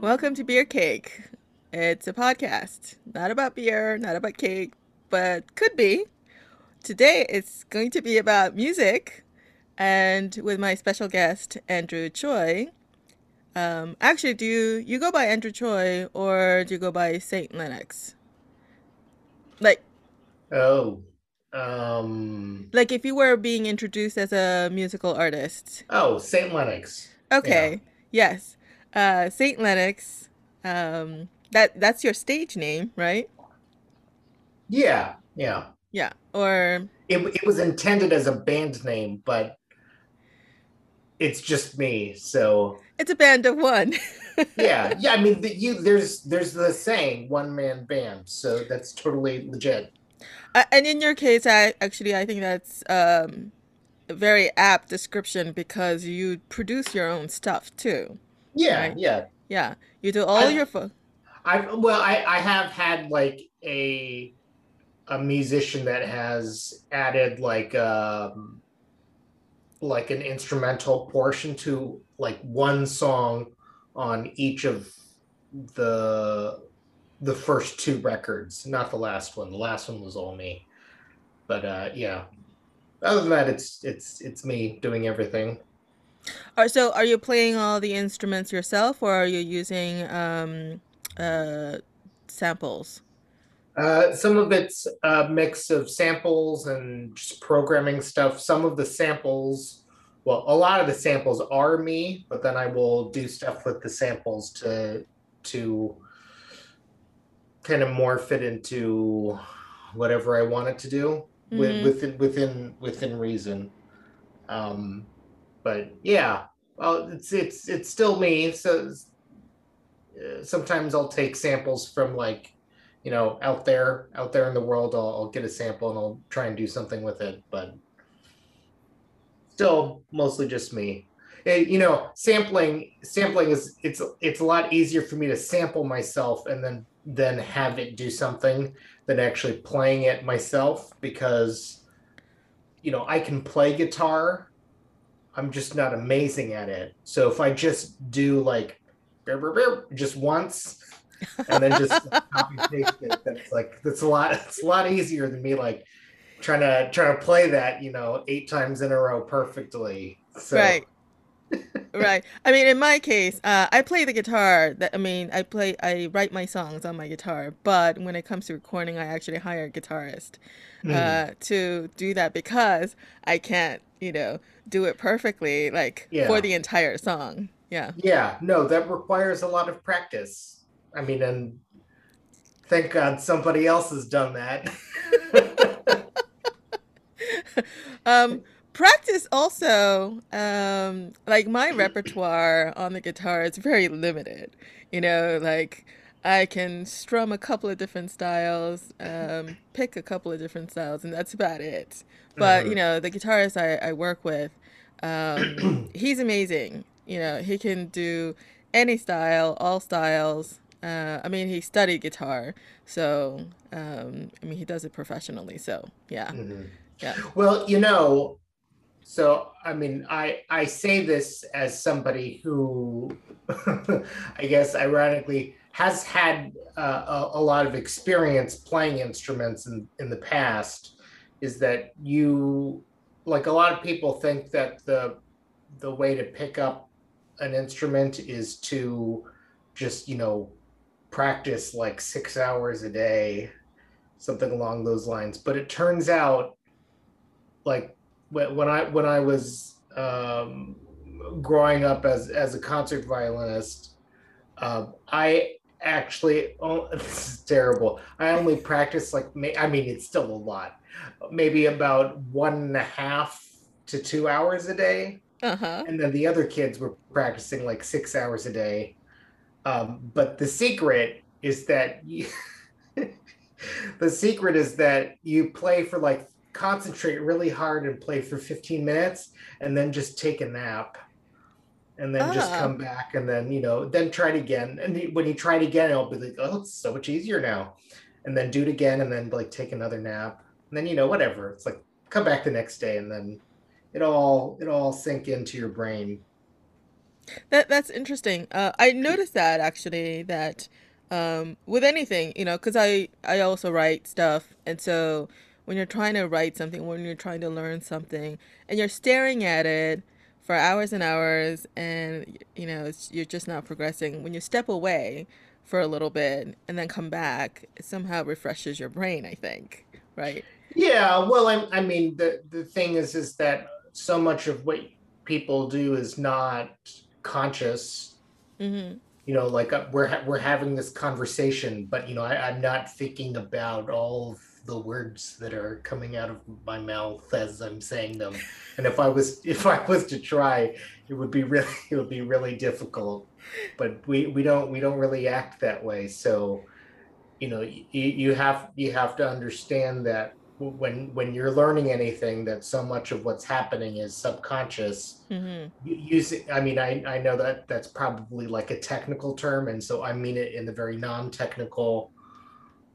Welcome to Beer Cake. It's a podcast, not about beer, not about cake, but could be. Today it's going to be about music and with my special guest, Andrew Choi. Um, actually, do you, you go by Andrew Choi or do you go by Saint Lenox? Like, Oh, um, like if you were being introduced as a musical artist. oh, Saint Lenox. Yeah, Okay, yes. Uh, Saint Lenox. Um, that that's your stage name, right? yeah, yeah. Yeah. Or It it was intended as a band name, but it's just me. So it's a band of one. yeah, yeah. I mean, the, you there's there's the saying one man band, so that's totally legit. Uh, and in your case, I actually I think that's um, a very apt description because you produce your own stuff too, Yeah, right? yeah. Yeah, you do all I your fo- I well, I I have had like a a musician that has added like um like an instrumental portion to like one song on each of the the first two records, not the last one. The last one was all me. But uh yeah. Other than that, it's it's it's me doing everything. Are so are you playing all the instruments yourself or are you using um, uh, samples? Uh, some of it's a mix of samples and just programming stuff. Some of the samples, well, a lot of the samples are me, but then I will do stuff with the samples to to kind of morph it into whatever I want it to do Mm-hmm. within within within reason. Um, but yeah, well, it's it's it's still me. So uh, sometimes I'll take samples from like you know out there out there in the world. I'll, I'll get a sample and I'll try and do something with it, but still mostly just me. Eh, you know, sampling sampling is it's it's a lot easier for me to sample myself and then then have it do something than actually playing it myself because you know I can play guitar. I'm just not amazing at it. So if I just do like beep, beep, beep, just once and then just copy paste it, that's like that's a lot it's a lot easier than me like trying to trying to play that, you know, eight times in a row perfectly. So Right. Right. I mean, in my case, uh, I play the guitar. That I mean, I play, I write my songs on my guitar. But when it comes to recording, I actually hire a guitarist mm, uh, to do that because I can't, you know, do it perfectly, like for the entire song. Yeah. Yeah, no, that requires a lot of practice. I mean, and thank God somebody else has done that. Um, practice also, um, like my repertoire on the guitar is very limited. You know, like I can strum a couple of different styles, um, pick a couple of different styles, and that's about it. But, you Mhm. know, the guitarist I, I work with, um, he's amazing. You know, he can do any style, all styles. Uh, I mean, he studied guitar, so um, I mean, he does it professionally. So, yeah, Mhm. yeah. Well, you know, so I mean, I I say this as somebody who, I guess, ironically, has had uh, a, a lot of experience playing instruments in in the past. Is that you like a lot of people think that the the way to pick up an instrument is to just you know practice like six hours a day something along those lines but it turns out like when, i when i was um growing up as as a concert violinist um i actually oh, this is terrible i only practice like i mean it's still a lot maybe about one and a half to two hours a day Uh-huh. and then the other kids were practicing like six hours a day. Um, but the secret is that you, the secret is that you play for like concentrate really hard and play for 15 minutes and then just take a nap and then just Ah, come back and then you know then try it again. And when you try it again it'll be like oh it's so much easier now. And then do it again and then like take another nap. And then you know whatever. It's like come back the next day and then it all it all sink into your brain. That that's interesting. Uh, I noticed that actually that um, with anything, you know, because I I also write stuff, and so when you're trying to write something, when you're trying to learn something, and you're staring at it for hours and hours, and you know it's, you're just not progressing. When you step away for a little bit and then come back, it somehow refreshes your brain. I think, right? Yeah, well, I, I mean, the the thing is, is that so much of what people do is not conscious. Mm-hmm. You know, like uh, we're ha- we're having this conversation, but you know, I, I'm not thinking about all of the words that are coming out of my mouth as I'm saying them. And if I was if I was to try, it would be really it would be really difficult. But we we don't we don't really act that way. So, you know, you, you have you have to understand that when when you're learning anything that so much of what's happening is subconscious Mm-hmm. using i mean i i know that that's probably like a technical term and so i mean it in the very non-technical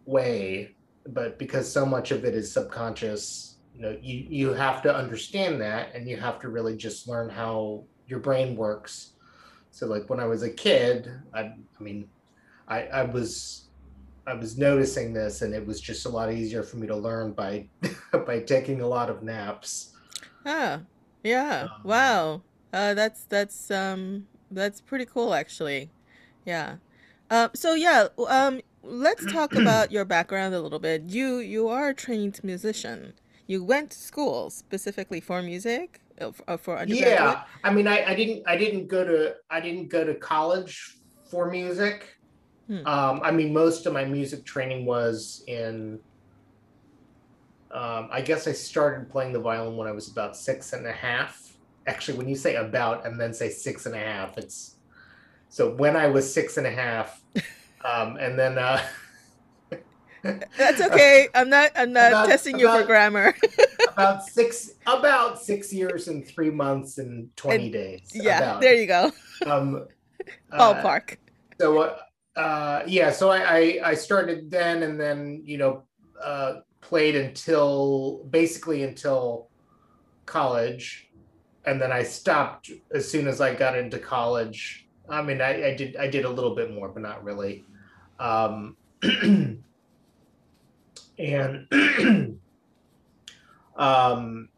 way but because so much of it is subconscious you know you you have to understand that and you have to really just learn how your brain works so like when i was a kid i i mean i i was I was noticing this, and it was just a lot easier for me to learn by by taking a lot of naps. Ah, yeah. Um, Wow. Uh, that's that's um that's pretty cool actually. Yeah. Um, so yeah, um, let's talk about your background a little bit. You you are a trained musician. You went to school specifically for music, uh, uh, for undergraduate. yeah, I mean, I, I didn't I didn't go to I didn't go to college for music. Hmm. Um, I mean, most of my music training was in. Um, I guess I started playing the violin when I was about six and a half. Actually, when you say about and then say six and a half, it's so when I was six and a half, um, and then uh, That's okay. I'm not I'm not about testing you for grammar. about six about six years and three months and 20 And days yeah, about there you go. um uh Ballpark. so uh uh, yeah so I, I i started then and then you know uh played until basically until college and then i stopped as soon as i got into college i mean i, I did i did a little bit more but not really um and um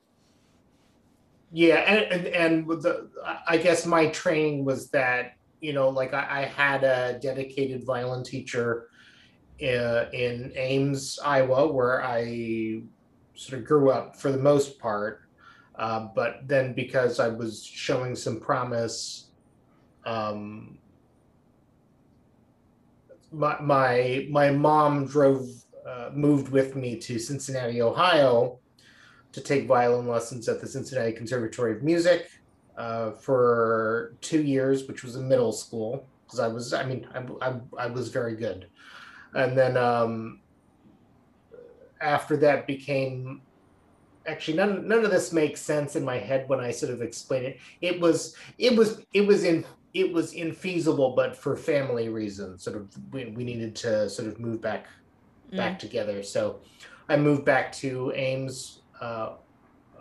Yeah, and and, and the I guess my training was that you know like I, I had a dedicated violin teacher uh, in Ames, Iowa, where I sort of grew up for the most part. Uh, but then because I was showing some promise, um, my my my mom drove uh, moved with me to Cincinnati, Ohio, to take violin lessons at the Cincinnati Conservatory of Music uh, for two years, which was a middle school because I was, I mean, I, I, I was very good. And then um, after that became actually none none of this makes sense in my head when I sort of explain it. It was it was it was in it was infeasible, but for family reasons, sort of we, we needed to sort of move back Mm, back together. So I moved back to Ames uh,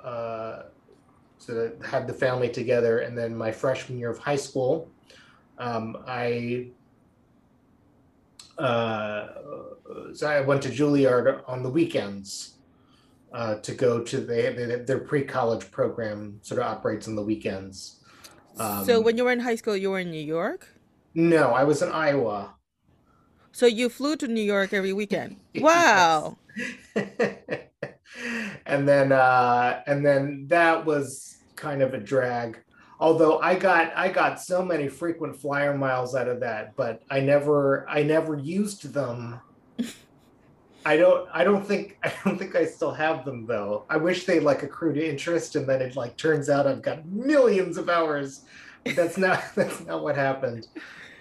uh, to have the family together. And then my freshman year of high school, um, I uh, so I went to Juilliard on the weekends uh, to go to the, their pre-college program sort of operates on the weekends. So Um, when you were in high school, you were in New York? no, I was in Iowa. So you flew to New York every weekend. Wow. and then uh and then that was kind of a drag although i got i got so many frequent flyer miles out of that but i never i never used them i don't i don't think i don't think i still have them though. I wish they like accrued interest and then it like turns out i've got millions of hours. But that's not that's not what happened.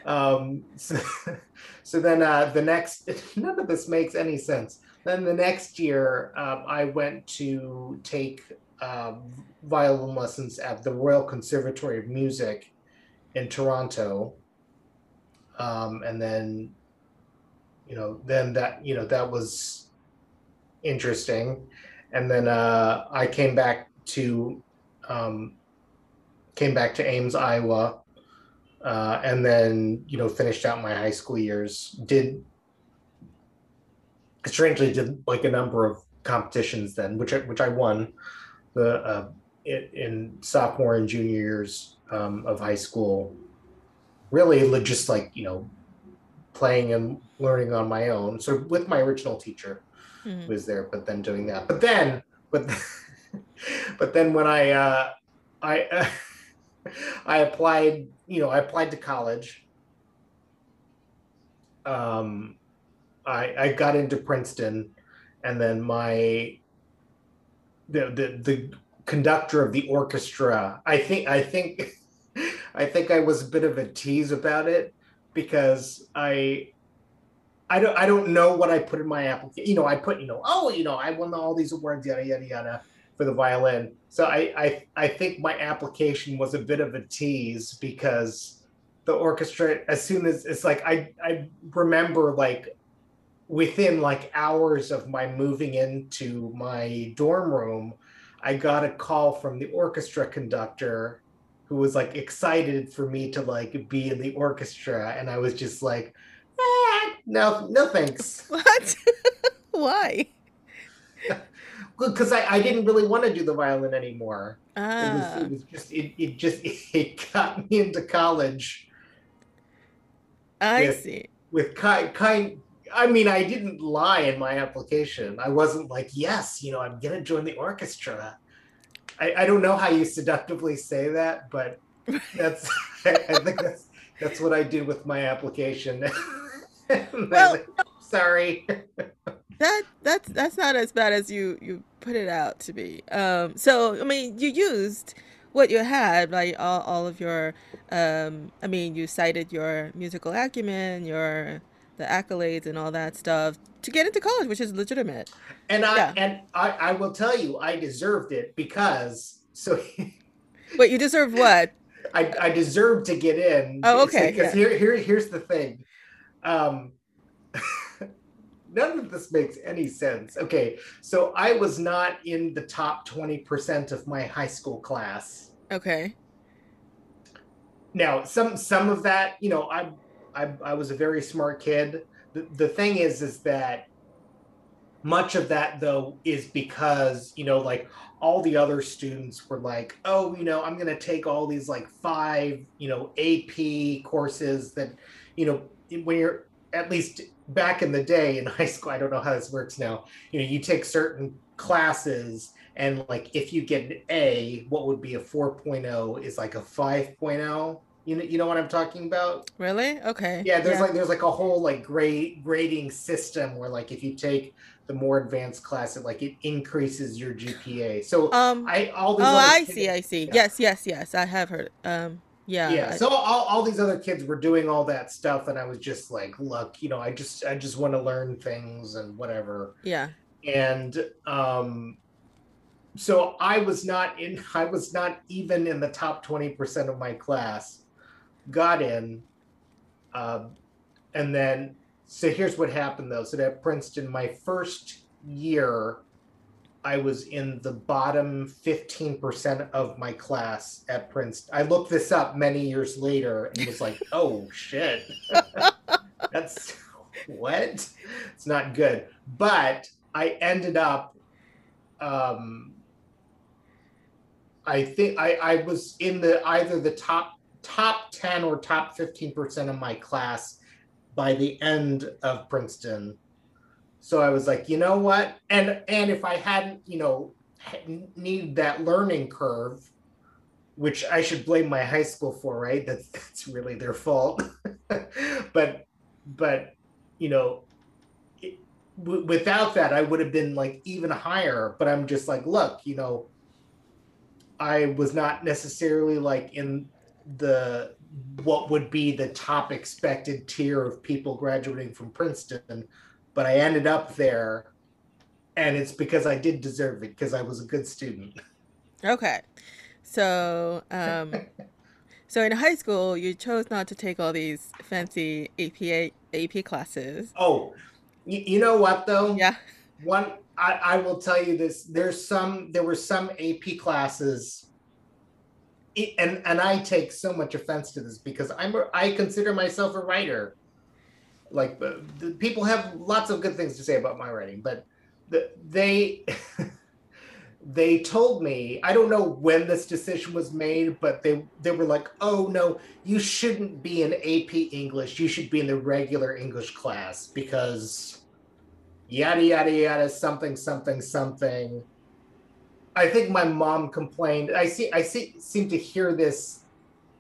Um so, so then uh the next none of this makes any sense. Then the next year, um, I went to take uh, violin lessons at the Royal Conservatory of Music in Toronto. Um, and then, you know, then that, you know, that was interesting. And then uh, I came back to, um, came back to Ames, Iowa, uh, and then you know finished out my high school years. Did strangely did like a number of competitions then, which I, which I won the uh, in, in sophomore and junior years um, of high school. Really, just like you know, playing and learning on my own. So with my original teacher mm-hmm. was there, but then doing that. But then, but but then when I uh, I uh, I applied, you know, I applied to college. Um, I I got into Princeton, and then my the the the conductor of the orchestra. I think I think I think I was a bit of a tease about it because I I don't I don't know what I put in my application. You know, I put, you know, oh, you know, I won all these awards, yada yada yada for the violin. So I, I I think my application was a bit of a tease because the orchestra, as soon as it's like I I remember like within like hours of my moving into my dorm room, I got a call from the orchestra conductor who was like excited for me to like be in the orchestra and I was just like no no thanks. What? Why? Well, because I, I didn't really want to do the violin anymore. Ah. It, was, it ah. was just it, it just it got me into college. I with, see. With kind kind I mean, I didn't lie in my application. I wasn't like, yes, you know, I'm gonna join the orchestra. I, I don't know how you seductively say that, but that's I, I think that's that's what I did with my application. well, sorry that that's that's not as bad as you you put it out to be. Um, so I mean, you used what you had, like all, all of your. Um, I mean, you cited your musical acumen, your the accolades, and all that stuff to get into college, which is legitimate. And I yeah. and I, I will tell you, I deserved it because so. Wait, you deserve what? I I deserve to get in. Oh, okay. Because yeah. here here here's the thing. Um, none of this makes any sense. Okay, so I was not in the top 20% of my high school class. Okay. Now, some some of that, you know, I I, I was a very smart kid. The, the thing is is that much of that though is because, you know, like all the other students were like, "Oh, you know, I'm going to take all these like five, you know, AP courses that, you know, when you're at least back in the day in high school, I don't know how this works now. You know, you take certain classes and like if you get an A, what would be a 4.0 is like a 5.0. You know, you know what I'm talking about? Really? Okay. Yeah, there's yeah. like there's like a whole like grade grading system where like if you take the more advanced class, it like it increases your GPA. So um, I all these. Oh, I see. I see. Yeah. Yes, yes, yes. I have heard. Um, yeah. Yeah so all, all these other kids were doing all that stuff and i was just like look you know i just i just want to learn things and whatever. Yeah. And um so i was not in i was not even in the top 20% of my class got in um and then so here's what happened though. So at princeton my first year I was in the bottom 15% of my class at Princeton. I looked this up many years later and was like, oh shit. That's what? It's not good. But I ended up um I think I, I was in the either the top top 10 or top 15% of my class by the end of Princeton so I was like, you know what? And and if I hadn't, you know, need that learning curve, which I should blame my high school for, right? That's that's really their fault. but but you know, it, w- without that, I would have been like even higher. But I'm just like, look, you know, I was not necessarily like in the what would be the top expected tier of people graduating from Princeton but I ended up there, and it's because I did deserve it because I was a good student. Okay, so um, so in high school, you chose not to take all these fancy APA AP classes. Oh, you, you know what though? Yeah. One, I, I will tell you this. There's some. There were some AP classes and and I take so much offense to this because I'm a, I consider myself a writer. Like the, the people have lots of good things to say about my writing, but the, they they told me I don't know when this decision was made, but they they were like, "Oh no, you shouldn't be in AP English. You should be in the regular English class because yada yada yada something something something." I think my mom complained. I see. I see. Seem to hear this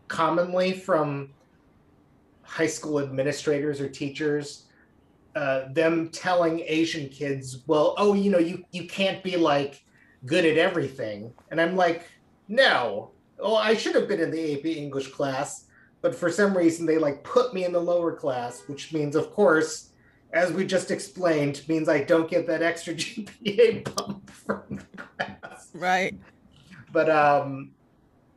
commonly from high school administrators or teachers. Uh, them telling Asian kids, "Well, oh, you know, you you can't be like good at everything," and I'm like, "No. Oh, I should have been in the AP English class, but for some reason they like put me in the lower class, which means, of course." As we just explained, means I don't get that extra GPA bump from the class right but um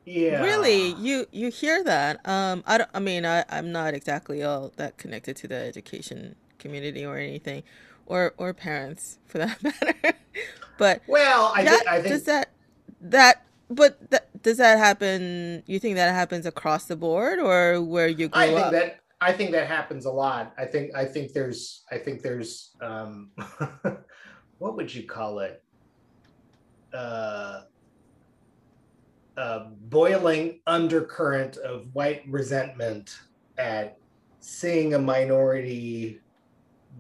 yeah. Really you you hear that? Um i don't i mean i i'm not exactly all that connected to the education community or anything or or parents for that matter. But well i, that, think, I think does that that but that, does that happen you think that happens across the board or where you grow i think up? that i think that happens a lot. I think i think there's i think there's um what would you call it? Uh, uh, boiling undercurrent of white resentment at seeing a minority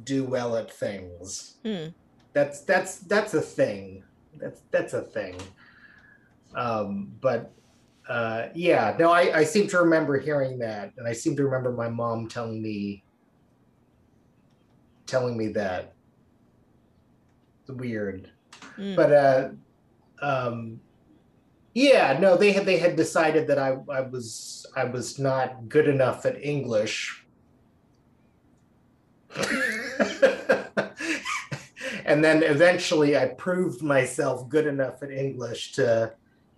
do well at things. Hmm. That's that's that's a thing. That's that's a thing. Um, but uh, yeah, no, I, I seem to remember hearing that, and I seem to remember my mom telling me telling me that. It's weird. Hmm. But uh um yeah no they had they had decided that i i was i was not good enough at english. And then eventually i proved myself good enough at english to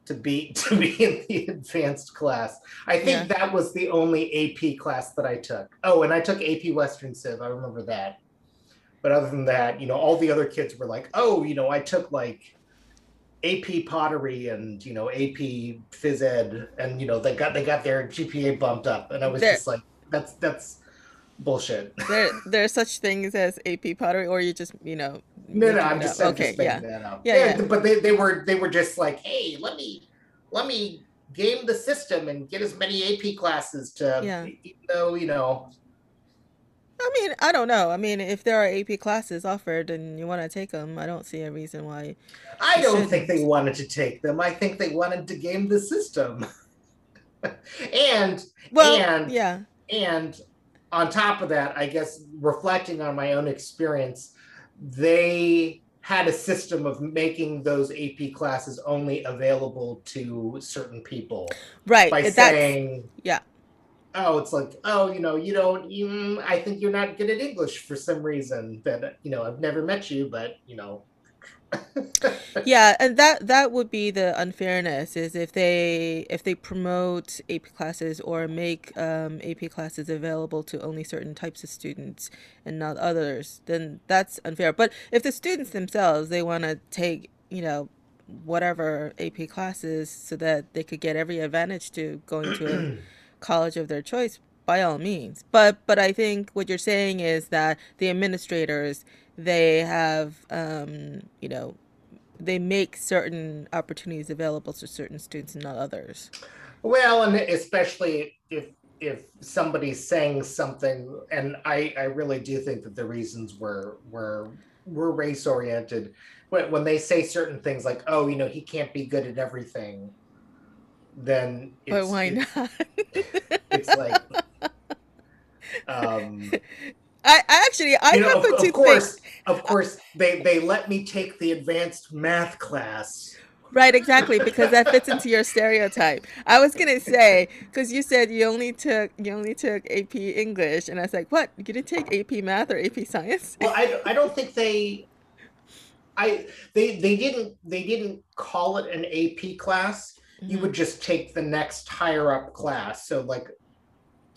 to be to be in the advanced class. I think Yeah. that was the only ap class that i took. Oh and i took ap western civ i remember that. But other than that you know all the other kids were like oh you know i took like AP pottery and you know AP phys ed and you know they got they got their GPA bumped up and I was There- just like that's that's bullshit. there there are such things as AP pottery or you just you know No, no, I'm just. I'm okay just yeah that up. Yeah, yeah. but they, they were they were just like, hey, let me let me game the system and get as many AP classes to Yeah. even though you know I mean, I don't know. I mean, if there are AP classes offered and you want to take them, I don't see a reason why. I don't think shouldn't. they wanted to take them. I think they wanted to game the system. and Well, And- yeah, And on top of that, I guess reflecting on my own experience, they had a system of making those AP classes only available to certain people right. by that's saying, yeah. Oh, it's like, oh, you know, you don't, you, I think you're not good at English for some reason that, you know, I've never met you, but, you know, yeah, and that that would be the unfairness is if they if they promote AP classes or make um, AP classes available to only certain types of students and not others, then that's unfair. But if the students themselves they want to take you know whatever AP classes so that they could get every advantage to going to a college of their choice by all means but but i think what you're saying is that the administrators they have um you know they make certain opportunities available to certain students and not others Well, and especially if if somebody's saying something, and I I really do think that the reasons were were were race oriented. When when they say certain things like, oh, you know, he can't be good at everything, then but why it- not? it's like, um, I, I actually i you know, happen of, to of course, think of course, they they let me take the advanced math class. right exactly because that fits into your stereotype. I was gonna say because you said you only took you only took ap english and i was like what? You didn't take ap math or ap science? Well i i don't think they i they they didn't they didn't call it an ap class you Mhm. would just take the next higher up class so like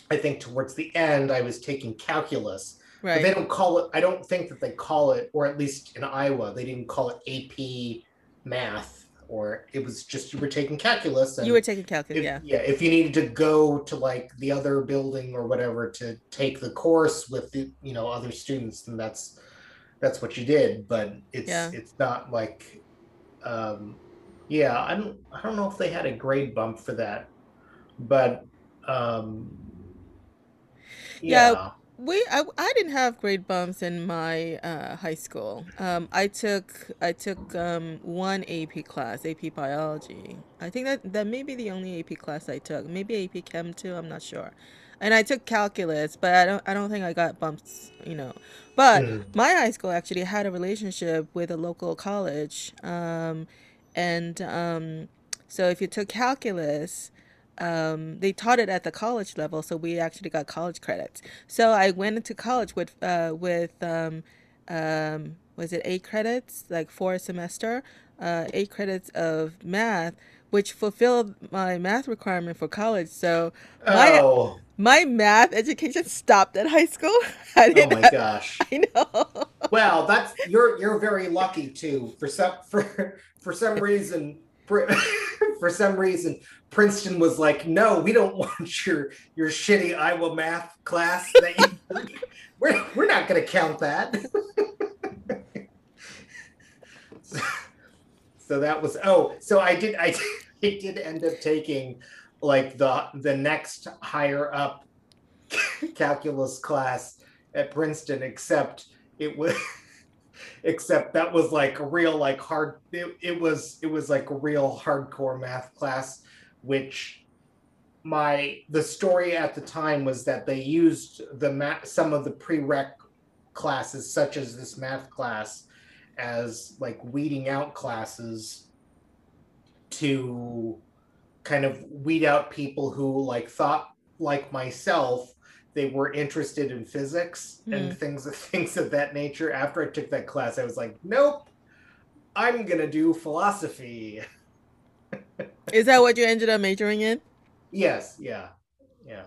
i think towards the end i was taking calculus but they don't call it i don't think that they call it or at least in iowa they didn't call it ap math or it was just you were taking calculus. you were taking calculus, if, yeah. Yeah, if you needed to go to like the other building or whatever to take the course with the you know other students, then that's that's what you did. But it's Yeah. it's not like, um, yeah, I don't I don't know if they had a grade bump for that, but um, Yeah. yeah. We I, I didn't have grade bumps in my uh, high school. Um, I took I took um, one AP class, AP biology. I think that that may be the only AP class I took. Maybe AP Chem too. I'm not sure. And I took calculus, but I don't I don't think I got bumps. You know, but Mm. my high school actually had a relationship with a local college, um, and um, so if you took calculus. Um, they taught it at the college level, so we actually got college credits. So I went into college with uh, with um, um, was it eight credits, like four a semester, uh, eight credits of math, which fulfilled my math requirement for college. So my Oh, my math education stopped at high school. I oh my have, gosh. I know. Well, that's you're you're very lucky too. For some for for some reason, for, some reason, Princeton was like, no, we don't want your your shitty Iowa math class. That you, we're we're not going to count that. so, so that was oh, so I did I did, I did end up taking like the the next higher up calculus class at Princeton, except it was except that was like a real like hard it, it was it was like a real hardcore math class which my the story at the time was that they used the math some of the prereq classes such as this math class as like weeding out classes to kind of weed out people who like thought like myself they were interested in physics and things things of that nature. After i took that class i was like nope i'm gonna do philosophy. Is that what you ended up majoring in? yes yeah yeah.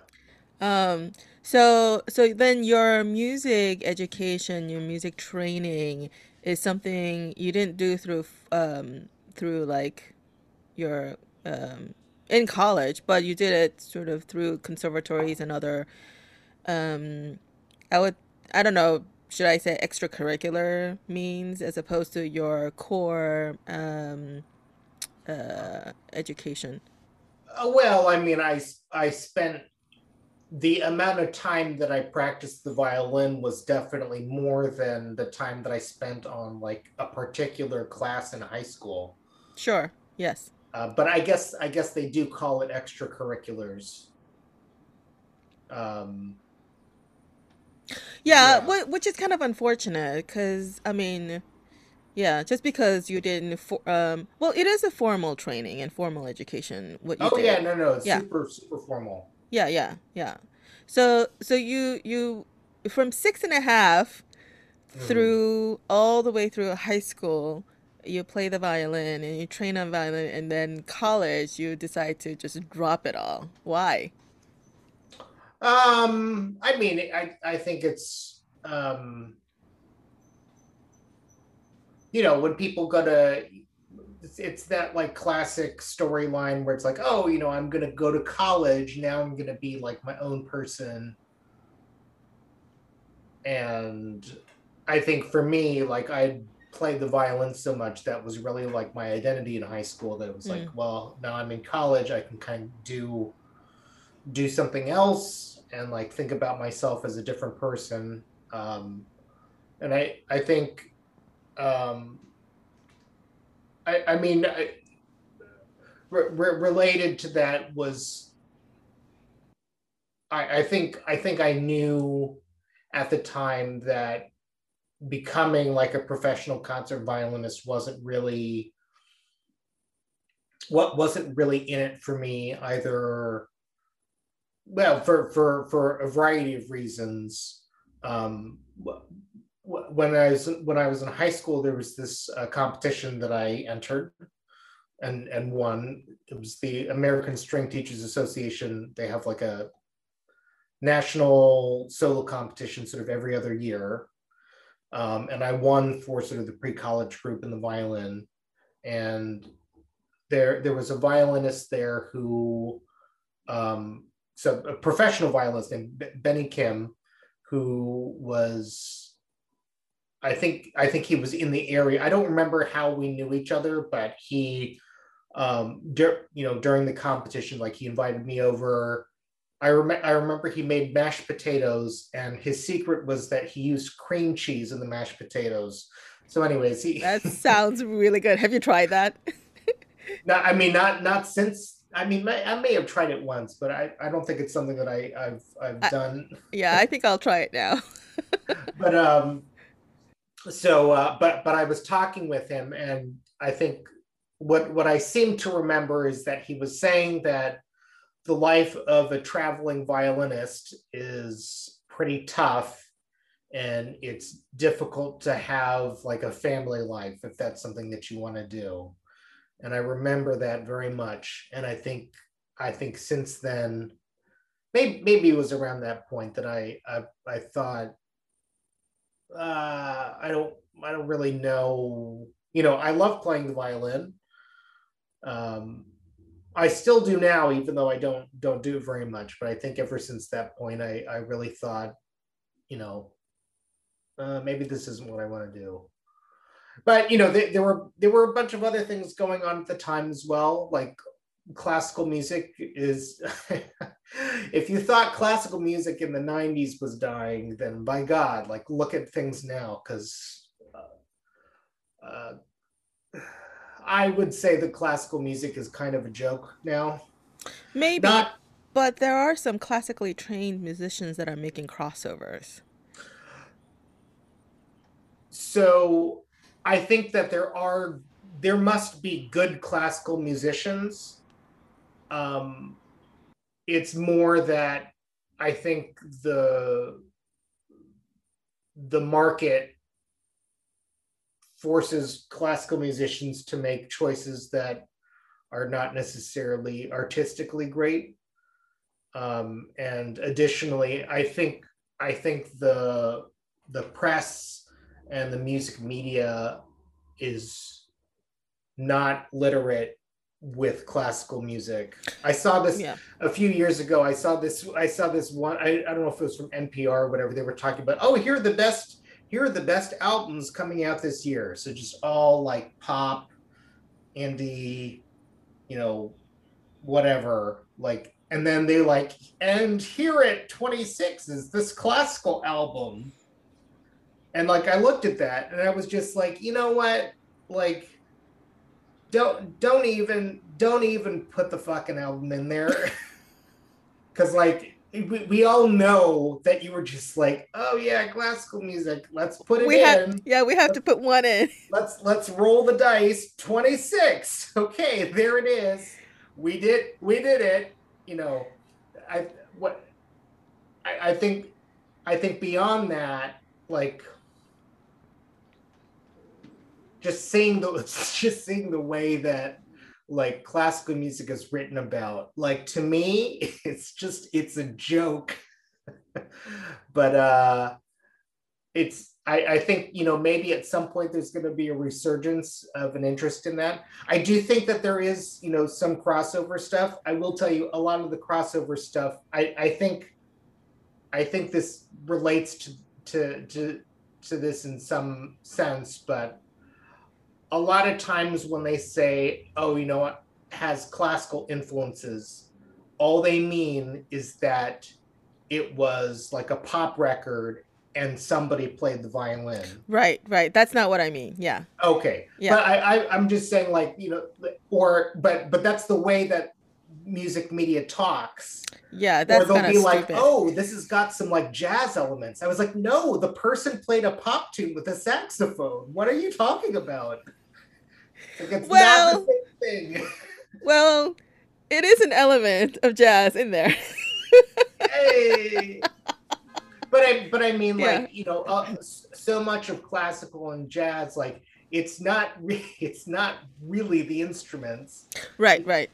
Um, so so then your music education, your music training is something you didn't do through um through like your um in college, but you did it sort of through conservatories and other um I would I don't know, should I say extracurricular means as opposed to your core um uh education. Uh, well i mean I I spent the amount of time that i practiced the violin was definitely more than the time that i spent on like a particular class in high school Sure. Yes. uh, but i guess i guess they do call it extracurriculars um Yeah, Yeah. whi- which is kind of unfortunate because I mean, yeah, just because you didn't for, um well, it is a formal training and formal education what you oh yeah no no it's Yeah. super super formal Yeah, yeah, yeah. So so you you from six and a half Mhm. through all the way through high school, you play the violin and you train on violin and then college you decide to just drop it all. Why? Um, I mean, I I think it's um, you know, when people go to, it's, it's that like classic storyline where it's like, oh, you know, I'm gonna go to college now. I'm gonna be like my own person, and I think for me, like I played the violin so much that was really like my identity in high school. That it was like, well, now I'm in college, I can kind of do do something else and like think about myself as a different person um and i i think um i i mean I, re- re- related to that was i i think i think i knew at the time that becoming like a professional concert violinist wasn't really what wasn't really in it for me either well for for for a variety of reasons. Um wh- wh- when i was when i was in high school there was this uh, competition that i entered and and won. It was the american string teachers association. They have like a national solo competition sort of every other year. Um, and i won for sort of the pre-college group in the violin. And there there was a violinist there who um so a professional violinist named Benny Kim who was I think I think he was in the area. I don't remember how we knew each other, but he um dur- you know during the competition like he invited me over. I, rem- I remember he made mashed potatoes and his secret was that he used cream cheese in the mashed potatoes. So anyways he that sounds really good. Have you tried that? No i mean not not since i mean i may have tried it once but i, I don't think it's something that i i've i've I, done. yeah i think i'll try it now. But um so uh but but i was talking with him and i think what what I seem to remember is that he was saying that the life of a traveling violinist is pretty tough and it's difficult to have like a family life if that's something that you want to do and i remember that very much and i think i think since then maybe maybe it was around that point that i i, I thought uh i don't i don't really know you know i love playing the violin um, I still do now, even though I don't don't do it very much. But I think ever since that point, I I really thought, you know, uh, maybe this isn't what I want to do. But you know, there, there were there were a bunch of other things going on at the time as well, like classical music is if you thought classical music in the 90s was dying then by god like look at things now because uh, uh, I would say the classical music is kind of a joke now. Maybe, Not, but there are some classically trained musicians that are making crossovers. So I think that there are there must be good classical musicians. Um, it's more that I think the the market forces classical musicians to make choices that are not necessarily artistically great. Um, and additionally, I think I think the the press and the music media is not literate with classical music. I saw this yeah. a few years ago. I saw this. I saw this one. I, I don't know if it was from NPR or whatever. They were talking about. Oh, here are the best here are the best albums coming out this year. So just all like pop, indie, you know, whatever. Like, and then they like, and here at 26 is this classical album. And like I looked at that and I was just like, you know what? Like don't don't even don't even put the fucking album in there. Cause like we, we all know that you were just like, oh yeah, classical music. Let's put it we in. Have, yeah, we have let's, to put one in. Let's let's roll the dice. Twenty six. Okay, there it is. We did we did it. You know, I what I, I think I think beyond that, like just seeing the just seeing the way that like classical music is written about. Like to me, it's just it's a joke. but uh it's I, I think you know maybe at some point there's going to be a resurgence of an interest in that. I do think that there is you know some crossover stuff. I will tell you a lot of the crossover stuff. I I think I think this relates to to to to this in some sense, but a lot of times when they say, oh, you know what, has classical influences, all they mean is that it was like a pop record and somebody played the violin. Right, right. That's not what I mean. Yeah. Okay. Yeah. But I, I I'm just saying like, you know, or but but that's the way that music media talks. Yeah, that's or they'll be like, "Oh, this has got some like jazz elements." I was like, "No, the person played a pop tune with a saxophone. What are you talking about?" It's well, not the same thing. well, it is an element of jazz in there. hey. But I, but I mean, yeah. like you know, uh, so much of classical and jazz, like it's not, re- it's not really the instruments. Right, right.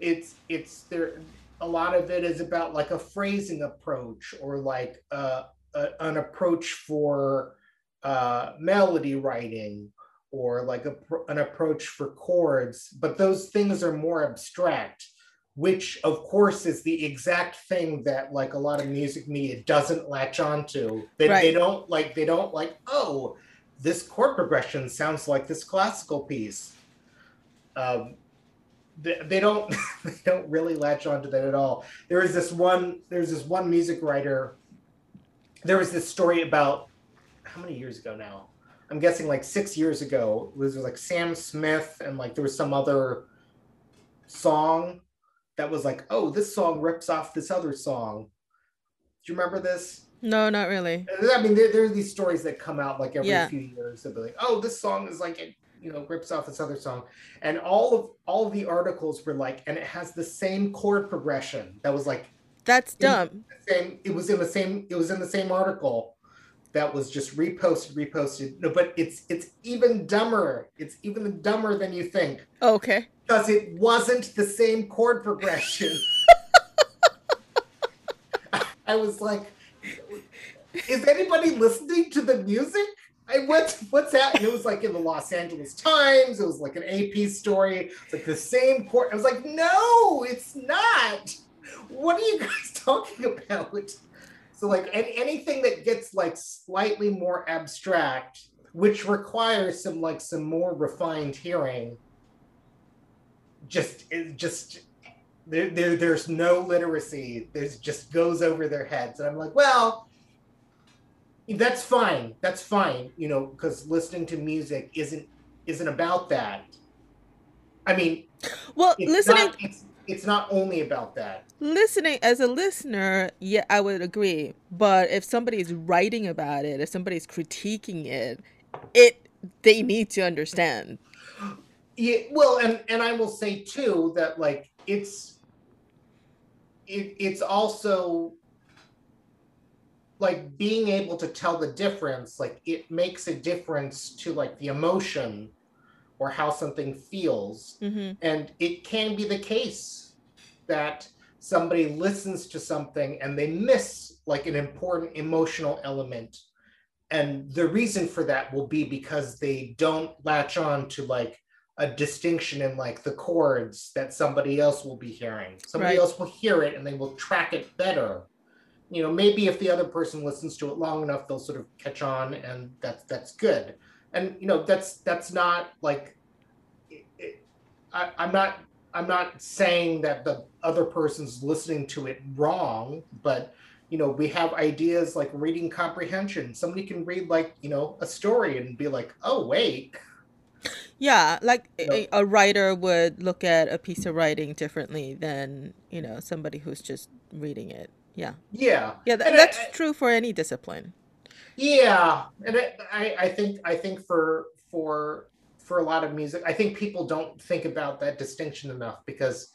It's it's there. A lot of it is about like a phrasing approach or like uh, a, an approach for uh, melody writing or like a, an approach for chords, but those things are more abstract, which of course is the exact thing that like a lot of music media doesn't latch onto. They, right. they don't like, they don't like, oh, this chord progression sounds like this classical piece. Um, they, they don't they don't really latch onto that at all. There is this one there's this one music writer. There was this story about how many years ago now? I'm guessing like six years ago. It was like Sam Smith and like there was some other song that was like, oh, this song rips off this other song. Do you remember this? No, not really. I mean, there, there are these stories that come out like every yeah. few years. They'll be like, oh, this song is like it, you know, rips off this other song, and all of all of the articles were like, and it has the same chord progression. That was like, that's dumb. Same. It was in the same. It was in the same article that was just reposted, reposted. No, but it's it's even dumber. It's even dumber than you think. Oh, okay. Because it wasn't the same chord progression. I was like, is anybody listening to the music? I what's what's that? And it was like in the Los Angeles Times. It was like an AP story. It's like the same chord. I was like, no, it's not. What are you guys talking about? So like any, anything that gets like slightly more abstract, which requires some like some more refined hearing, just it just there, there there's no literacy. There's just goes over their heads, and I'm like, well, that's fine. That's fine. You know, because listening to music isn't isn't about that. I mean, well, listening. Not, it's, it's not only about that. Listening as a listener, yeah, I would agree. But if somebody's writing about it, if somebody's critiquing it, it they need to understand. Yeah, well, and and I will say too that like it's it, it's also like being able to tell the difference like it makes a difference to like the emotion or how something feels. Mm-hmm. And it can be the case that somebody listens to something and they miss like an important emotional element. And the reason for that will be because they don't latch on to like a distinction in like the chords that somebody else will be hearing. Somebody right. else will hear it and they will track it better. You know, maybe if the other person listens to it long enough, they'll sort of catch on, and that's that's good and you know that's that's not like it, it, I, i'm not i'm not saying that the other person's listening to it wrong but you know we have ideas like reading comprehension. Somebody can read like you know a story and be like oh wait. Yeah like a, a writer would look at a piece of writing differently than you know somebody who's just reading it. Yeah. Yeah. Yeah th- that's I, true for any discipline. Yeah, and I, I think I think for for for a lot of music, I think people don't think about that distinction enough because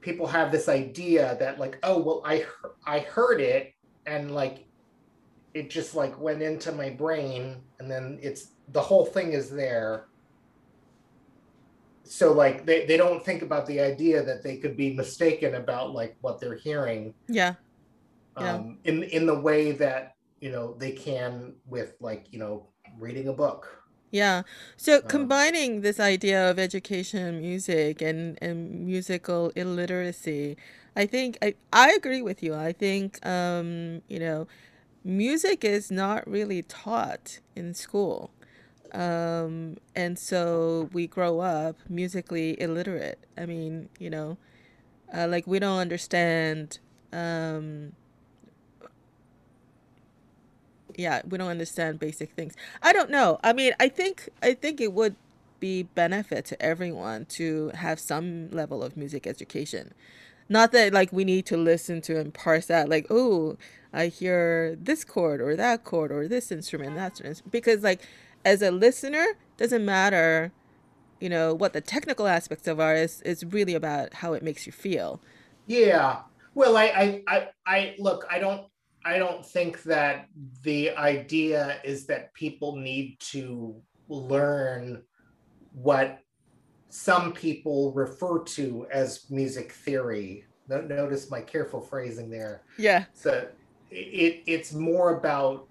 people have this idea that like, oh well, I I heard it and like it just like went into my brain and then it's the whole thing is there. So like they, they don't think about the idea that they could be mistaken about like what they're hearing. Yeah, yeah. um in in the way that you know they can with like you know reading a book yeah. So combining this idea of education and music and and musical illiteracy i think i i agree with you. I think um you know music is not really taught in school. Um and so we grow up musically illiterate. I mean you know uh, like we don't understand um yeah, we don't understand basic things. I don't know. I mean, I think I think it would be benefit to everyone to have some level of music education. Not that like we need to listen to and parse out like, oh, I hear this chord or that chord or this instrument, that instrument. Because like as a listener, doesn't matter, you know, what the technical aspects of art is. It's really about how it makes you feel. Yeah. Well, I, I, I, I look. I don't I don't think that the idea is that people need to learn what some people refer to as music theory. Notice my careful phrasing there. Yeah. So it, it's more about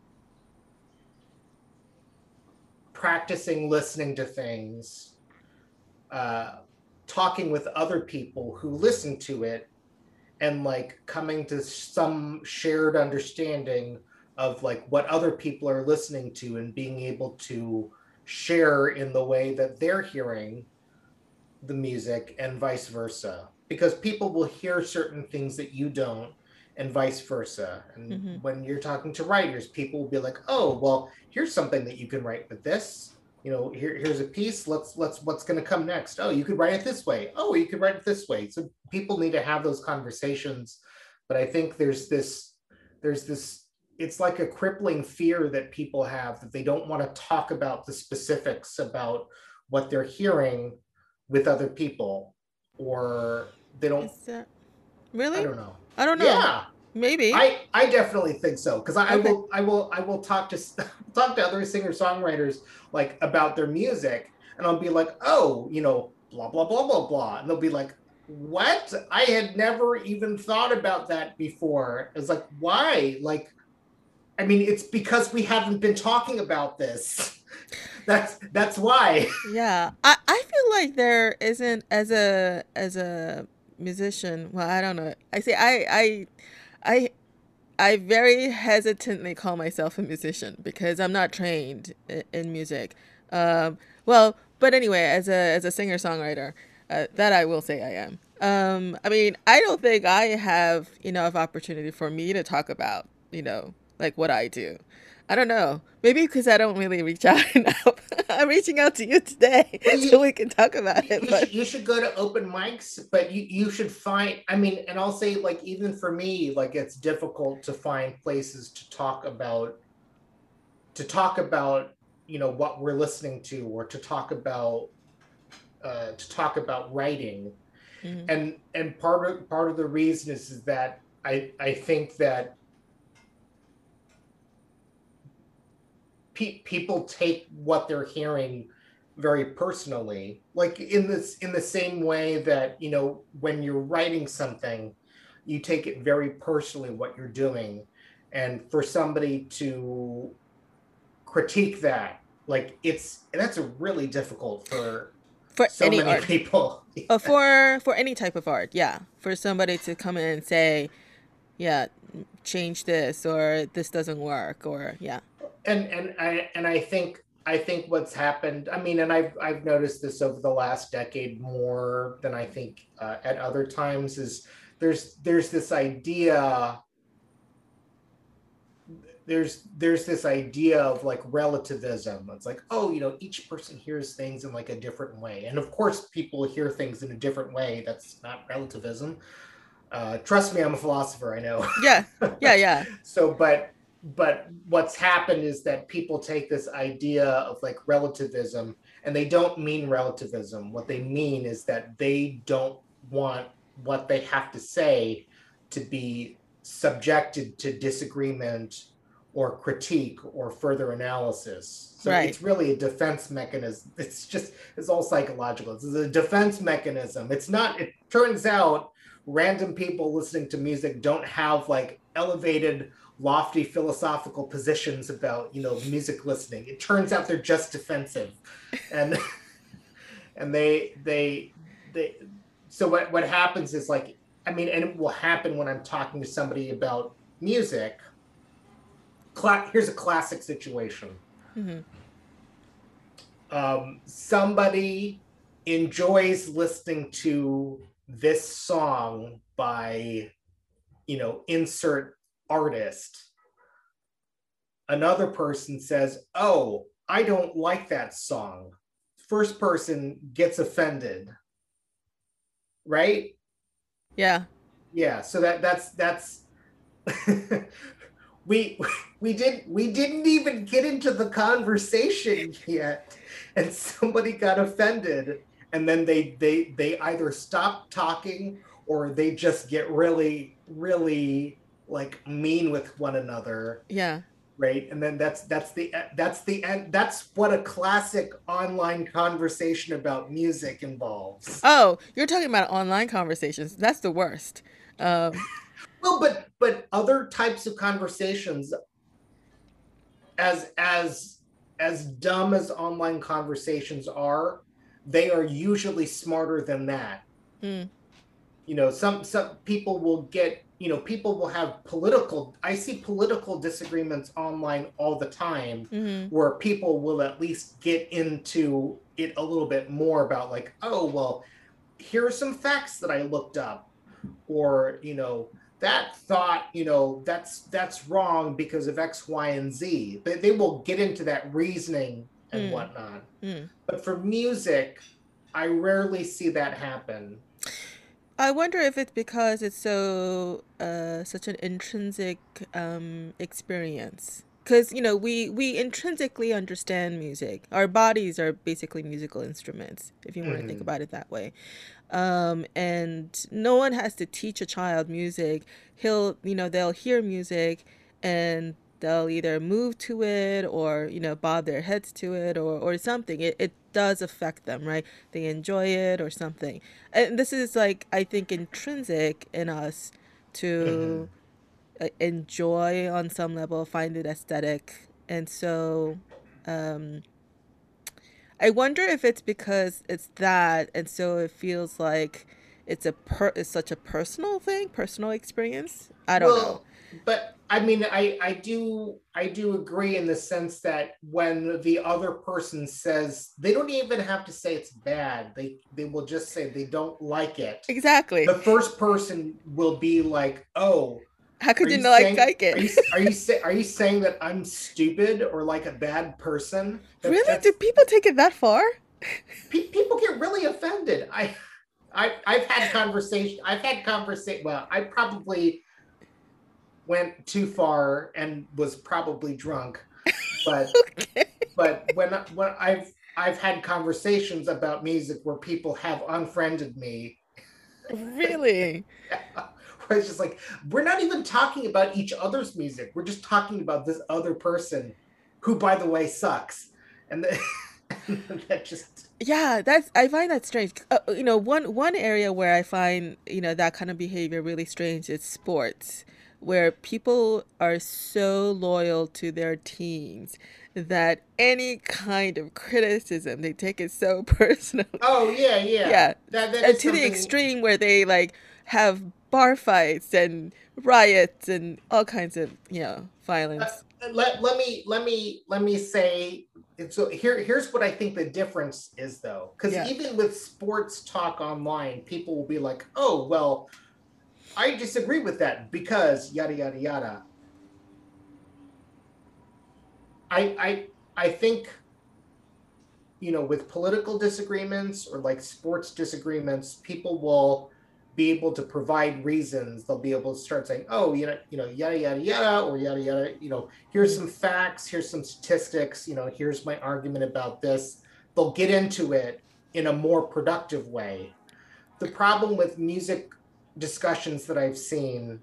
practicing listening to things, uh, talking with other people who listen to it, and like coming to some shared understanding of like what other people are listening to and being able to share in the way that they're hearing the music and vice versa. Because people will hear certain things that you don't and vice versa. And mm-hmm. when you're talking to writers people will be like oh well here's something that you can write with this you know here, here's a piece let's let's what's going to come next? Oh you could write it this way. Oh you could write it this way. So people need to have those conversations. But i think there's this there's this it's like a crippling fear that people have that they don't want to talk about the specifics about what they're hearing with other people or they don't really? I don't know. I don't know. Yeah maybe i i definitely think so because I, okay. I, will i will i will talk to talk to other singer songwriters like about their music and i'll be like oh you know blah blah blah blah blah and they'll be like what i had never even thought about that before it's like why like I mean, it's because we haven't been talking about this. that's that's why. Yeah, I I feel like there isn't as a as a musician. Well, I don't know. I say I I I I very hesitantly call myself a musician because I'm not trained in, music. Um, well, but anyway, as a as a singer songwriter, uh, that I will say I am. Um, I mean, I don't think I have enough opportunity for me to talk about, you know, like what I do. I don't know. Maybe because I don't really reach out enough. I'm reaching out to you today you, so we can talk about it. You, but. you should go to open mics, but you, you should find, I mean, and I'll say, like, even for me, like, it's difficult to find places to talk about, to talk about, you know, what we're listening to or to talk about, uh, to talk about writing. Mm-hmm. And, and part of, part of the reason is, is that I, I think that pe- people take what they're hearing very personally like in this in the same way that you know when you're writing something you take it very personally what you're doing. And for somebody to critique that like it's that's a really difficult for for so any art. people. Uh, for for any type of art yeah. For somebody to come in and say yeah change this or this doesn't work or yeah and and I and I think I think what's happened. I mean, and I've I've noticed this over the last decade more than I think uh, at other times. Is there's there's this idea. There's there's this idea of like relativism. It's like oh you know each person hears things in like a different way, and of course people hear things in a different way. That's not relativism. Uh, trust me, I'm a philosopher. I know. Yeah, yeah, yeah. so, but but what's happened is that people take this idea of like relativism and they don't mean relativism. What they mean is that they don't want what they have to say to be subjected to disagreement or critique or further analysis. So right. it's really a defense mechanism. It's just it's all psychological. It's a defense mechanism. It's not it turns out random people listening to music don't have like elevated lofty philosophical positions about you know music listening. It turns out they're just defensive. And and they they they so what what happens is like i mean and it will happen when i'm talking to somebody about music. Cla- here's a classic situation. Mm-hmm. um, somebody enjoys listening to this song by you know insert artist, another person says, Oh, I don't like that song. First person gets offended. Right? Yeah. Yeah. So that that's that's we we did we didn't even get into the conversation yet and somebody got offended and then they they they either stop talking or they just get really really like mean with one another. Yeah. Right. And then that's that's the that's the end that's what a classic online conversation about music involves. Oh, you're talking about online conversations. That's the worst. Um well, but but other types of conversations as as as dumb as online conversations are, they are usually smarter than that. Mm. You know, some some people will get, you know, people will have political I see political disagreements online all the time mm-hmm. where people will at least get into it a little bit more about like, oh, well, here are some facts that I looked up or, you know, that thought, you know, that's that's wrong because of X, Y, and Z. They, they will get into that reasoning and mm. whatnot. Mm. But for music, I rarely see that happen. I wonder if it's because it's so uh, such an intrinsic um, experience. Because you know we we intrinsically understand music. Our bodies are basically musical instruments, if you want mm-hmm. to think about it that way um, and no one has to teach a child music. He'll, you know, they'll hear music and they'll either move to it or, you know, bob their heads to it or, or something. It, it does affect them, right? They enjoy it or something. And this is like, I think, intrinsic in us to mm-hmm. enjoy on some level, find it aesthetic. And so, um, I wonder if it's because it's that, and so it feels like it's a per it's such a personal thing, personal experience. I don't well, know. But I mean, I I do I do agree in the sense that when the other person says they don't even have to say it's bad, they they will just say they don't like it. Exactly. The first person will be like, "Oh, how could you, you not saying, like it? Are you, are you, say, are you saying that I'm stupid or like a bad person? That, really? Do people take it that far? Pe- people get really offended. I, I, I've had conversation. I've had conversation. Well, I probably went too far and was probably drunk, but okay. but when when I've I've had conversations about music where people have unfriended me. Really? yeah it's just like we're not even talking about each other's music. We're just talking about this other person, who, by the way, sucks. And that just yeah, that's I find that strange. Uh, you know, one one area where I find you know that kind of behavior really strange is sports, where people are so loyal to their teams that any kind of criticism they take it so personal. Oh yeah, yeah, yeah. That, that and to something... the extreme where they like have bar fights and riots and all kinds of you know violence. Uh, let, let me let me let me say so here here's what I think the difference is though because yeah. even with sports talk online people will be like oh well I disagree with that because yada yada yada. I I I think you know with political disagreements or like sports disagreements people will be able to provide reasons. They'll be able to start saying, "Oh, you know, you know, yada yada yada," or yada yada. You know, here's some facts. Here's some statistics. You know, here's my argument about this. They'll get into it in a more productive way. The problem with music discussions that I've seen,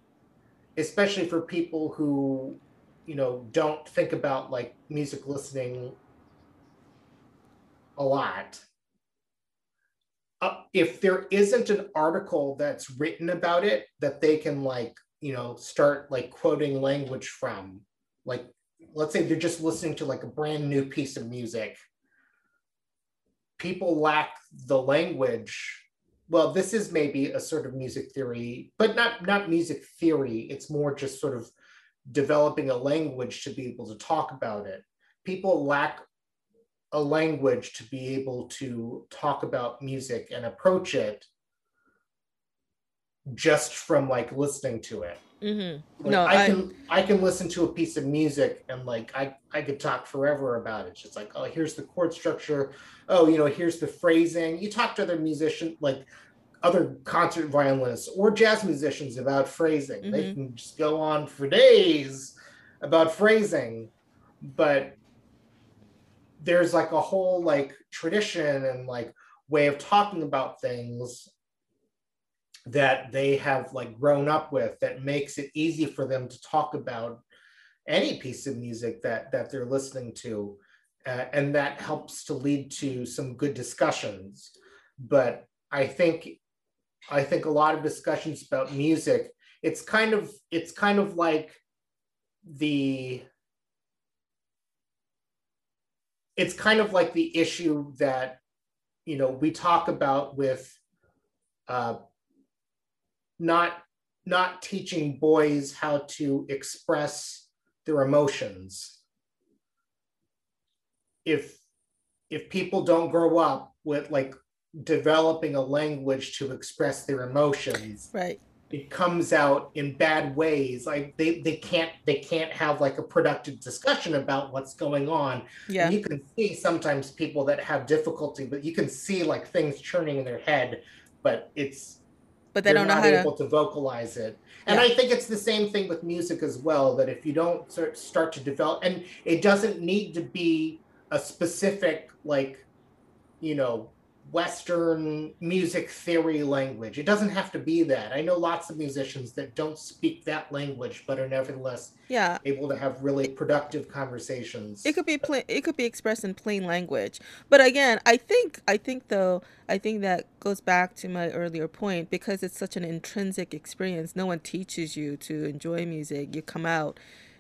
especially for people who, you know, don't think about like music listening a lot. Uh, if there isn't an article that's written about it that they can like you know start like quoting language from like let's say they're just listening to like a brand new piece of music people lack the language well this is maybe a sort of music theory but not not music theory it's more just sort of developing a language to be able to talk about it people lack a language to be able to talk about music and approach it just from like listening to it. Mm-hmm. Like, no, I, I can I can listen to a piece of music and like I I could talk forever about it. It's just like oh here's the chord structure, oh you know here's the phrasing. You talk to other musicians like other concert violinists or jazz musicians about phrasing. Mm-hmm. They can just go on for days about phrasing, but there's like a whole like tradition and like way of talking about things that they have like grown up with that makes it easy for them to talk about any piece of music that that they're listening to uh, and that helps to lead to some good discussions. But i think i think a lot of discussions about music it's kind of it's kind of like the it's kind of like the issue that you know we talk about with uh, not not teaching boys how to express their emotions. If if people don't grow up with like developing a language to express their emotions right. it comes out in bad ways. Like they they can't they can't have like a productive discussion about what's going on. Yeah. You can see sometimes people that have difficulty but you can see like things churning in their head but it's but they don't know how able to to vocalize it and Yeah. i think it's the same thing with music as well that if you don't start start to develop and it doesn't need to be a specific like you know western music theory language. It doesn't have to be that. I know lots of musicians that don't speak that language but are nevertheless yeah. able to have really productive conversations. It could be plain it could be expressed in plain language. But again i think i think though i think that goes back to my earlier point because it's such an intrinsic experience. No one teaches you to enjoy music. You come out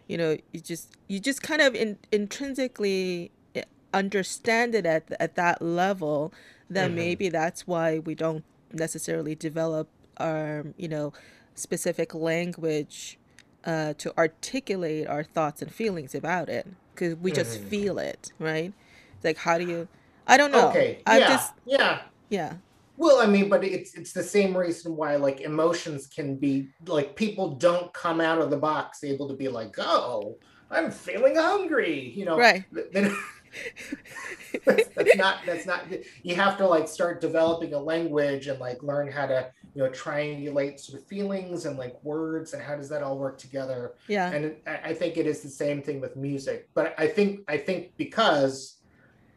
you know you just you just kind of in, intrinsically eh, understand it at, at that level then Mhm. maybe that's why we don't necessarily develop our, you know specific language uh, to articulate our thoughts and feelings about it because we just Mhm. feel it right it's like how do you i don't know okay i'm yeah just yeah yeah Well, I mean, but it's it's the same reason why like emotions can be like people don't come out of the box able to be like, oh, I'm feeling hungry, you know. right th- then- that's, that's not that's not you have to like start developing a language and like learn how to you know triangulate sort of feelings and like words and how does that all work together yeah and it, I I think it is the same thing with music. But I think I think because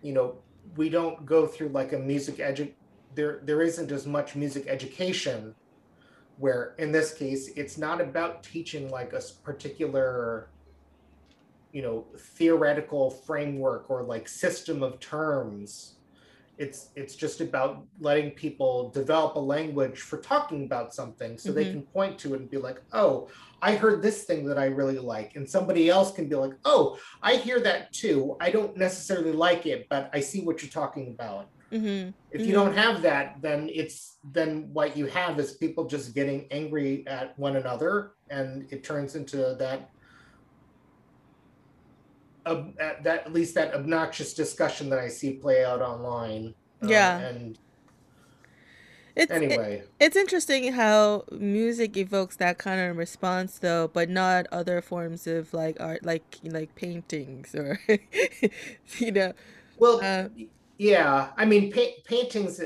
you know we don't go through like a music edu there there isn't as much music education where in this case it's not about teaching like a particular you know theoretical framework or like system of terms it's it's just about letting people develop a language for talking about something so they Mhm. can point to it and be like oh i heard this thing that i really like and somebody else can be like oh i hear that too i don't necessarily like it but i see what you're talking about mm-hmm. if you Mhm. don't have that then it's then what you have is people just getting angry at one another and it turns into that at that at least that obnoxious discussion that i see play out online. Uh, Yeah. and it's it, anyway. it's interesting how music evokes that kind of response though but not other forms of like art like like paintings or you know well uh, yeah i mean pa- paintings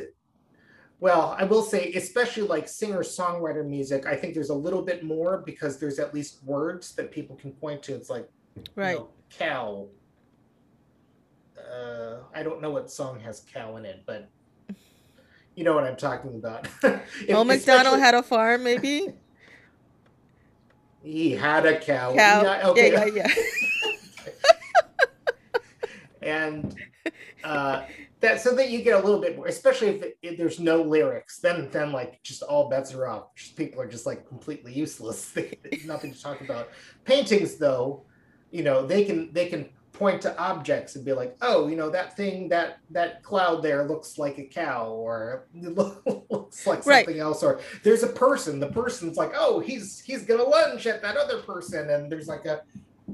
well i will say especially like singer songwriter music i think there's a little bit more because there's at least words that people can point to. It's like right. you know, cow. Uh, I don't know what song has cow in it, but you know what I'm talking about. If- old mcdonald had a farm maybe he had a cow. cow Yeah, okay. yeah yeah yeah and uh, that so that you get a little bit more, especially if, it, if there's no lyrics, then then like just all bets are off. Just people are just like completely useless. There's nothing to talk about. Paintings, though, you know, they can they can point to objects and be like, oh, you know, that thing that that cloud there looks like a cow, or it looks like Right. something else, or there's a person. The person's like, oh, he's he's gonna lunge at that other person, and there's like a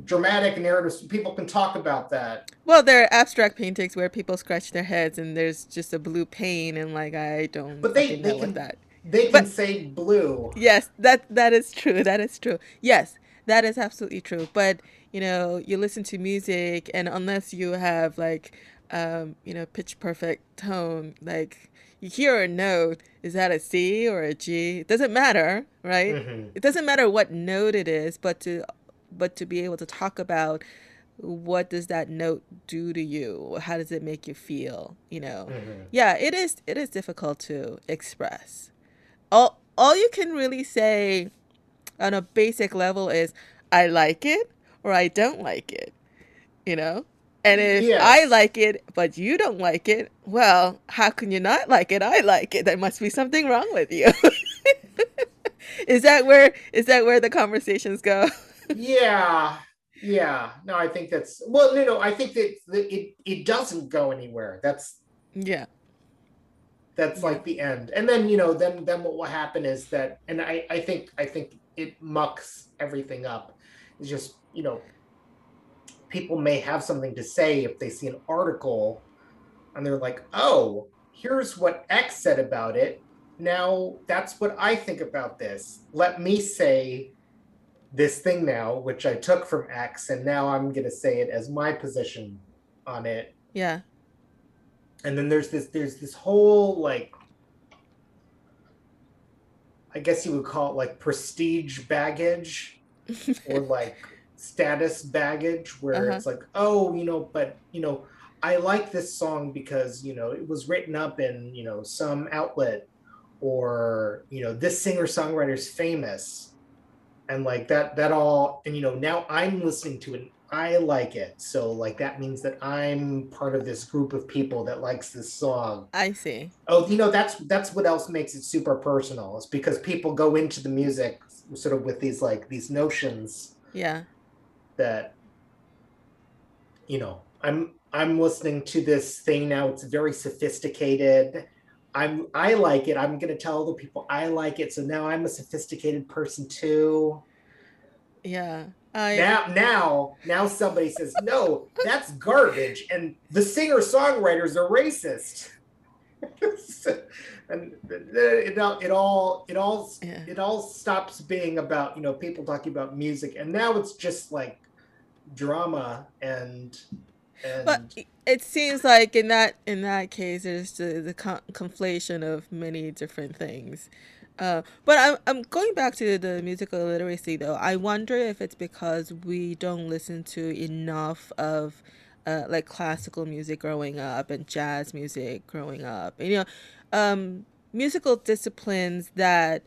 dramatic narrative. People can talk about that. Well, there are abstract paintings where people scratch their heads and there's just a blue paint and like I don't But they- they can- that. They can But- say blue. Yes, that that is true. That is true. Yes, that is absolutely true. But you know, you listen to music and unless you have like um, you know, pitch perfect tone, like you hear a note, is that a C or a G? It doesn't matter, right? Mhm. It doesn't matter what note it is, but to but to be able to talk about what does that note do to you? How does it make you feel? You know. Mhm. Yeah, it is it is difficult to express. All all you can really say on a basic level is I like it or I don't like it. You know? And if I like it but you don't like it, well, how can you not like it? I like it. There must be something wrong with you. is that where is that where the conversations go? Yeah. yeah no i think that's well no no i think that it it doesn't go anywhere that's yeah that's like the end and then you know then then what will happen is that and i i think i think it mucks everything up it's just you know people may have something to say if they see an article and they're like oh here's what x said about it now that's what i think about this let me say this thing now, which I took from X, and now I'm gonna say it as my position on it. Yeah. And then there's this there's this whole like I guess you would call it like prestige baggage or like status baggage where uh-huh. it's like, oh, you know, but you know, I like this song because, you know, it was written up in, you know, some outlet or, you know, this singer-songwriter's famous. And like that that all and you know now i'm listening to it i like it. So like that means that i'm part of this group of people that likes this song. I see. Oh you know that's that's what else makes it super personal is because people go into the music sort of with these like these notions. Yeah that you know i'm i'm listening to this thing now it's very sophisticated I'm I like it. I'm gonna tell other people I like it. So now I'm a sophisticated person too. Yeah. I... Now now now somebody says, no, that's garbage. And the singer-songwriters are racist. and it, all it all it all yeah. it all stops being about you know people talking about music and now it's just like drama and and but it seems like in that in that case, there's the, the conflation of many different things. Uh, but I'm, I'm going back to the musical literacy though. I wonder if it's because we don't listen to enough of uh, like classical music growing up and jazz music growing up. And, you know, um, musical disciplines that,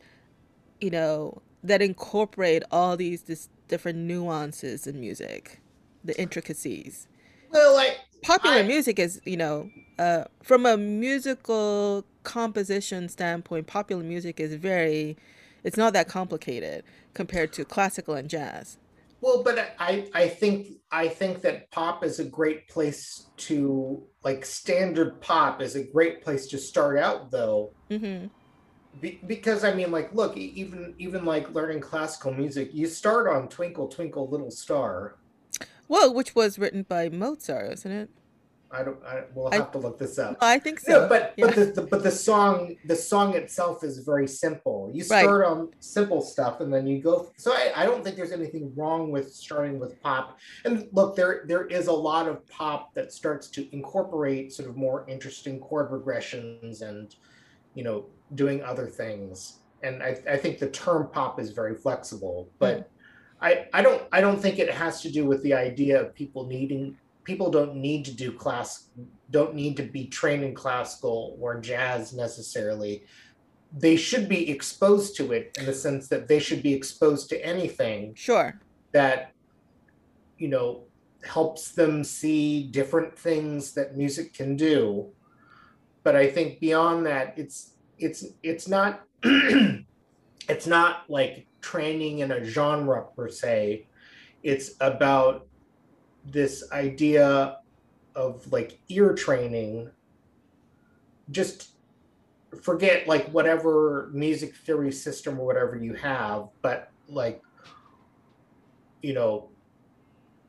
you know, that incorporate all these this different nuances in music, the intricacies. Well, like popular I, music is, you know, uh, from a musical composition standpoint, popular music is very, it's not that complicated compared to classical and jazz. Well, but I, I think I think that pop is a great place to like standard pop is a great place to start out though. Mm-hmm. Be, because I mean, like, look, even even like learning classical music, you start on "Twinkle Twinkle Little Star," Well, which was written by Mozart, isn't it? I don't. I, we'll have I, to look this up. I think so. Yeah, but yeah. but the, the, but the song the song itself is very simple. You start right. on simple stuff and then you go. So I, I don't think there's anything wrong with starting with pop. And look, there there is a lot of pop that starts to incorporate sort of more interesting chord regressions and you know doing other things. And I, I think the term pop is very flexible, but. Mm I, I don't I don't think it has to do with the idea of people needing people don't need to do class don't need to be trained in classical or jazz necessarily they should be exposed to it in the sense that they should be exposed to anything sure that you know helps them see different things that music can do but i think beyond that it's it's it's not it's not like training in a genre per se. It's about this idea of like ear training. Just forget like whatever music theory system or whatever you have, but like, you know,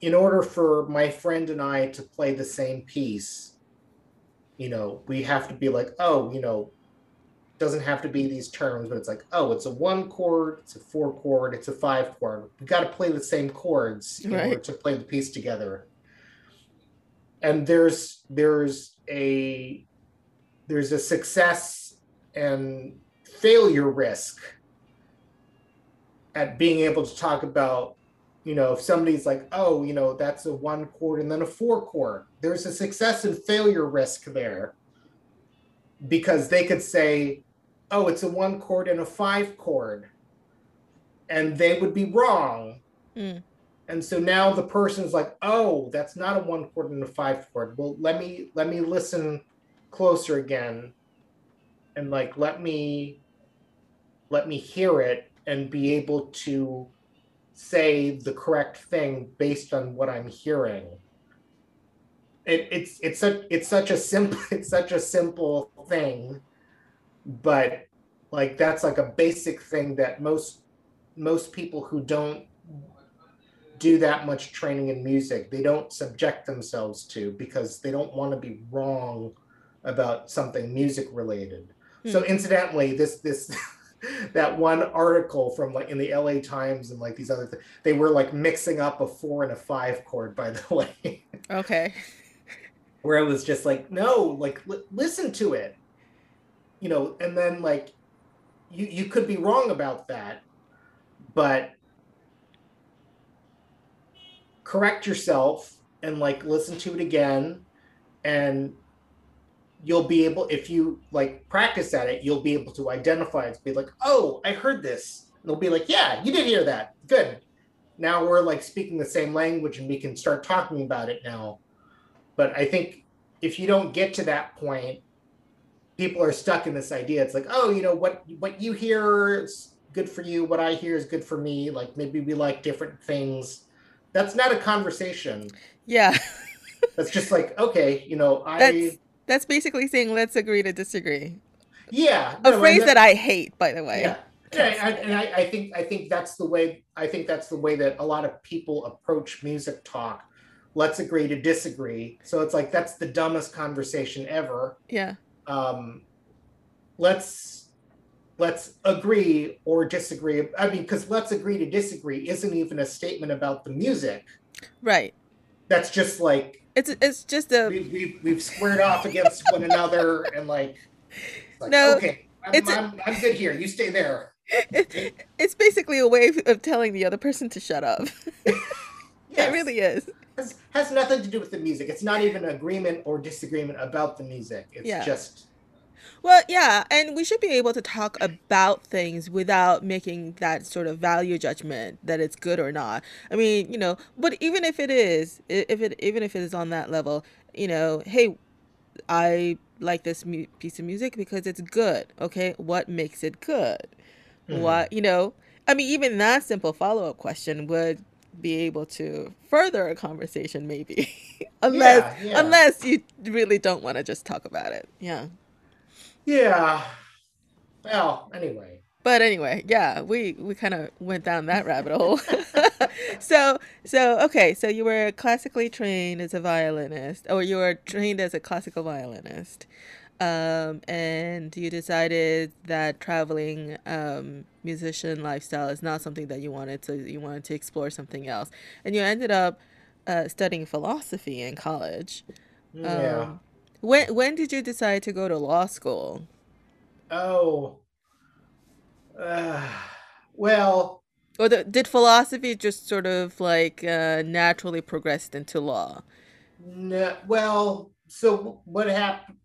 in order for my friend and I to play the same piece, you know, we have to be like, oh, you know, doesn't have to be these terms, but it's like, oh, it's a one chord, it's a four chord, it's a five chord. We got to play the same chords in right. order to play the piece together. And there's there's a there's a success and failure risk at being able to talk about you know if somebody's like oh you know that's a one chord and then a four chord there's a success and failure risk there because they could say oh, it's a one chord and a five chord. And they would be wrong. Mm. And so now the person's like, oh, that's not a one chord and a five chord. Well, let me let me listen closer again and like let me let me hear it and be able to say the correct thing based on what I'm hearing. It, it's it's such it's such a simple it's such a simple thing, but like that's like a basic thing that most most people who don't do that much training in music they don't subject themselves to because they don't want to be wrong about something music related hmm. so incidentally this this that one article from like in the LA Times and like these other things, they were like mixing up a four and a five chord, by the way. Okay. Where it was just like, no, like l- listen to it, you know, and then like you you could be wrong about that, but correct yourself and like listen to it again and you'll be able if you like practice at it you'll be able to identify it be like oh i heard this. And they'll be like yeah you did hear that. Good. Now we're like speaking the same language and we can start talking about it now. But i think if you don't get to that point people are stuck in this idea. It's like oh you know what what you hear is good for you. What i hear is good for me. Like maybe we like different things. That's not a conversation. Yeah. That's just like okay you know i that's that's basically saying let's agree to disagree. Yeah, a no, phrase that, that, I hate, by the way. Yeah, yeah, I, and I, I think I think that's the way I think that's the way that a lot of people approach music talk. Let's agree to disagree. So it's like that's the dumbest conversation ever. Yeah. Um, let's let's agree or disagree. I mean, because let's agree to disagree isn't even a statement about the music. Right. That's just like it's it's just a we, we we've squared off against one another and like, like no okay I'm, it's I'm, I'm good here. You stay there. It, it's basically a way of telling the other person to shut up. Yes. it really is. Has, has nothing to do with the music. It's not even agreement or disagreement about the music. It's yeah. just well, yeah, and we should be able to talk about things without making that sort of value judgment that it's good or not. I mean, you know, but even if it is, if it even if it is on that level, you know, hey, I like this mu- piece of music because it's good. Okay, what makes it good? Mm-hmm. What you know? I mean, even that simple follow up question would be able to further a conversation, maybe, unless yeah, yeah. unless you really don't want to just talk about it. Yeah. Yeah. Well, anyway. But anyway, yeah, we we kind of went down that rabbit hole. so so okay, so you were classically trained as a violinist, or you were trained as a classical violinist, um, and you decided that traveling um, musician lifestyle is not something that you wanted, so you wanted to explore something else, and you ended up uh, studying philosophy in college. Yeah. Um, when when did you decide to go to law school? Oh, uh, well. Or the, did philosophy just sort of like uh, naturally progressed into law? No, well, so what happened?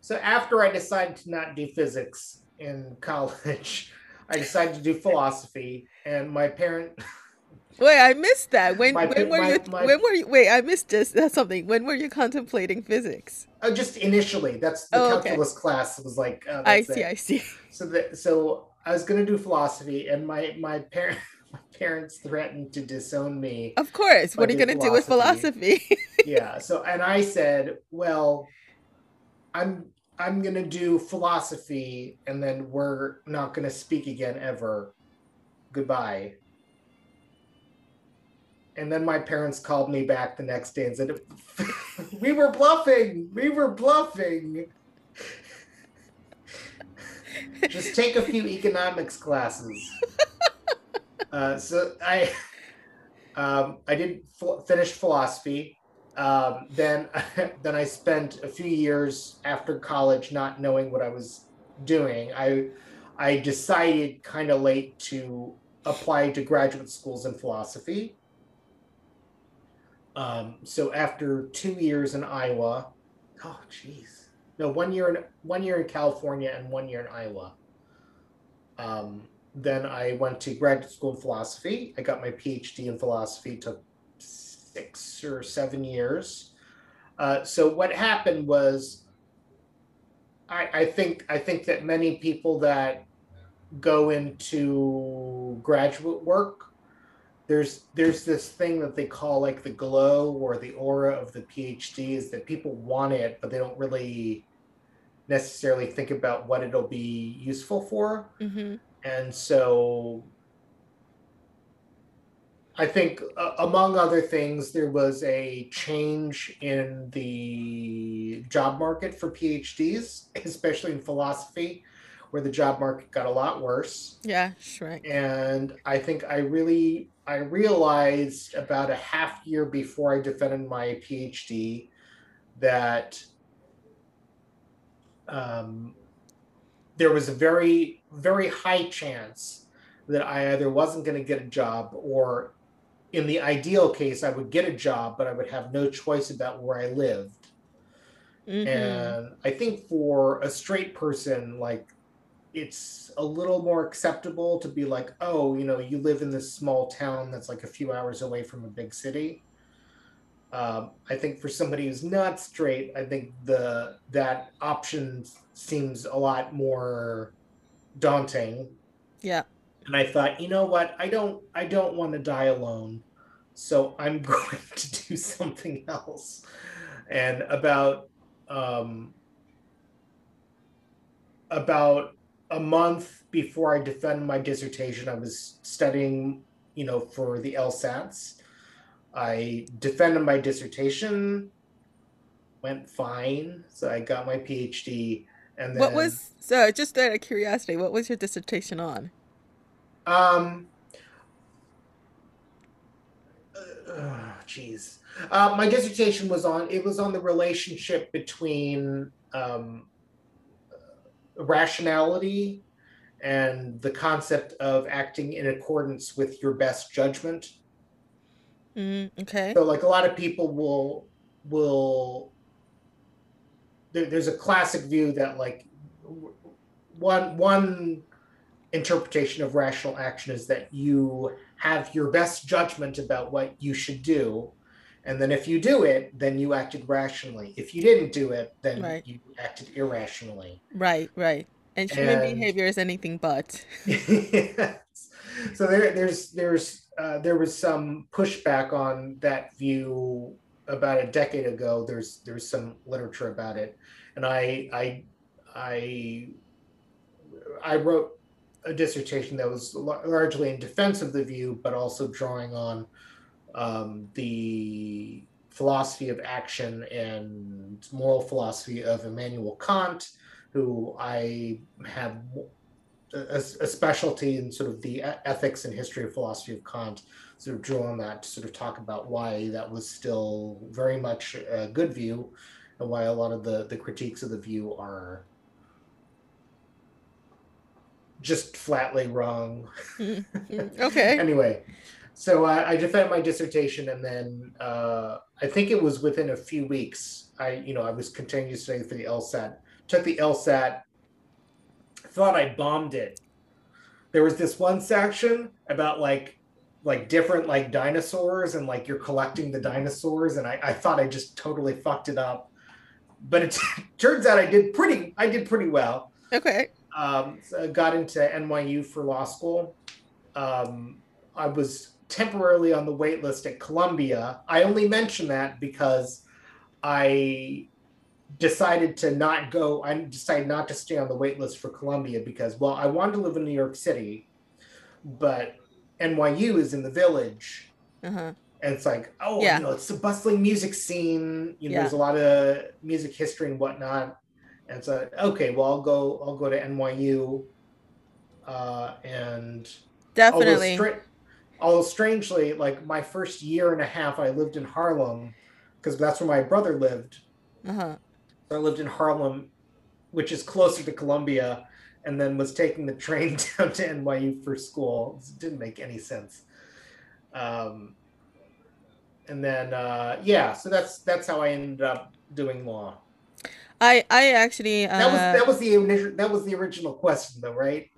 So after I decided to not do physics in college, I decided to do philosophy, and my parent Wait, I missed that. When my, when were my, you? My, when were you? Wait, I missed just that's something. When were you contemplating physics? Oh, just initially. That's the oh, calculus okay. class was like. Uh, I see. It. I see. So that so I was going to do philosophy, and my my parent. My parents threatened to disown me. Of course. What are you going to do with philosophy? yeah. So, and I said, well, I'm I'm going to do philosophy, and then we're not going to speak again ever. Goodbye and then my parents called me back the next day and said, "We were bluffing. We were bluffing." Just take a few economics classes. Uh, so I, um, I did f- finish philosophy. Um, then, then I spent a few years after college not knowing what I was doing. I, I decided kind of late to apply to graduate schools in philosophy. Um, so after two years in Iowa, oh jeez, no, one year in one year in California and one year in Iowa. Um, then I went to graduate school in philosophy. I got my PhD in philosophy. Took six or seven years. Uh, so what happened was, I, I think I think that many people that go into graduate work there's there's this thing that they call like the glow or the aura of the PhD is that people want it, but they don't really necessarily think about what it'll be useful for. Mm-hmm. And so I think, uh, among other things, there was a change in the job market for PhDs, especially in philosophy, where the job market got a lot worse. Yeah, sure. And I think I really I realized about a half year before I defended my PhD that um, there was a very very high chance that I either wasn't going to get a job or in the ideal case, I would get a job, but I would have no choice about where I lived. Mm-hmm. And I think for a straight person, like it's a little more acceptable to be like, oh, you know, you live in this small town that's like a few hours away from a big city. Um, I think for somebody who's not straight, I think the that option seems a lot more daunting. Yeah. And I thought, you know what? I don't I don't want to die alone. So I'm going to do something else. And about um about a month before I defend my dissertation, I was studying, you know, for the LSATs. I defended my dissertation, went fine. So I got my PhD. And then What was so? Just out of curiosity, what was your dissertation on? um uh, jeez. Uh, my dissertation was on it was on the relationship between um, rationality and the concept of acting in accordance with your best judgment. Mm, okay. So, like a lot of people will will there, there's a classic view that like one one interpretation of rational action is that you have your best judgment about what you should do and then if you do it then you acted rationally if you didn't do it then Right. you acted irrationally Right, right. And human and behavior is anything but. Yes. so there there's there's uh, there was some pushback on that view about a decade ago there's there's some literature about it and i i i i wrote a dissertation that was largely in defense of the view but also drawing on um, the philosophy of action and moral philosophy of immanuel kant who i have a, a specialty in sort of the ethics and history of philosophy of Kant, sort of drew on that to sort of talk about why that was still very much a good view and why a lot of the, the critiques of the view are just flatly wrong. Mm, mm, Okay. anyway, so I defended my dissertation, and then uh, I think it was within a few weeks. I, you know, I was continuing to study for the LSAT. Took the LSAT. Thought I bombed it. There was this one section about like, like different like dinosaurs, and like you're collecting the dinosaurs, and I, I thought I just totally fucked it up. But it turns out I did pretty. I did pretty well Okay. um, so I got into NYU for law school. Um, I was temporarily on the wait list at Columbia. I only mention that because I decided to not go. I decided not to stay on the wait list for Columbia because, well, I wanted to live in New York City, but NYU is in the village. Uh-huh. And it's like, oh, Yeah. you know, it's a bustling music scene. You know, Yeah. there's a lot of music history and whatnot. And so, okay, well, I'll go. I'll go to NYU. Uh, and although, Definitely. Although strangely, like my first year and a half, I lived in Harlem because that's where my brother lived. Uh-huh. So I lived in Harlem, which is closer to Columbia, and then was taking the train down to NYU for school. It didn't make any sense. Um, and then uh, yeah, so that's that's how I ended up doing law. I I actually That was uh that was the initial that was the original question though, right?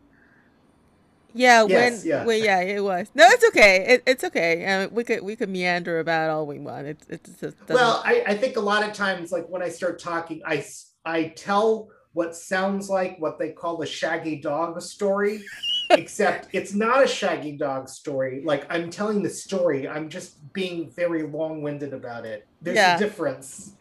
Yeah Yes, when yeah. well yeah it was no it's okay it, it's okay uh, we could we could meander about all we want it it just Well, I, I think a lot of times, like when I start talking, I I tell what sounds like what they call the shaggy dog story. except it's not a shaggy dog story. Like I'm telling the story, I'm just being very long-winded about it. There's Yeah. a difference.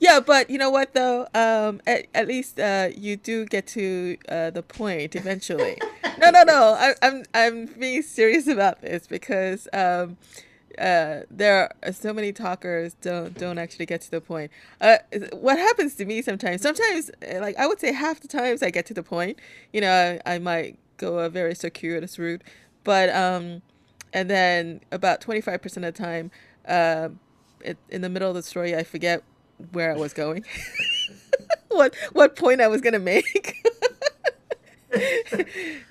Yeah, but you know what though? Um, at, at least uh, you do get to uh, the point eventually. No, no, no. I, I'm I'm being serious about this because um, uh, there are so many talkers don't don't actually get to the point. Uh, what happens to me sometimes? Sometimes, uh, like I would say, half the times I get to the point. You know, I, I might go a very circuitous route, but um, and then about twenty five percent of the time, uh, in the middle of the story, I forget where I was going, what what point I was gonna make,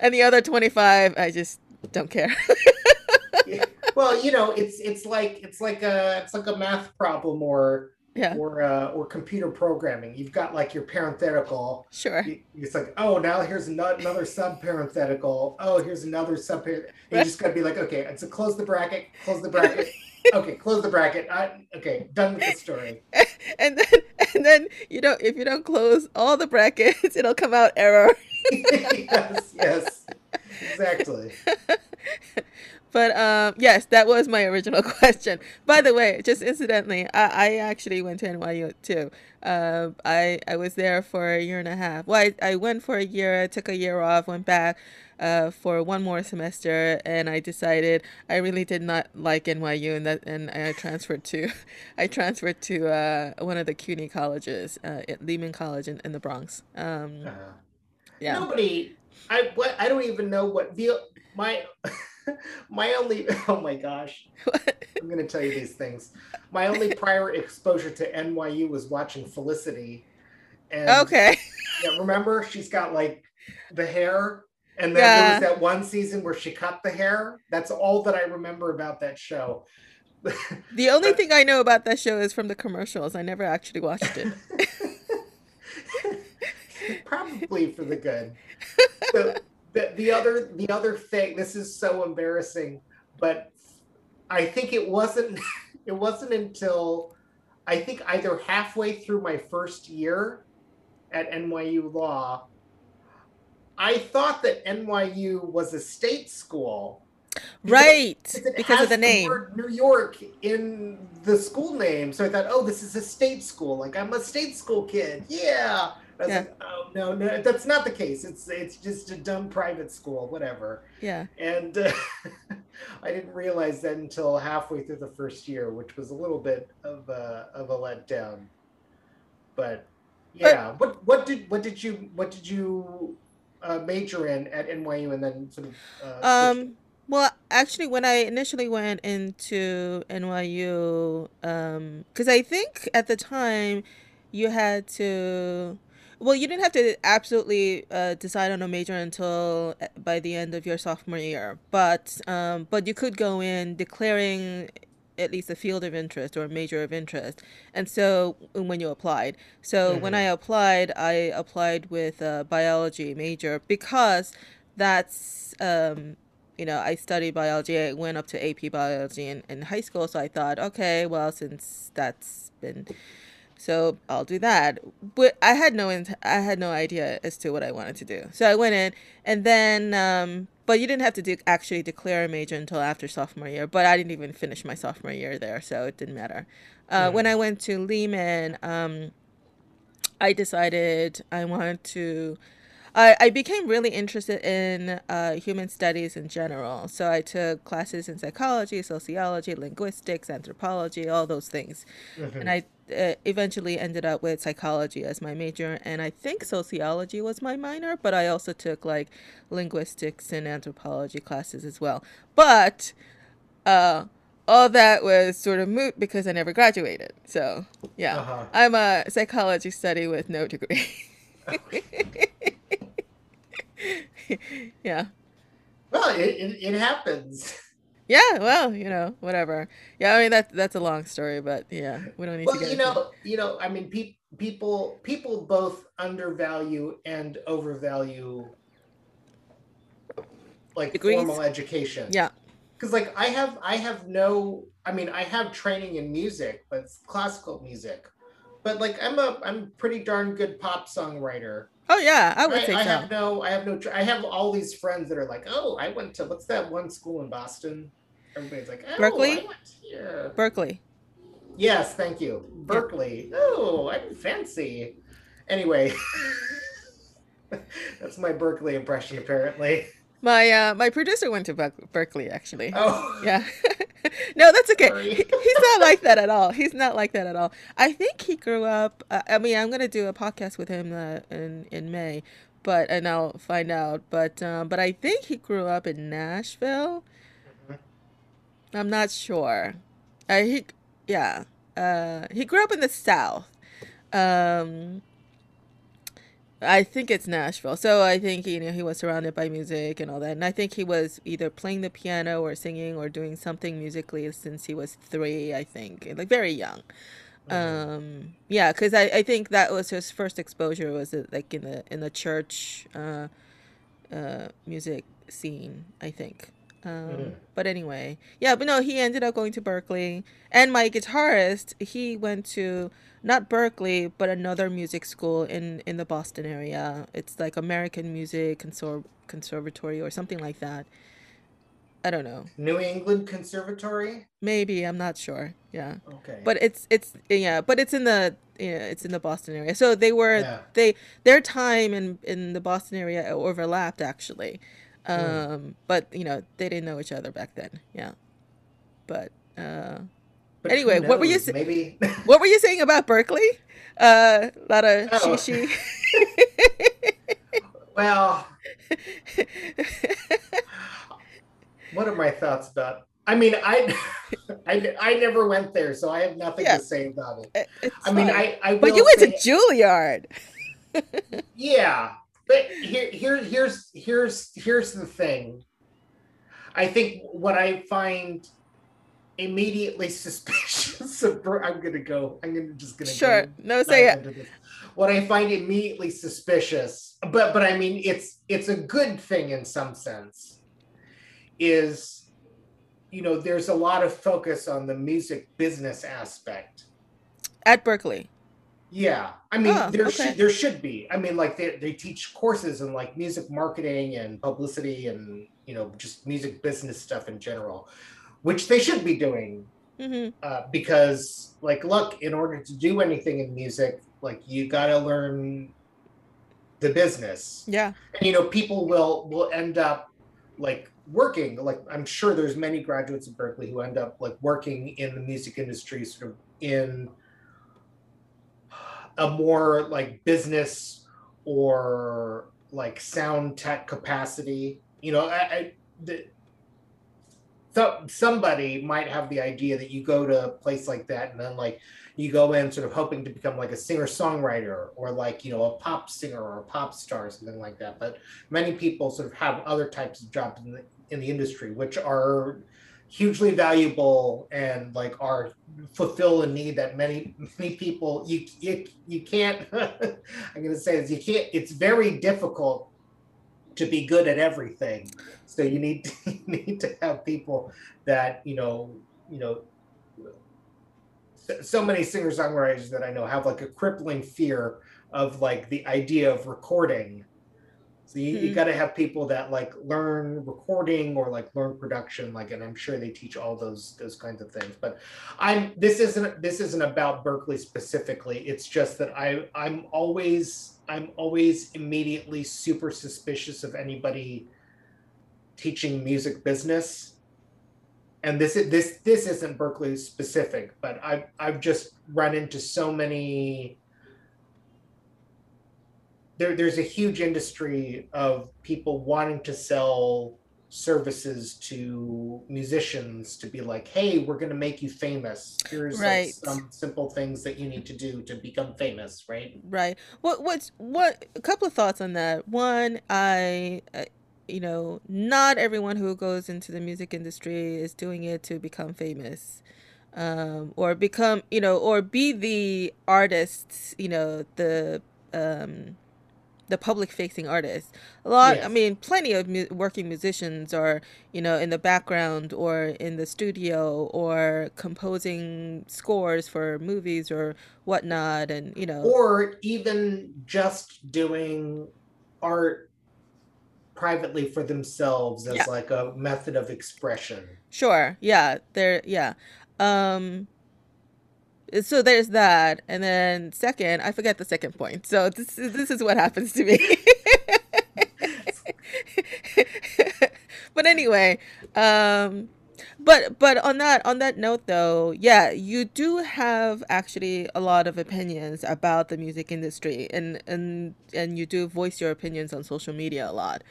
and the other twenty five, I just don't care. well, you know, it's it's like it's like a it's like a math problem or yeah, or uh, or computer programming. You've got like your parenthetical. sure. It's like, oh, now here's another sub parenthetical. Oh, here's another sub. You just gotta be like, okay, it's a close the bracket, close the bracket. Okay, close the bracket. I, okay, done with the story. and then and then you know if you don't close all the brackets, it'll come out error. yes, yes, exactly. But um, yes, that was my original question. By the way, just incidentally, I, I actually went to NYU too. Uh, I I was there for a year and a half. Well, I, I went for a year, I took a year off, went back uh, for one more semester, and I decided I really did not like NYU, and that and I transferred to I transferred to uh, one of the CUNY colleges, uh, at Lehman College in, in the Bronx. Um, Uh, yeah. Nobody. I what I don't even know what the my my only. Oh my gosh. I'm going to tell you these things. My only prior exposure to NYU was watching Felicity. And okay. yeah, remember, she's got like the hair. And then there was that one season where she cut the hair. That's all that I remember about that show. The only thing I know about that show is from the commercials. I never actually watched it. Probably for the good. The, the, the other the other thing, this is so embarrassing, but I think it wasn't it wasn't until I think either halfway through my first year at NYU Law, I thought that NYU was a state school. Right, it because of the name. word New York in the school name. So I thought, oh, this is a state school. Like I'm a state school kid. Yeah. I was Yeah. like, oh no, no, that's not the case. It's it's just a dumb private school, whatever. Yeah. And uh, I didn't realize that until halfway through the first year, which was a little bit of a of a letdown. But yeah, what what did what did you what did you uh, major in at NYU and then sort of uh, Um, well, actually, when I initially went into NYU, um, because I think at the time you had to, well, you didn't have to absolutely uh, decide on a major until uh, by the end of your sophomore year, but um, but you could go in declaring at least a field of interest or a major of interest, and so when you applied, so when I applied, I applied with a biology major because that's um, you know, I studied biology. I went up to AP biology in, in high school, so I thought, okay, well, since that's been, so I'll do that. But I had no, int- I had no idea as to what I wanted to do. So I went in, and then, um, but you didn't have to do, actually declare a major until after sophomore year. But I didn't even finish my sophomore year there, so it didn't matter. Uh, When I went to Lehman, um, I decided I wanted to. I, I became really interested in uh, human studies in general. So I took classes in psychology, sociology, linguistics, anthropology, all those things. And I uh, eventually ended up with psychology as my major. And I think sociology was my minor, but I also took like linguistics and anthropology classes as well. But uh, all that was sort of moot because I never graduated. So yeah, Uh-huh. I'm a psychology study with no degree. yeah. Well, it, it, it happens. Yeah, well, you know, whatever. Yeah, I mean that that's a long story, but yeah, we don't need to Well, you into know, you know, I mean, pe- people people both undervalue and overvalue like Degrees? formal education. Yeah. Because like I have I have no I mean I have training in music, but it's classical music. But like I'm a I'm pretty darn good pop songwriter. Oh yeah, I would I, say I so. have no I have no tr- I have all these friends that are like, oh, I went to what's that one school in Boston? Everybody's like, oh, Berklee? I went here. Berklee. Yes, thank you. Berklee. Oh, I'm fancy. Anyway, that's my Berklee impression apparently. My uh, my producer went to Berklee actually. Oh, Yeah. no, that's okay. He- He's not like that at all. He's not like that at all. I think he grew up. Uh, I mean, I'm gonna do a podcast with him uh, in in May, but and I'll find out. But um, but I think he grew up in Nashville. Mhm. I'm not sure. Uh, he yeah. Uh, he grew up in the South. Um, I think it's Nashville. So I think you know he was surrounded by music and all that, and I think he was either playing the piano or singing or doing something musically since he was three. I think like very young. Mhm. Um, yeah, because I, I think that was his first exposure was uh, like in the in the church uh, uh, music scene. I think. Um, Mhm. But anyway, yeah, but no, he ended up going to Berklee, and my guitarist he went to not Berklee but another music school in in the Boston area. It's like American Music Consor- Conservatory or something like that. I don't know. New England Conservatory. Maybe I'm not sure. Yeah Okay. but it's it's yeah but it's in the yeah, it's in the boston area so they were Yeah. they their time in in the boston area overlapped actually um Mm. but you know they didn't know each other back then yeah but uh But anyway, who what were you knows? sa- Maybe. what were you saying about berklee uh a lot of Oh. shishi well, what are my thoughts about? I mean, I, I, I never went there, so I have nothing Yeah. to say about it. It- it's I mean, fine. I, I but you went say- to juilliard yeah but here here here's here's here's the thing. I think what i find immediately suspicious of i'm gonna go i'm gonna just gonna sure. Go no say it. what i find immediately suspicious but but i mean it's it's a good thing in some sense is you know there's a lot of focus on the music business aspect. At berklee yeah, I mean Oh, there okay. should there should be. I mean, like they they teach courses in like music marketing and publicity and you know just music business stuff in general, which they should be doing hmm uh, because like look, in order to do anything in music, like you got to learn the business yeah and you know people will will end up like working like i'm sure there's many graduates of berklee who end up like working in the music industry sort of in a more like business or like sound tech capacity you know i, I the, so somebody might have the idea that you go to a place like that and then like you go in sort of hoping to become like a singer songwriter or like you know a pop singer or a pop star or something like that but many people sort of have other types of jobs in the in the industry which are hugely valuable and like are fulfill a need that many many people you you, you can't i'm going to say this you can't it's very difficult to be good at everything. So you need to, you need to have people that you know you know so- many singer songwriters that i know have like a crippling fear of like the idea of recording so you, you Mhm. got to have people that like learn recording or like learn production like and i'm sure they teach all those those kinds of things but i'm this isn't this isn't about berklee specifically it's just that i i'm always i'm always immediately super suspicious of anybody teaching music business and this is this this isn't berklee specific but i've i've just run into so many there, there's a huge industry of people wanting to sell services to musicians to be like, hey, we're going to make you famous. Here's Right. like some simple things that you need to do to become famous, right? Right. What what's what a couple of thoughts on that. One, I uh, you know, not everyone who goes into the music industry is doing it to become famous. Um or become, you know, or be the artists, you know, the um the public facing artists. A lot, Yes. I mean, plenty of mu- working musicians are, you know, in the background or in the studio or composing scores for movies or whatnot. And, you know, or even just doing art privately for themselves as Yeah. like a method of expression. sure. Yeah. There, yeah. Um, so there's that. And then second, I forget the second point. So this is, this is what happens to me. but anyway, um, but but on that on that note though, yeah, you do have actually a lot of opinions about the music industry, and and and you do voice your opinions on social media a lot,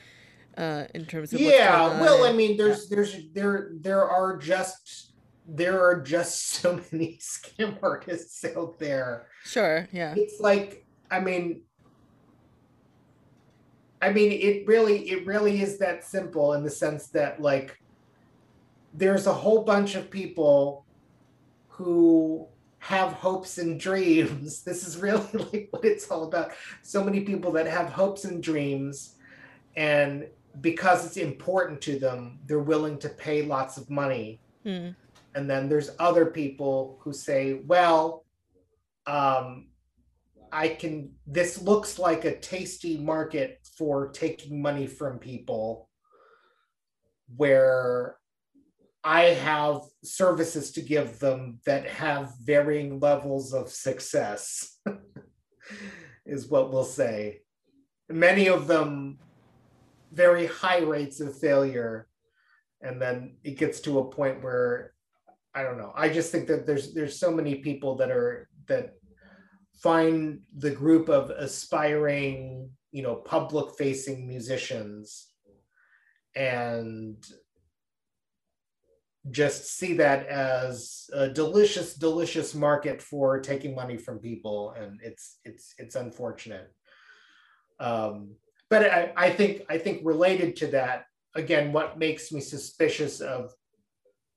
uh, in terms of Yeah, well, I mean, there's there's there there are just there are just so many scam artists out there. sure, yeah, It's like, I mean, I mean, it really it really is that simple in the sense that like there's a whole bunch of people who have hopes and dreams. This is really like what it's all about. So many people that have hopes and dreams, and because it's important to them, they're willing to pay lots of money. Hmm. And then there's other people who say, well, um, I can, this looks like a tasty market for taking money from people where I have services to give them that have varying levels of success, is what we'll say. Many of them very high rates of failure. And then it gets to a point where I don't know. I just think that there's there's so many people that are that find the group of aspiring, you know, public facing musicians and just see that as a delicious delicious market for taking money from people and it's it's it's unfortunate um but i i think i think related to that again what makes me suspicious of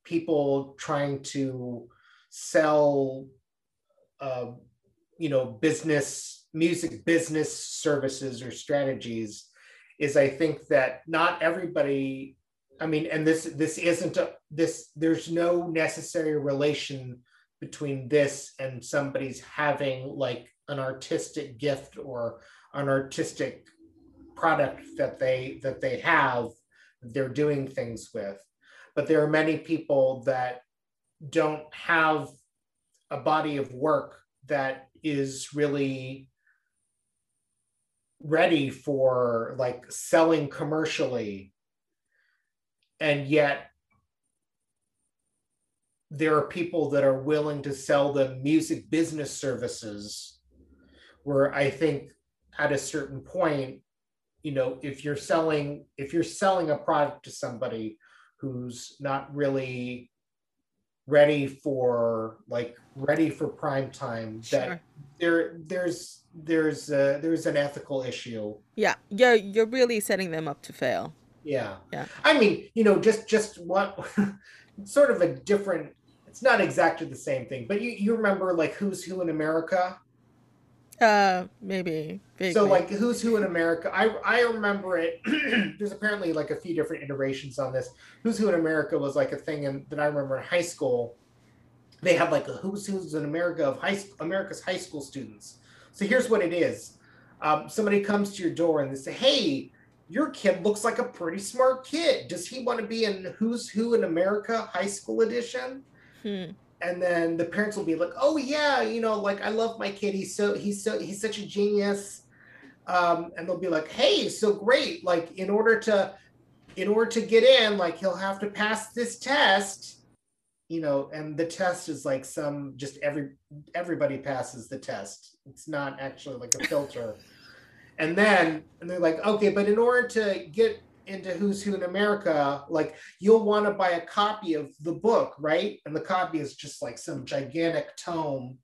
people trying to sell uh, you know business music business services or strategies is i think that not everybody i mean and this this isn't a, this there's no necessary relation between this and somebody's having like an artistic gift or an artistic product that they that they have they're doing things with but there are many people that don't have a body of work that is really ready for like selling commercially. And yet there are people that are willing to sell them music business services where i think at a certain point you know if you're selling if you're selling a product to somebody who's not really ready for like ready for prime time that Sure. there there's there's a, there's an ethical issue Yeah, you're you're really setting them up to fail. yeah Yeah. i mean you know just just what sort of a different it's not exactly the same thing but you you remember like who's who in america Uh, maybe. Vaguely. So like Who's Who in America, I I remember it. there's apparently like a few different iterations on this. Who's Who in America was like a thing in, that I remember in high school. They had like a Who's Who's in America of high America's high school students. So here's what it is: um, somebody comes to your door and they say, "Hey, your kid looks like a pretty smart kid. Does he want to be in Who's Who in America High School Edition?" Hmm. And then the parents will be like oh yeah you know like i love my kid. He's so he's so he's such a genius. Um, and they'll be like hey so great. Like in order to in order to get in like he'll have to pass this test. You know and the test is like some just every everybody passes the test. It's not actually like a filter. And then and they're like okay but in order to get into who's who in america like you'll want to buy a copy of the book right? And the copy is just like some gigantic tome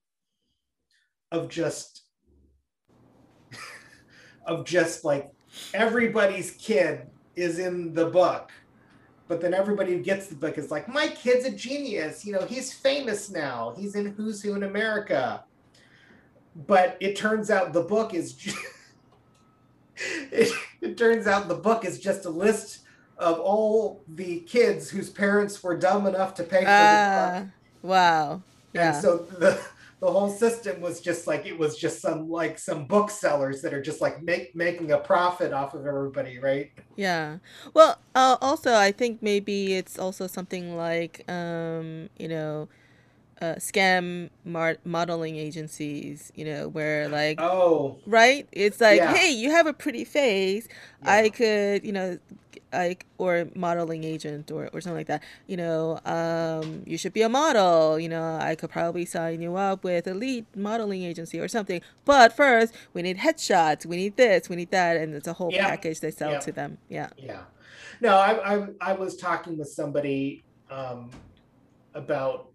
of just of just like everybody's kid is in the book but then everybody who gets the book is like my kid's a genius you know he's famous now he's in who's who in america. But it turns out the book is ju- it, it turns out the book is just a list of all the kids whose parents were dumb enough to pay for uh, the book. Wow. Yeah. And so the the whole system was just like it was just some like some booksellers that are just like make making a profit off of everybody, right? Yeah. Well, uh, also I think maybe it's also something like um, you know, uh, scam mar- modeling agencies, you know, where like, oh, right? It's like, yeah. hey, you have a pretty face. Yeah. I could, you know, like or modeling agent or, or something like that. You know um, you should be a model. You know i could probably sign you up with a lead modeling agency or something. But first we need headshots. We need this. We need that. And it's a whole yeah. package they sell to them. Yeah. Yeah. No I, I, I was talking with somebody um, about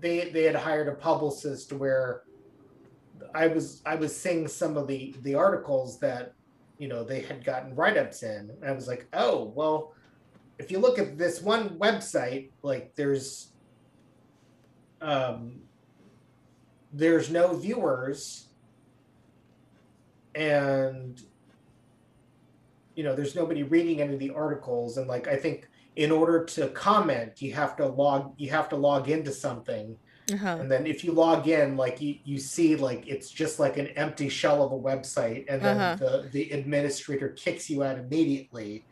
they they had hired a publicist where I was I was seeing some of the the articles that you know they had gotten write-ups in. And I was like, oh well, if you look at this one website, like there's um there's no viewers and you know there's nobody reading any of the articles and like i think in order to comment you have to log you have to log into something uh-huh. and then if you log in like you, you see like it's just like an empty shell of a website and then uh-huh. the, the administrator kicks you out immediately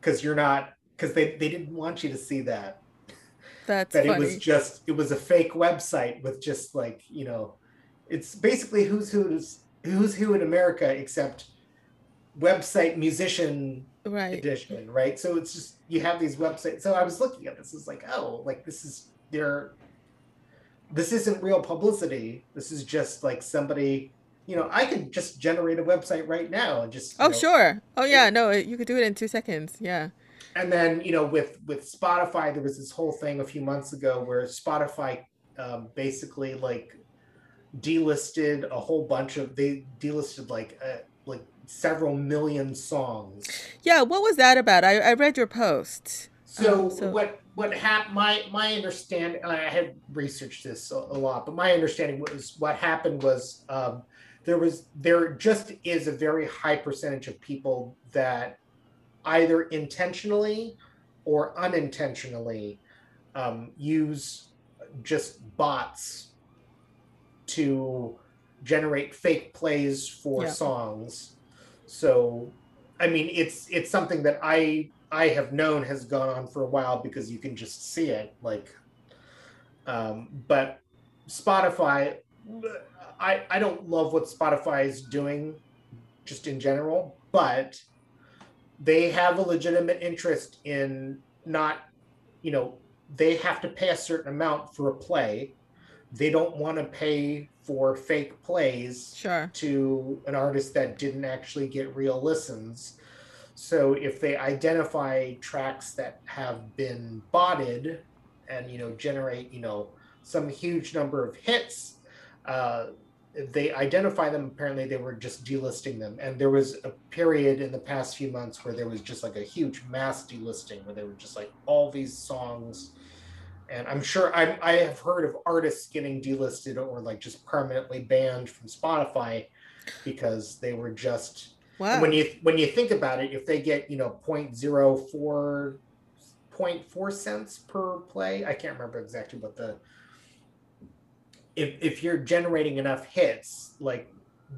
because you're not because they, they didn't want you to see that that's that funny. it was just it was a fake website with just like you know it's basically who's who's who's who in america except website musician right. edition, right? So it's just you have these websites. So I was looking at this, is like, oh, like this is their this isn't real publicity. This is just like somebody, you know, I could just generate a website right now and just Oh know, sure. Oh yeah, no, you could do it in 2 seconds. Yeah. And then, you know, with with Spotify there was this whole thing a few months ago where Spotify um, basically like delisted a whole bunch of they delisted like like several million songs. Yeah, what was that about? I, I read your post. So, um, so... what what happened? My my understanding, I had researched this a, a, lot, but my understanding was what happened was um, there was there just is a very high percentage of people that either intentionally or unintentionally um, use just bots to generate fake plays for yeah. songs so, I mean, it's it's something that I I have known has gone on for a while because you can just see it. Like, um, but Spotify, I I don't love what Spotify is doing, just in general, but they have a legitimate interest in not, you know, they have to pay a certain amount for a play. They don't want to pay for fake plays sure. to an artist that didn't actually get real listens. So if they identify tracks that have been botted and you know generate you know some huge number of hits, uh, they identify them. Apparently, they were just delisting them, and there was a period in the past few months where there was just like a huge mass delisting, where they were just like all these songs and I'm sure I, I have heard of artists getting delisted or like just permanently banned from Spotify because they were just wow. when you when you think about it, if they get you know 0.04 0.4 cents per play, I can't remember exactly what the if if you're generating enough hits, like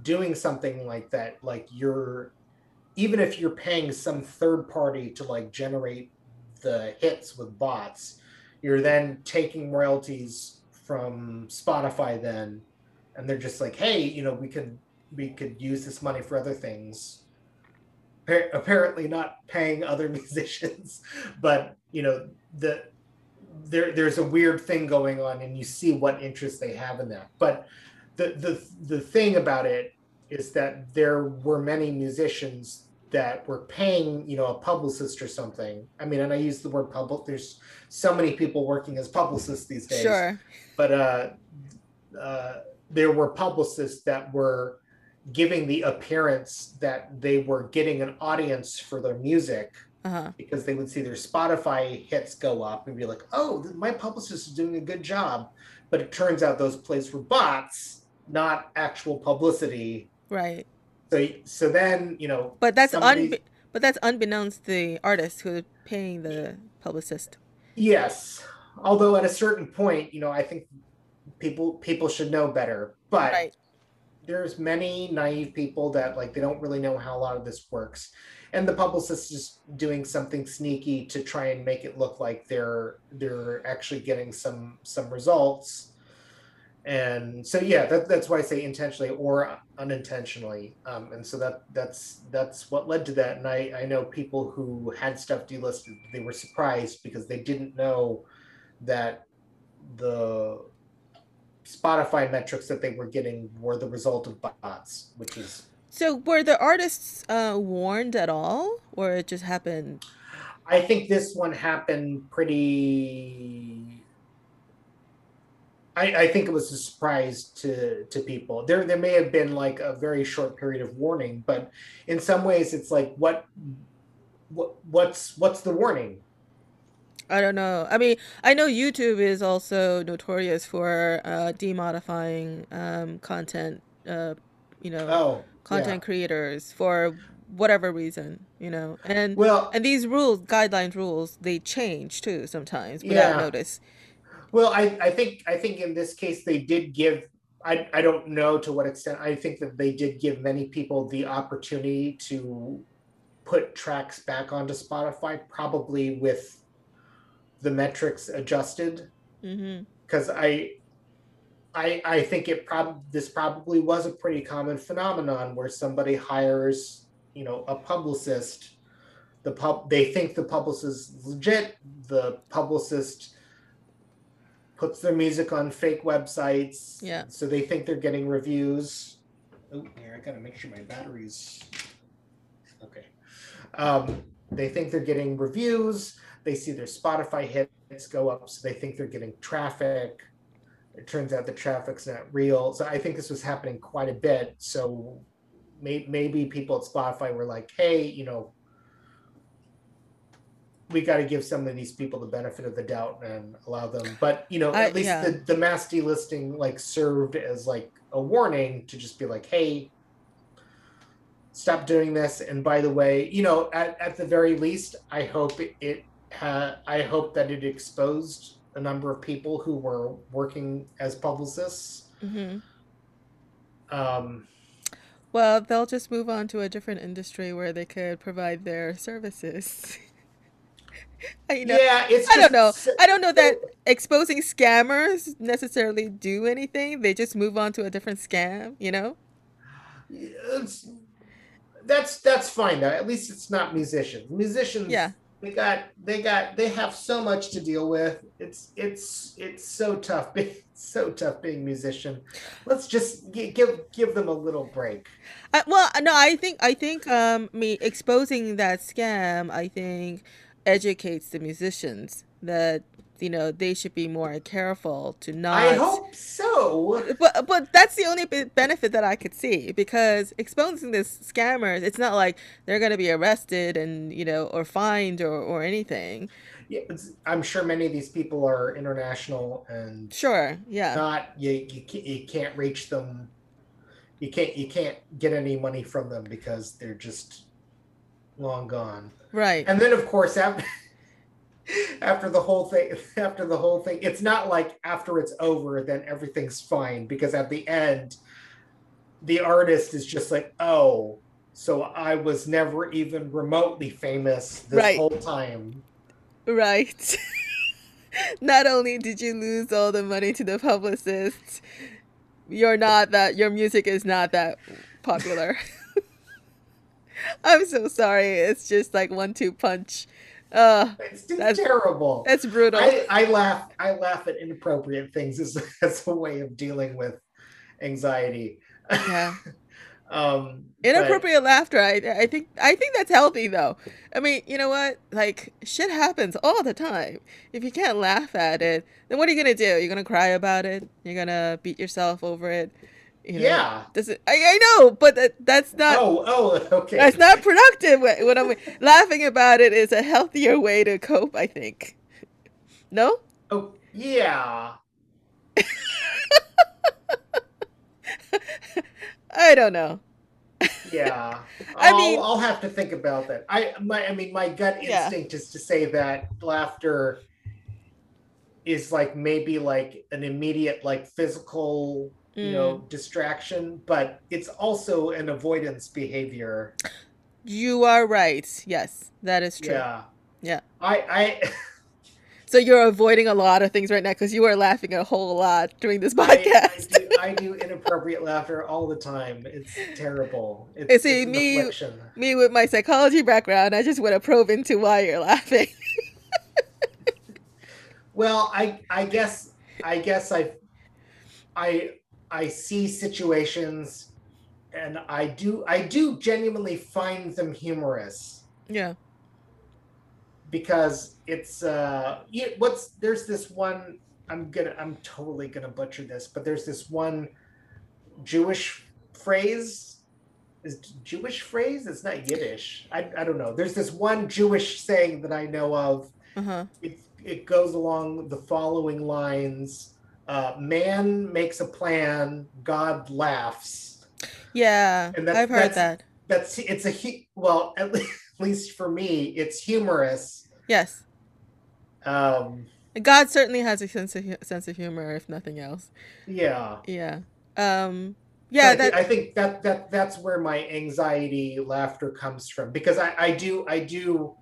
doing something like that, like you're even if you're paying some third party to like generate the hits with bots, you're then taking royalties from Spotify then, and they're just like, hey, you know, we could we could use this money for other things. Apparently, not paying other musicians, but you know the there there's a weird thing going on, and you see what interest they have in that. But the the the thing about it is that there were many musicians that were paying, you know, a publicist or something. I mean, and I use the word public. There's so many people working as publicists these days. Sure. But uh, uh, there were publicists that were giving the appearance that they were getting an audience for their music uh-huh. because they would see their Spotify hits go up and be like, "Oh, my publicist is doing a good job," but it turns out those plays were bots, not actual publicity. Right So so then you know. But that's unbe- but that's unbeknownst to the artist who paying the publicist. Yes. Although at a certain point, you know, I think people people should know better. But Right. there's many naive people that like they don't really know how a lot of this works. And the publicist is doing something sneaky to try and make it look like they're they're actually getting some some results. And so yeah, that, that's why I say intentionally or unintentionally. Um, and so that that's that's what led to that. And I, I know people who had stuff delisted, they were surprised because they didn't know that the Spotify metrics that they were getting were the result of bots, which is So were the artists uh, warned at all, or it just happened? I think this one happened pretty. I, I think it was a surprise to to people. There there may have been like a very short period of warning, but in some ways it's like what what what's what's the warning? I don't know. I mean, I know YouTube is also notorious for uh, demodifying um, content. Uh, you know, Oh, content creators for whatever reason. You know, and well, and these rules, guidelines, rules, they change too sometimes without Yeah. notice. Well, I, I think I think in this case they did give I, I don't know to what extent I think that they did give many people the opportunity to put tracks back onto Spotify, probably with the metrics adjusted. Mm-hmm. Because I I I think it prob this probably was a pretty common phenomenon where somebody hires, you know, a publicist. The pub they think the publicist is legit, the publicist puts their music on fake websites. Yeah. So they think they're getting reviews. Oh, here I gotta make sure my batteries. Okay. Um, they think they're getting reviews. They see their Spotify hits go up, so they think they're getting traffic. It turns out the traffic's not real. So I think this was happening quite a bit. So may, maybe people at Spotify were like, "Hey, you know, we got to give some of these people the benefit of the doubt and allow them." But you know, at least yeah. the, the mass delisting like served as like a warning to just be like, "Hey, stop doing this." And by the way, you know, at, at the very least, I hope it, it ha- I hope that it exposed a number of people who were working as publicists. hmm Um, Well, they'll just move on to a different industry where they could provide their services. you know, yeah, it's. I don't know. I don't know that exposing scammers necessarily do anything. They just move on to a different scam, you know? that's that's fine though. At least it's not musicians. Musicians, Yeah. they got they got they have so much to deal with. It's it's it's so tough. Being, so tough being a musician. Let's just gi- give give them a little break. I, well, no, I think I think um me exposing that scam, I think educates the musicians that you know they should be more careful to not I hope so. but but that's the only benefit that I could see because exposing this scammers, it's not like they're gonna be arrested and you know or fined or or anything. Yeah, I'm sure many of these people are international and Sure, yeah, not you you can't, you can't reach them. You can't you can't get any money from them because they're just long gone. Right, And then of course after after the whole thing after the whole thing it's not like after it's over then everything's fine because at the end the artist is just like oh so I was never even remotely famous this Right. whole time. right. not only did you lose all the money to the publicist, you're not that your music is not that popular. I'm so sorry. It's just like one two punch. Uh, It's That's- terrible. that's brutal. I, I laugh I laugh at inappropriate things as, as a way of dealing with anxiety. yeah. um but- Inappropriate laughter. I I think I think that's healthy though. I mean, you know what? Like shit happens all the time. If you can't laugh at it, then what are you gonna do? You're gonna cry about it. You're gonna beat yourself over it. You know? yeah. Does it? I, I know, but that, that's not. oh, oh, okay. That's not productive. When I'm laughing about it is a healthier way to cope. I think. No. Oh, yeah. I don't know. yeah. I I'll, mean- I'll have to think about that. I my I mean my gut Yeah. instinct is to say that laughter is like maybe like an immediate like physical you know Mm. distraction, but it's also an avoidance behavior. You are right. Yes, that is true. Yeah. Yeah. I I So you're avoiding a lot of things right now because you are laughing a whole lot during this I, I, podcast. do, I do inappropriate laughter all the time. It's terrible. It's, And see, it's me-. Me with my psychology background, I just want to probe into why you're laughing. Well, I I guess I guess I I I see situations and I do I do genuinely find them humorous. Yeah. because it's uh yeah, what's there's this one I'm gonna I'm totally gonna butcher this, but there's this one Jewish phrase. Is Jewish phrase? It's not Yiddish. I, I don't know. There's this one Jewish saying that I know of. Uh huh. it, it goes along the following lines uh, man makes a plan god laughs Yeah, And that's- I've heard that. that's it's a hu- well at le- at least for me it's humorous Yes. um God certainly has a sense of sense of humor, if nothing else. yeah Yeah. Um. Yeah. That. I think that that that's where my anxiety laughter comes from because I, I do I do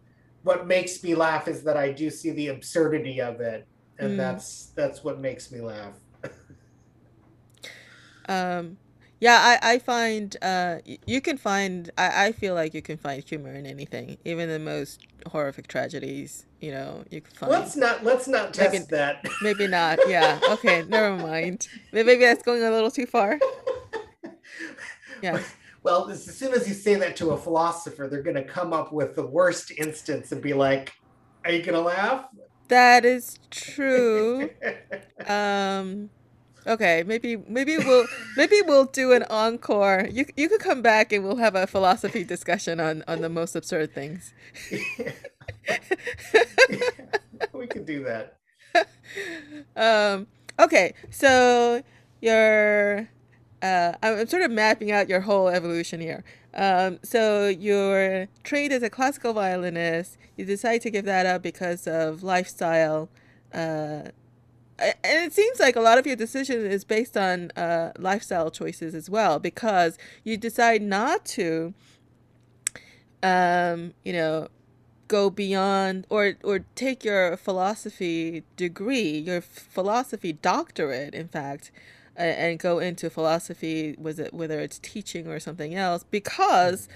what makes me laugh is that I do see the absurdity of it and Mm. that's that's what makes me laugh Um. Yeah. I. I find. Uh. You can find. I. I feel like you can find humor in anything, even the most horrific tragedies. You know. You can find. let's not let's not test Maybe- that Maybe not. Yeah. Okay. never mind. Maybe that's going a little too far. Yeah. Well, as as soon as you say that to a philosopher, they're going to come up with the worst instance and be like, "Are you going to laugh?" That is true. Um. Okay. Maybe. Maybe we'll. Maybe we'll do an encore. You. You could come back and we'll have a philosophy discussion on on the most absurd things. we could do that. um, okay, so you're, uh, I'm sort of mapping out your whole evolution here. Um, so you're trained as a classical violinist. You decide to give that up because of lifestyle. Uh, and it seems like a lot of your decision is based on uh, lifestyle choices as well, because you decide not to, um, you know, go beyond or or take your philosophy degree, your philosophy doctorate, in fact, and go into philosophy, was it whether it's teaching or something else, because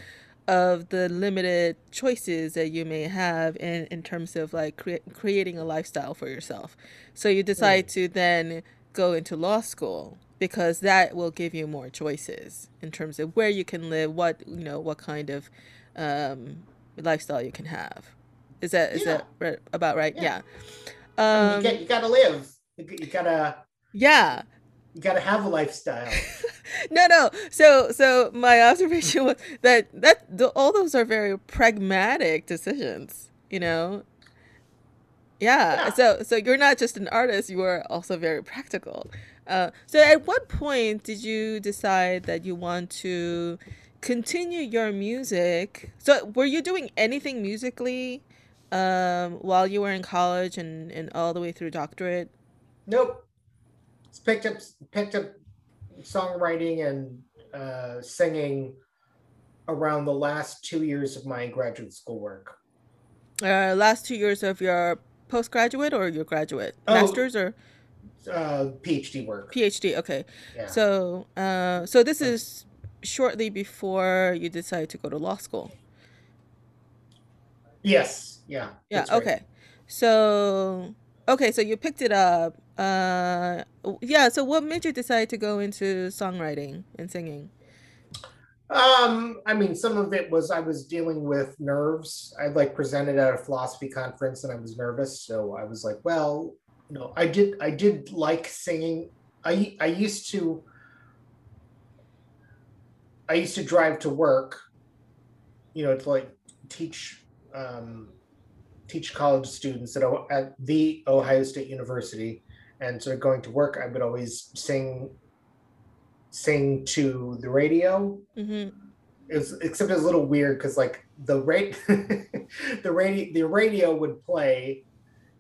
of the limited choices that you may have in, in terms of like crea- creating a lifestyle for yourself. So you decide to then go into law school because that will give you more choices in terms of where you can live, what you know, what kind of um, lifestyle you can have. Is that is Yeah. that right, about right? Yeah. Yeah. I mean, Um, you, got, you got to live. You gotta yeah. You gotta have a lifestyle. No, no. So, so my observation was that that the, all those are very pragmatic decisions. You know. Yeah. Yeah. So, so you're not just an artist; you are also very practical. Uh, so, at what point did you decide that you want to continue your music? So, were you doing anything musically um, while you were in college and, and all the way through doctorate? nope. It's picked up picked up songwriting and uh, singing around the last two years of my graduate school work. Uh, last two years of your postgraduate or your graduate Oh. masters or Uh, PhD work. PhD? Okay, Yeah. so uh, so this is shortly before you decide to go to law school. yes. Yeah. Yeah. that's right. Okay. So okay, so you picked it up. Uh, yeah. So what made you decide to go into songwriting and singing? Um, I mean, some of it was I was dealing with nerves. I like presented at a philosophy conference and I was nervous, so I was like, well, you know, I did I did like singing. I I used to I used to drive to work, you know, to like teach um teach college students at, O- at the Ohio State University and so going to work I would always sing sing to the radio Mm-hmm. it was except it was a little weird because like the rate the radio the radio would play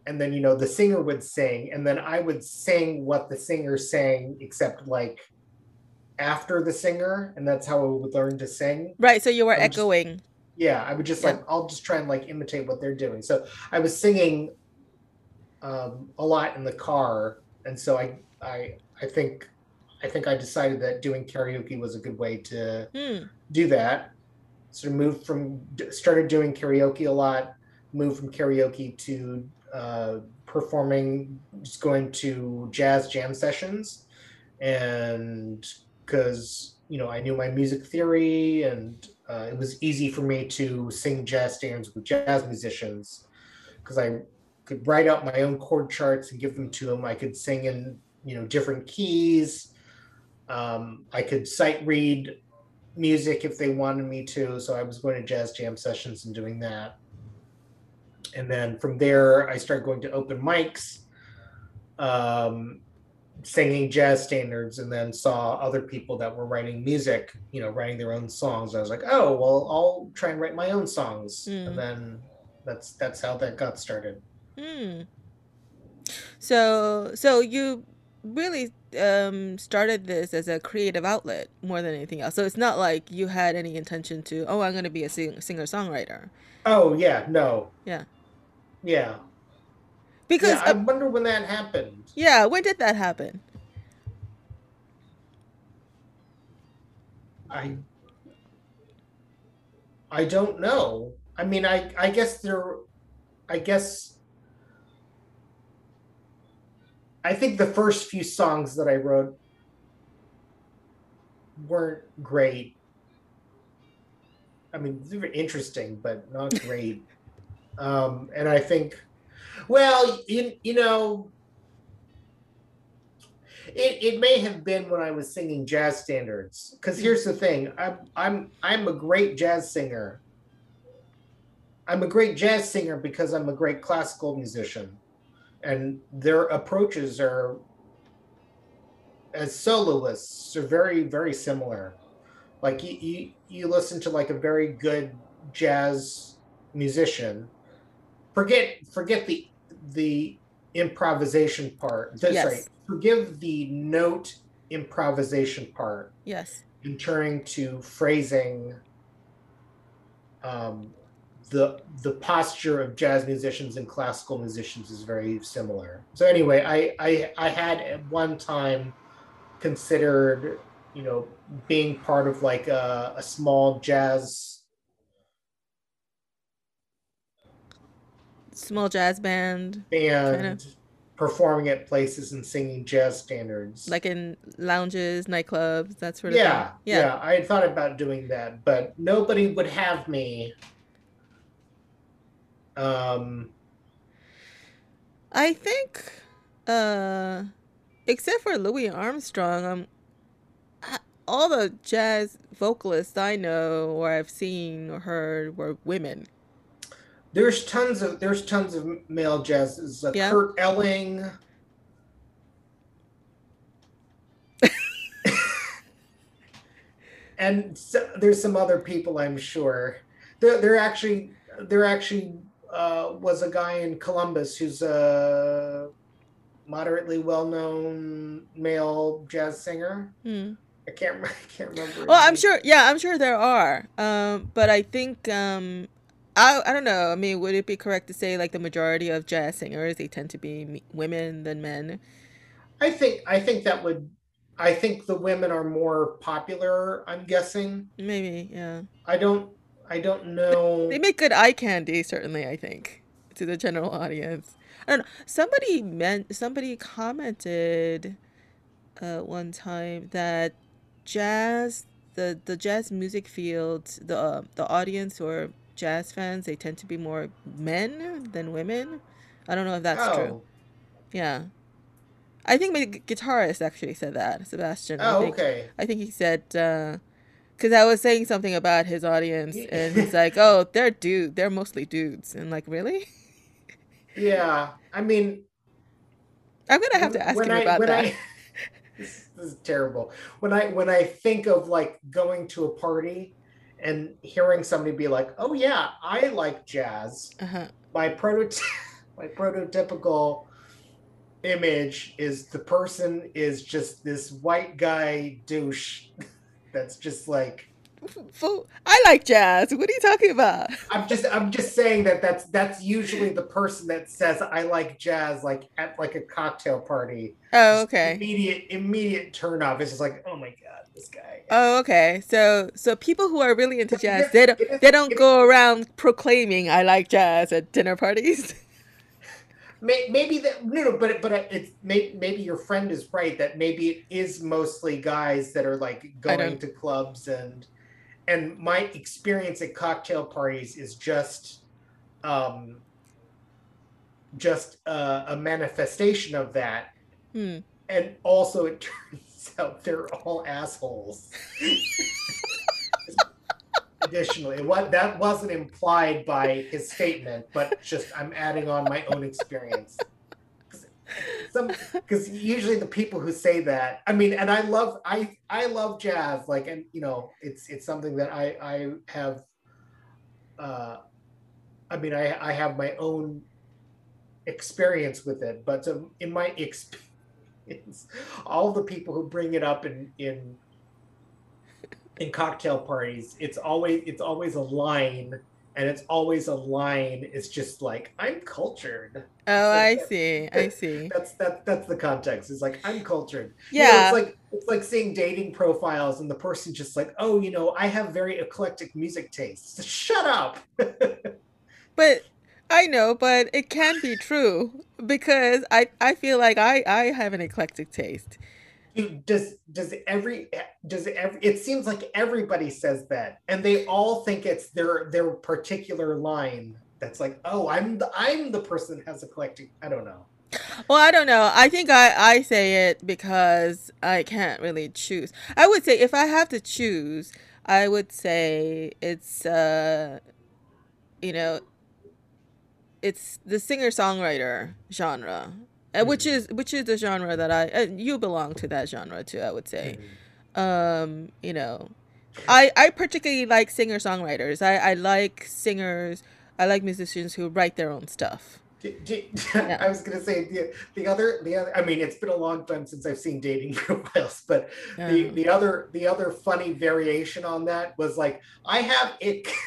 and then you know the singer would sing and then i would sing what the singer sang except like after the singer and that's how i would learn to sing Right. So you were I would just- echoing. Yeah i would just Yeah. like i'll just try and like imitate what they're doing so i was singing um, a lot in the car and so i i i think i think i decided that doing karaoke was a good way to Hmm. do that. sort of moved from started doing karaoke a lot. Moved from karaoke to uh, performing, just going to jazz jam sessions, and because you know I knew my music theory, and uh, it was easy for me to sing jazz standards with jazz musicians, because I could write out my own chord charts and give them to them. I could sing in you know different keys. Um, I could sight read music if they wanted me to. So I was going to jazz jam sessions and doing that. And then from there, I started going to open mics, um, singing jazz standards, and then saw other people that were writing music, you know, writing their own songs. I was like, oh, well, I'll try and write my own songs. Mm. And then that's that's how that got started. Hmm. So so you really um started this as a creative outlet more than anything else. So it's not like you had any intention to, oh, I'm going to be a sing- singer-songwriter. Oh yeah, no. Yeah. Yeah. Because yeah, I wonder when that happened. yeah, when did that happen? I I don't know. I mean, I I guess there, I guess. I think the first few songs that I wrote weren't great. I mean, they were interesting, but not great. um, and I think, well, you, you know, it, it may have been when I was singing jazz standards. Because mm. here's the thing, I'm I'm I'm a great jazz singer. I'm a great jazz singer because I'm a great classical musician, and their approaches are as soloists are very very similar. Like you you, you listen to like a very good jazz musician. Forget forget the the improvisation part. That's Yes. right. Forgive the note improvisation part Yes. and turning to phrasing um, the the posture of jazz musicians and classical musicians is very similar. So anyway, I I, I had at one time considered you know being part of like a, a small jazz Small jazz band, band Kinda. performing at places and singing jazz standards. like in lounges, nightclubs, that sort of yeah, thing. yeah, I had thought about doing that, but nobody would have me. Um, I think, uh, except for Louis Armstrong, um, I, all the jazz vocalists I know or I've seen or heard were women. There's tons of there's tons of male jazzes. Uh, Yeah. Kurt Elling. and so, there's some other people I'm sure. There, there actually there actually uh, was a guy in Columbus who's a moderately well-known male jazz singer. Hmm. I can't I can't remember. Well, I'm name. sure. Yeah, I'm sure there are. Um, but I think um, I I don't know. I mean, would it be correct to say like the majority of jazz singers they tend to be me- women than men? I think I think that would I think the women are more popular, I'm guessing. Maybe. Yeah. I don't I don't know. They make good eye candy, certainly. I think to the general audience. I don't know. Somebody meant somebody commented uh, one time that jazz, the the jazz music field, the uh, the audience or jazz fans, they tend to be more men than women. I don't know if that's true. oh, Yeah, I think my guitarist actually said that, Sebastian. I oh, think okay. I think he said uh, because I was saying something about his audience, and he's like, "Oh, they're dude, they're mostly dudes," and like, really? Yeah. I mean I'm gonna have to ask him I about that. I this, this is terrible. When I when I think of like going to a party and hearing somebody be like, "Oh yeah, I like jazz." Uh-huh. My prototype, my prototypical image is the person is just this white guy douche that's just like I like jazz. What are you talking about? I'm just I'm just saying that that's that's usually the person that says I like jazz like at like a cocktail party. Oh, okay. Immediate immediate turn off. It's just like, oh my god, this guy. Oh, okay. So so people who are really into jazz, they don't they don't go around proclaiming I like jazz at dinner parties. maybe that no no but but it's maybe, maybe your friend is right that maybe it is mostly guys that are like going to clubs and and my experience at cocktail parties is just um just a, a manifestation of that hmm. and also it turns out they're all assholes. Additionally what that wasn't implied by his statement but just i'm adding on my own experience. Some because usually the people who say that i mean and i love i i love jazz like and you know it's it's something that i i have uh i mean i i have my own experience with it but um, in my experience all the people who bring it up in in in cocktail parties, it's always it's always a line, and it's always a line. It's just like I'm cultured. Oh, I see. I see. That's that. That's the context. It's like I'm cultured. Yeah. You know, it's like it's like seeing dating profiles, and the person just like, oh, you know, I have very eclectic music tastes. Shut up. but I know, but it can be true because I I feel like I I have an eclectic taste. Does does every does every it seems like everybody says that and they all think it's their their particular line that's like oh i'm the i'm the person that has eclectic i don't know. Well i don't know. I think i i say it because i can't really choose. I would say if i have to choose i would say it's uh you know it's the singer songwriter genre uh, which mm-hmm. is which is the genre that I uh, you belong to that genre too. I would say, mm-hmm. um, you know, I I particularly like singer songwriters. I I like singers. I like musicians who write their own stuff. Do, do, yeah. I was gonna say the, the other the other. I mean, it's been a long time since I've seen dating profiles, but the the other the other funny variation on that was like I have it.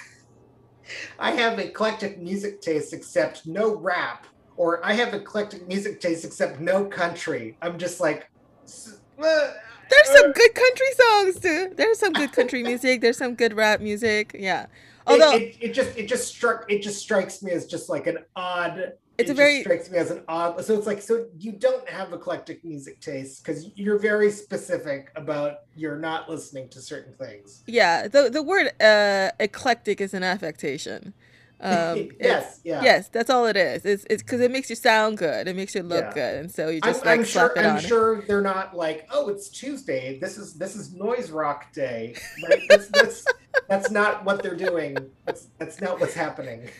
I have eclectic music taste except no rap or I have eclectic music taste except no country. I'm just like. Uh, there's some uh. good country songs too. There's some good country music. There's some good rap music. Yeah. Although it, it, it, just it just struck it just strikes me as just like an odd. It's a very strikes me as an odd. So it's like so you don't have eclectic music taste because you're very specific about you're not listening to certain things. Yeah. The the word uh, eclectic is an affectation. Um, yes, yeah. Yes, that's all it is. It's it's because it makes you sound good. It makes you look yeah. good, and so you just I'm, like I'm slap sure, it I'm sure they're not like, oh, it's Tuesday. This is this is noise rock day. Right? that's, that's, that's not what they're doing. That's that's not what's happening.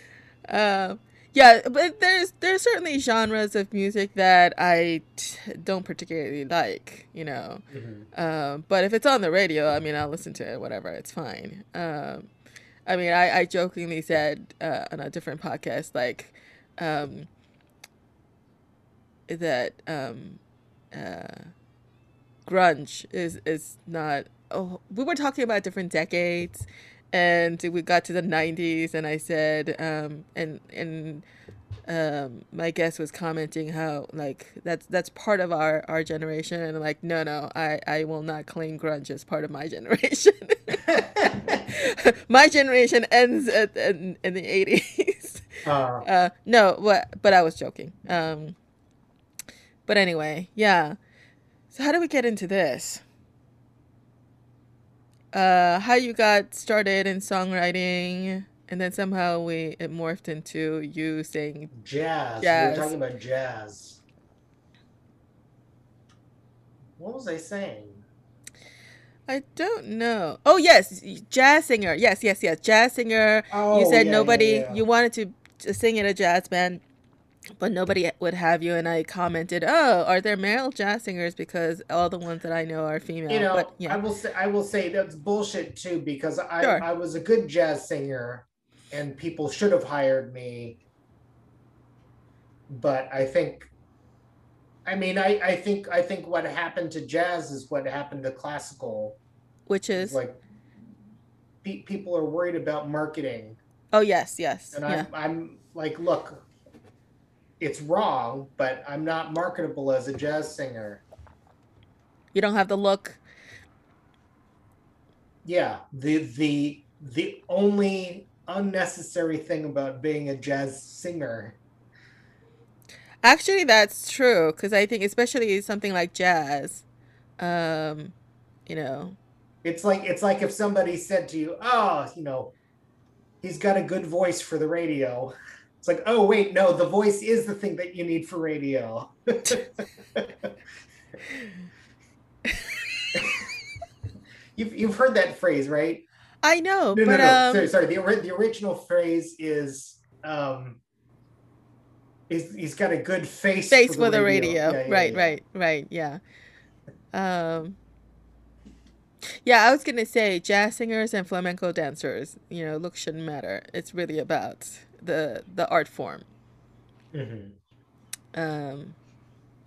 Um. Yeah, but there's there's certainly genres of music that I t- don't particularly like, you know. Mm-hmm. Um, but if it's on the radio, I mean, I'll listen to it. Whatever, it's fine. Um, I mean, I, I jokingly said uh, on a different podcast, like, um, that um, uh, grunge is is not. Oh, we were talking about different decades, and we got to the '90s, and I said, um, and and um, my guest was commenting how like that's that's part of our our generation, and I'm like, no, no, I I will not claim grunge as part of my generation. my generation ends at, in, in the 80s. Uh, uh, no, but but I was joking. Um, but anyway, yeah. So how do we get into this? Uh, how you got started in songwriting, and then somehow we it morphed into you saying jazz. jazz. We were talking about jazz. What was I saying? I don't know. Oh yes, jazz singer. Yes, yes, yes, jazz singer. Oh, you said yeah, nobody. Yeah, yeah. You wanted to sing in a jazz band. But nobody would have you. And I commented, "Oh, are there male jazz singers? Because all the ones that I know are female." You know, but yeah, I will say I will say that's bullshit too because I Sure. I was a good jazz singer, and people should have hired me. But I think, I mean, I I think I think what happened to jazz is what happened to classical. which is like pe- people are worried about marketing, oh yes, yes, and yeah, I'm I'm like, look, it's wrong, but I'm not marketable as a jazz singer. you don't have the look. yeah the the the only unnecessary thing about being a jazz singer Actually, that's true because I think, especially something like jazz, um, you know, it's like it's like if somebody said to you oh you know he's got a good voice for the radio it's like oh wait no the voice is the thing that you need for radio you've, you've heard that phrase right I know, no no but no um, sorry, sorry. The, the original phrase is um he's, he's got a good face face for the radio, Yeah, yeah, right, yeah. right, right, yeah. Um, yeah, I was gonna say jazz singers and flamenco dancers. You know, look shouldn't matter. It's really about the the art form. Mhm. Um,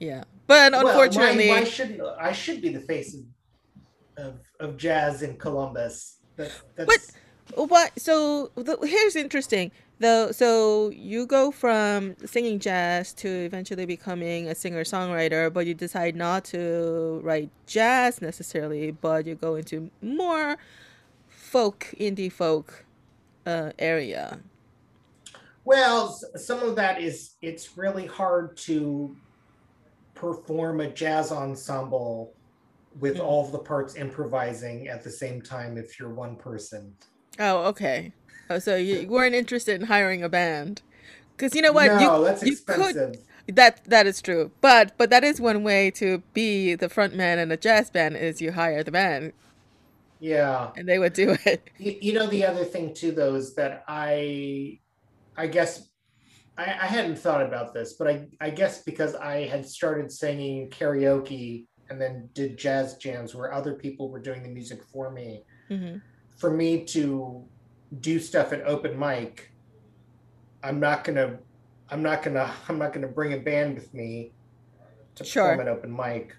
yeah, but Well, unfortunately, why, why shouldn't I should be the face of, of, of jazz in Columbus? That, that's what? So the, here's interesting. Though, so you go from singing jazz to eventually becoming a singer songwriter, but you decide not to write jazz necessarily, but you go into more folk, indie folk uh, area. Well, some of that is it's really hard to perform a jazz ensemble with Mm. all of the parts improvising at the same time if you're one person. Oh, okay. Oh, so you, weren't interested in hiring a band, because you know what? no, you that's you could expensive. That that is true. But but that is one way to be the front man in a jazz band is you hire the band Yeah. and they would do it. You, you know the other thing too though is that I I guess I, I hadn't thought about this, but I, I guess because I had started singing karaoke and then did jazz jams where other people were doing the music for me, hmm for me to do stuff at open mic, I'm not gonna I'm not gonna I'm not gonna bring a band with me to Sure. perform at open mic.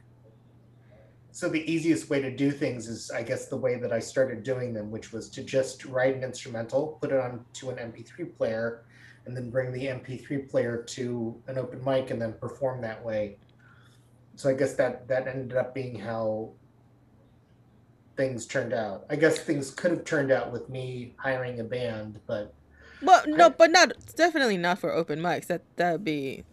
So the easiest way to do things is I guess the way that I started doing them, which was to just write an instrumental, put it onto an MP3 player, and then bring the MP3 player to an open mic and then perform that way. So I guess that that ended up being how things turned out. I guess things could have turned out with me hiring a band, but Well, no, I, but not definitely not for open mics. That that would be,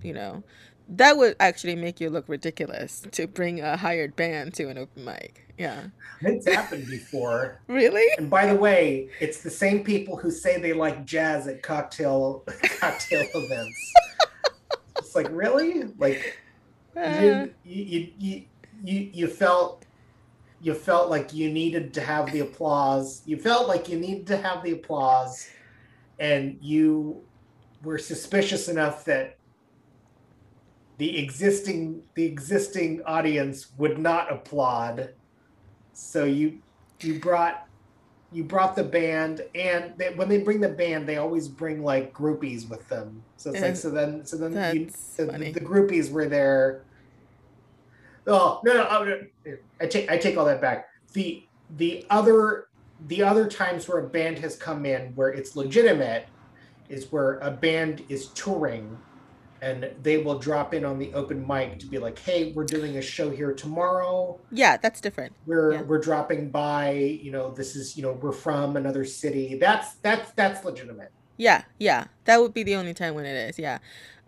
you know, that would actually make you look ridiculous to bring a hired band to an open mic. Yeah. it's happened before. Really? And by the way, it's the same people who say they like jazz at cocktail cocktail events. It's like really, like you Uh, you you you you you felt you felt like you needed to have the applause. You felt like you needed to have the applause, and you were suspicious enough that the existing the existing audience would not applaud. So you you brought you brought the band, and they, when they bring the band, they always bring like groupies with them. So it's like so then so then you, that's the, the groupies were there. Oh no no, oh, no I take I take all that back. The the other the other times where a band has come in where it's legitimate is where a band is touring and they will drop in on the open mic to be like, hey, we're doing a show here tomorrow. Yeah, that's different. We're Yeah. we're dropping by, you know, this is, you know, we're from another city. That's that's that's legitimate. Yeah, yeah. That would be the only time when it is. Yeah.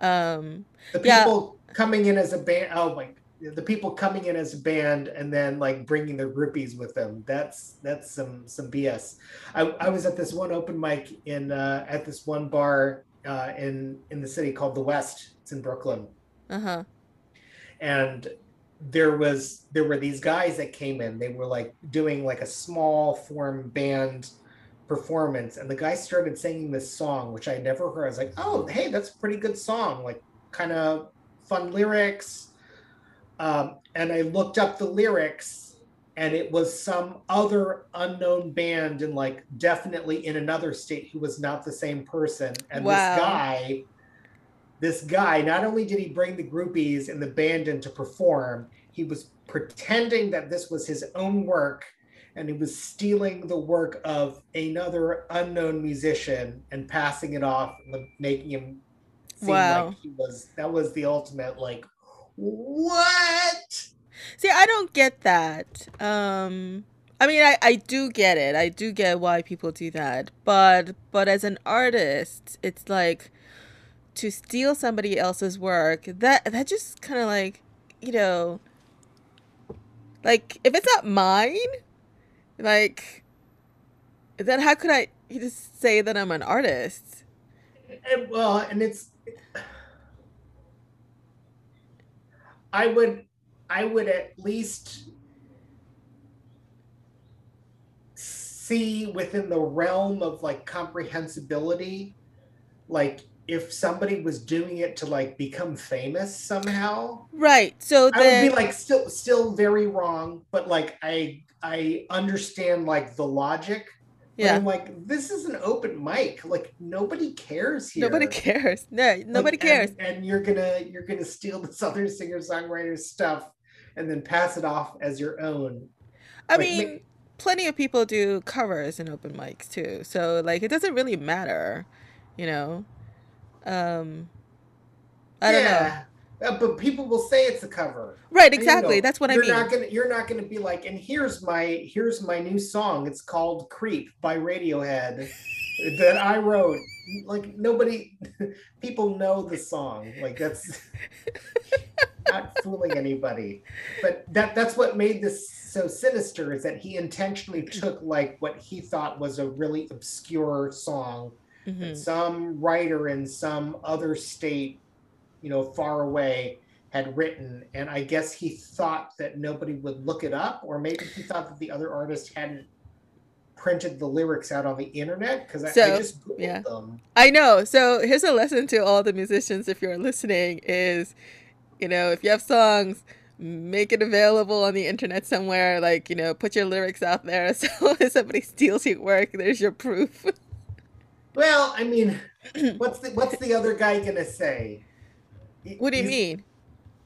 Um, The yeah. people coming in as a band oh my the people coming in as a band and then like bringing their groupies with them that's that's some some bs i, I was at this one open mic in uh, at this one bar uh, in in the city called the west. It's in brooklyn. Uh huh. and there was there were these guys that came in. They were like doing like a small form band performance. And the guy started singing this song which i never heard. I was like oh hey that's a pretty good song. Like kind of fun lyrics. Um, and i looked up the lyrics and it was some other unknown band and like definitely in another state who was not the same person and Wow. this guy this guy not only did he bring the groupies and the band in to perform he was pretending that this was his own work and he was stealing the work of another unknown musician and passing it off making him seem Wow. like he was that was the ultimate like what See, I don't get that. Um I mean, I, I do get it. I do get why people do that. But but as an artist, it's like to steal somebody else's work. That that just kind of like, you know, like if it's not mine, like then how could I just say that I'm an artist? and, well and it's i would i would at least see within the realm of like comprehensibility like if somebody was doing it to like become famous somehow Right. So i would be like still still very wrong but like i i understand like the logic yeah. i'm like this is an open mic like nobody cares here Nobody cares. No, nobody and- cares. And, you're gonna you're gonna steal this other singer songwriter stuff and then pass it off as your own. I Like, mean, plenty of people do covers and open mics too. So like it doesn't really matter, you know. Um I don't know. Uh, but people will say it's a cover. Right, And, you exactly. know, That's what I you're mean. not gonna you're not gonna be like, and here's my here's my new song. It's called Creep by Radiohead that I wrote. Like nobody people know the song. Like that's not fooling anybody. But that that's what made this so sinister is that he intentionally took like what he thought was a really obscure song that Mhm. some writer in some other state, you know, far away had written. And I guess he thought that nobody would look it up, or maybe he thought that the other artist hadn't printed the lyrics out on the internet because I, I just googled yeah. them. I know. So here's a lesson to all the musicians if you're listening is, you know, if you have songs, make it available on the internet somewhere. Like, you know, put your lyrics out there so if somebody steals your work, there's your proof. Well, I mean, what's the what's the other guy gonna say? What do you he's- mean?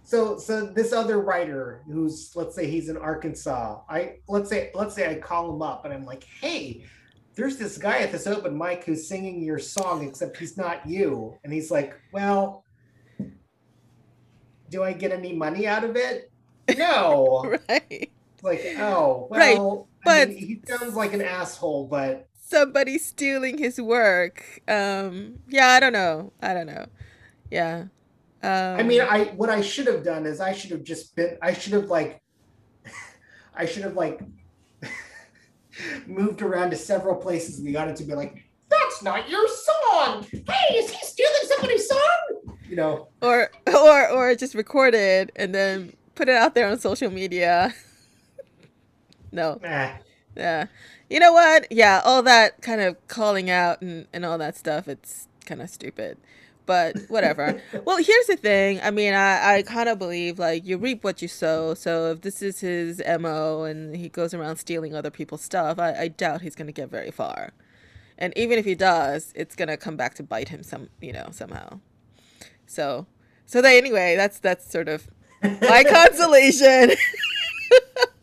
So so this other writer who's let's say he's in Arkansas. I let's say let's say I call him up and I'm like, hey, there's this guy at this open mic who's singing your song, except he's not you. And he's like, Well, do I get any money out of it? No. Right. like, oh, Right, well, I but- mean, he sounds like an asshole, but Somebody stealing his work. Um, yeah, I don't know. I don't know. Yeah. Um, I mean, I what I should have done is I should have just been I should have like I should have like moved around to several places in the audience and be like, that's not your song. Hey, is he stealing somebody's song? You know, or or or just record it and then put it out there on social media. no. nah. Yeah. You know what? Yeah, all that kind of calling out and, and all that stuff, it's kind of stupid. But whatever. well, here's the thing. I mean, I, I kind of believe like you reap what you sow. So if this is his MO and he goes around stealing other people's stuff, I, I doubt he's going to get very far. And even if he does, it's going to come back to bite him some, you know, somehow. So, so they, anyway, that's, that's sort of my consolation.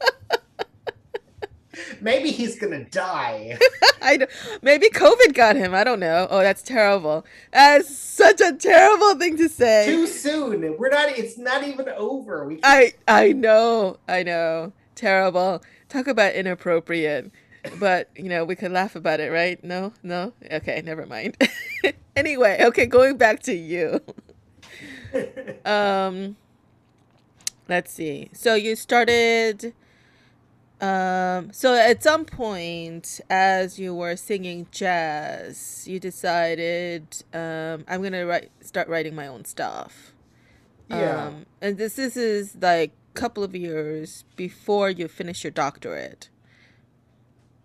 Maybe he's gonna die. I don't- maybe COVID got him. I don't know. Oh, that's terrible. That's such a terrible thing to say. Too soon. We're not it's not even over. We I I know. I know. Terrible. Talk about inappropriate. But, you know, we could laugh about it, right? No? No? Okay, never mind. anyway, okay, going back to you. Um let's see. So you started um so at some point as you were singing jazz, you decided um I'm going to write start writing my own stuff. yeah. Um, and this, this is like a couple of years before you finish your doctorate.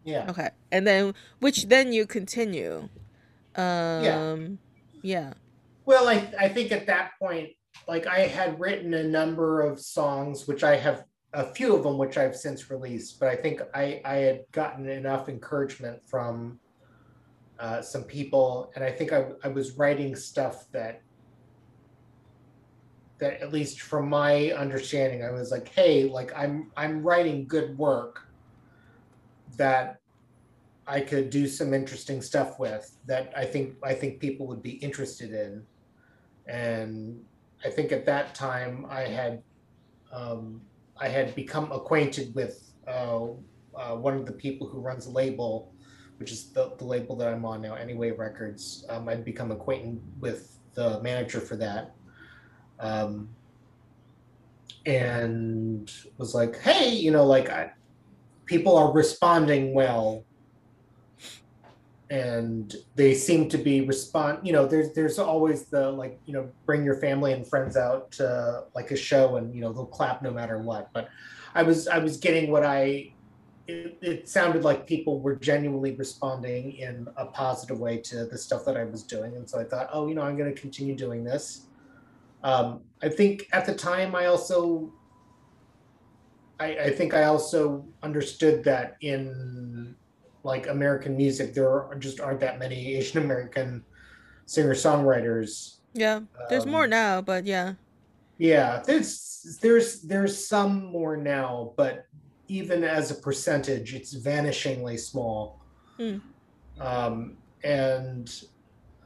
Yeah. Okay. And then which then you continue. Yeah. Um yeah. Well, I I think at that point, like I had written a number of songs, which I have a few of them, which I've since released. But I think I I had gotten enough encouragement from uh, some people, and I think I I was writing stuff that that at least from my understanding, I was like, hey, like I'm I'm writing good work that I could do some interesting stuff with that I think I think people would be interested in. And I think at that time I had um, I had become acquainted with uh, uh, one of the people who runs a label, which is the, the label that I'm on now, Anyway Records. Um, I'd become acquainted with the manager for that. Um, and was like, hey, you know, like I, people are responding well and they seem to be respond you know there's there's always the like you know bring your family and friends out to like a show and you know they'll clap no matter what. But i was i was getting what i it, it sounded like people were genuinely responding in a positive way to the stuff that i was doing. And so i thought oh you know i'm going to continue doing this. Um, i think at the time i also I, I think i also understood that in like American music, there are, just aren't that many Asian American singer songwriters. Yeah. There's um, more now, but yeah. Yeah, there's there's there's some more now, but even as a percentage, it's vanishingly small. Hmm. Um, and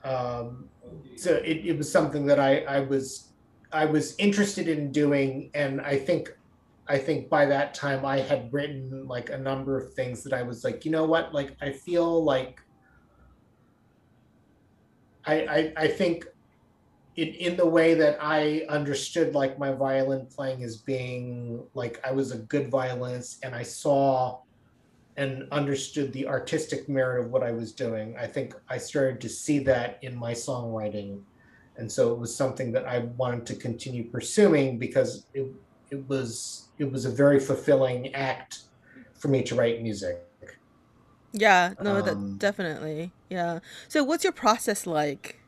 um, so it, it was something that I, I was I was interested in doing, and I think I think by that time I had written like a number of things that I was like, you know what, like I feel like I I, I think in in the way that I understood like my violin playing as being like I was a good violinist and I saw and understood the artistic merit of what I was doing. I think I started to see that in my songwriting. And so it was something that I wanted to continue pursuing because it, it was it was a very fulfilling act for me to write music. Yeah, no, um, that definitely. Yeah. So what's your process like?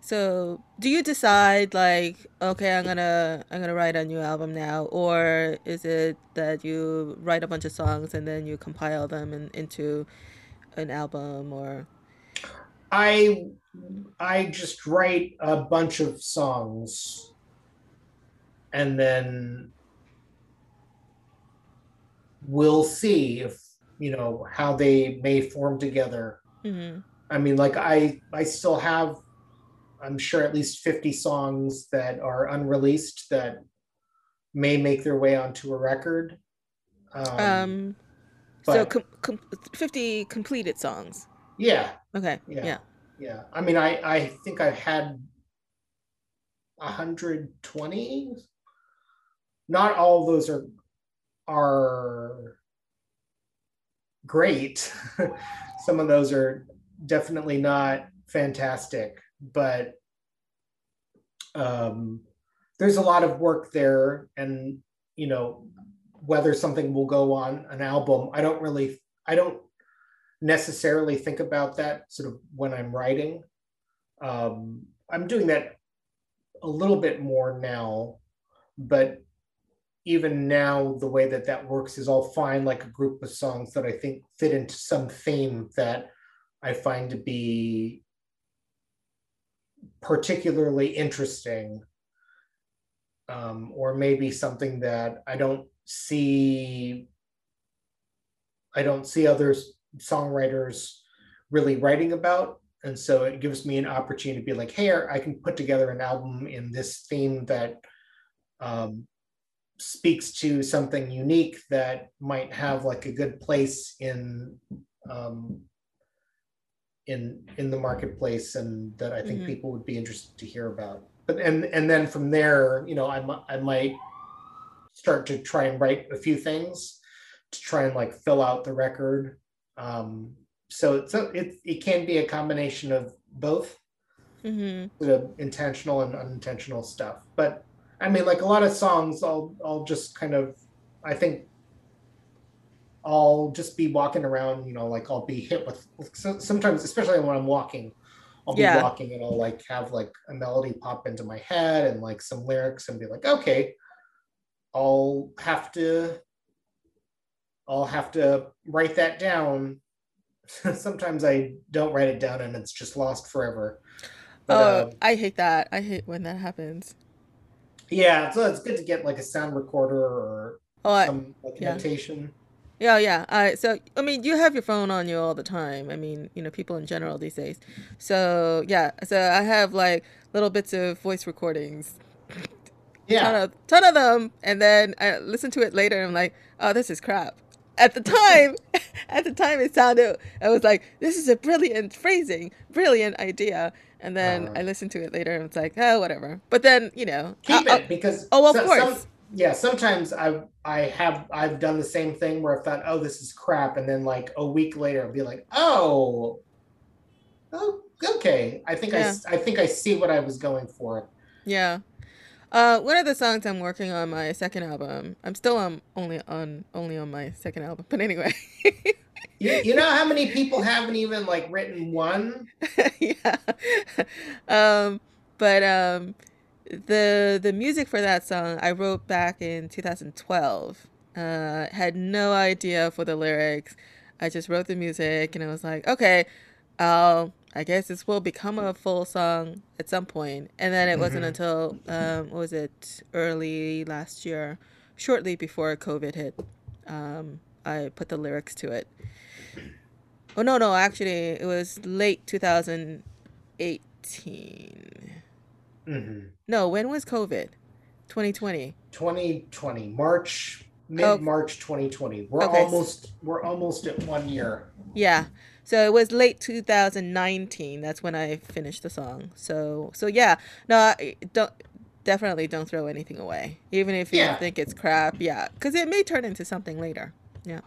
So, do you decide like, okay, I'm going to I'm to write a new album now or is it that you write a bunch of songs and then you compile them in, into an album or I I just write a bunch of songs and then we'll see if you know how they may form together. Mm-hmm. i mean like i i still have i'm sure at least 50 songs that are unreleased that may make their way onto a record. Um, um so com- com- 50 completed songs. Yeah. Okay yeah. yeah, yeah. i mean i i think i've had 120 not all of those are are great. Some of those are definitely not fantastic, but um, there's a lot of work there, and you know whether something will go on an album. I don't really, I don't necessarily think about that sort of when I'm writing. Um, I'm doing that a little bit more now, but even now the way that that works is I'll find like a group of songs that I think fit into some theme that I find to be particularly interesting um, or maybe something that I don't see I don't see other songwriters really writing about. And so it gives me an opportunity to be like hey I can put together an album in this theme that um, speaks to something unique that might have like a good place in um, in in the marketplace and that I think mm-hmm. people would be interested to hear about. But and and then from there, you know, I I might start to try and write a few things to try and like fill out the record. Um, so it's a, it it can be a combination of both, mm-hmm. of intentional and unintentional stuff. But I mean, like a lot of songs, I'll I'll just kind of, I think, I'll just be walking around, you know, like I'll be hit with sometimes, especially when I'm walking, I'll be yeah. walking and I'll like have like a melody pop into my head and like some lyrics and be like, okay, I'll have to I'll have to write that down. sometimes I don't write it down and it's just lost forever. But, oh, um, I hate that. I hate when that happens. Yeah, so it's good to get like a sound recorder or oh, some like yeah. notation. Yeah, yeah. Uh, so, I mean, you have your phone on you all the time. I mean, you know, people in general these days. So, yeah. So I have like little bits of voice recordings. Yeah. Ton of, ton of them. And then I listen to it later and I'm like, oh, this is crap. At the time, at the time, it sounded, I was like, this is a brilliant phrasing, brilliant idea. And then uh, I listened to it later and it's like, oh, whatever. But then, you know, keep I'll, it because, oh, of so, course. Some, yeah, sometimes I I have I've done the same thing where I thought, oh, this is crap, and then like a week later, I'll be like, oh, oh, okay. I think yeah. I I think I see what I was going for. Yeah. Uh, one of the songs I'm working on my second album. I'm still on only on only on my second album, but anyway. you, you know how many people haven't even like written one? yeah. Um, but um the the music for that song I wrote back in 2012. Uh, had no idea for the lyrics. I just wrote the music and I was like, okay, I'll I guess this will become a full song at some point. And then it mm-hmm. wasn't until um, what was it early last year, shortly before COVID hit, um, I put the lyrics to it. Oh no, no, actually it was late 2018. Mm-hmm. No, when was COVID? 2020. 2020, March, mid March 2020. We're okay. almost we're almost at one year. Yeah. So it was late 2019. That's when I finished the song. So so yeah. No, don't definitely don't throw anything away, even if you yeah. think it's crap. Yeah, because it may turn into something later. Yeah.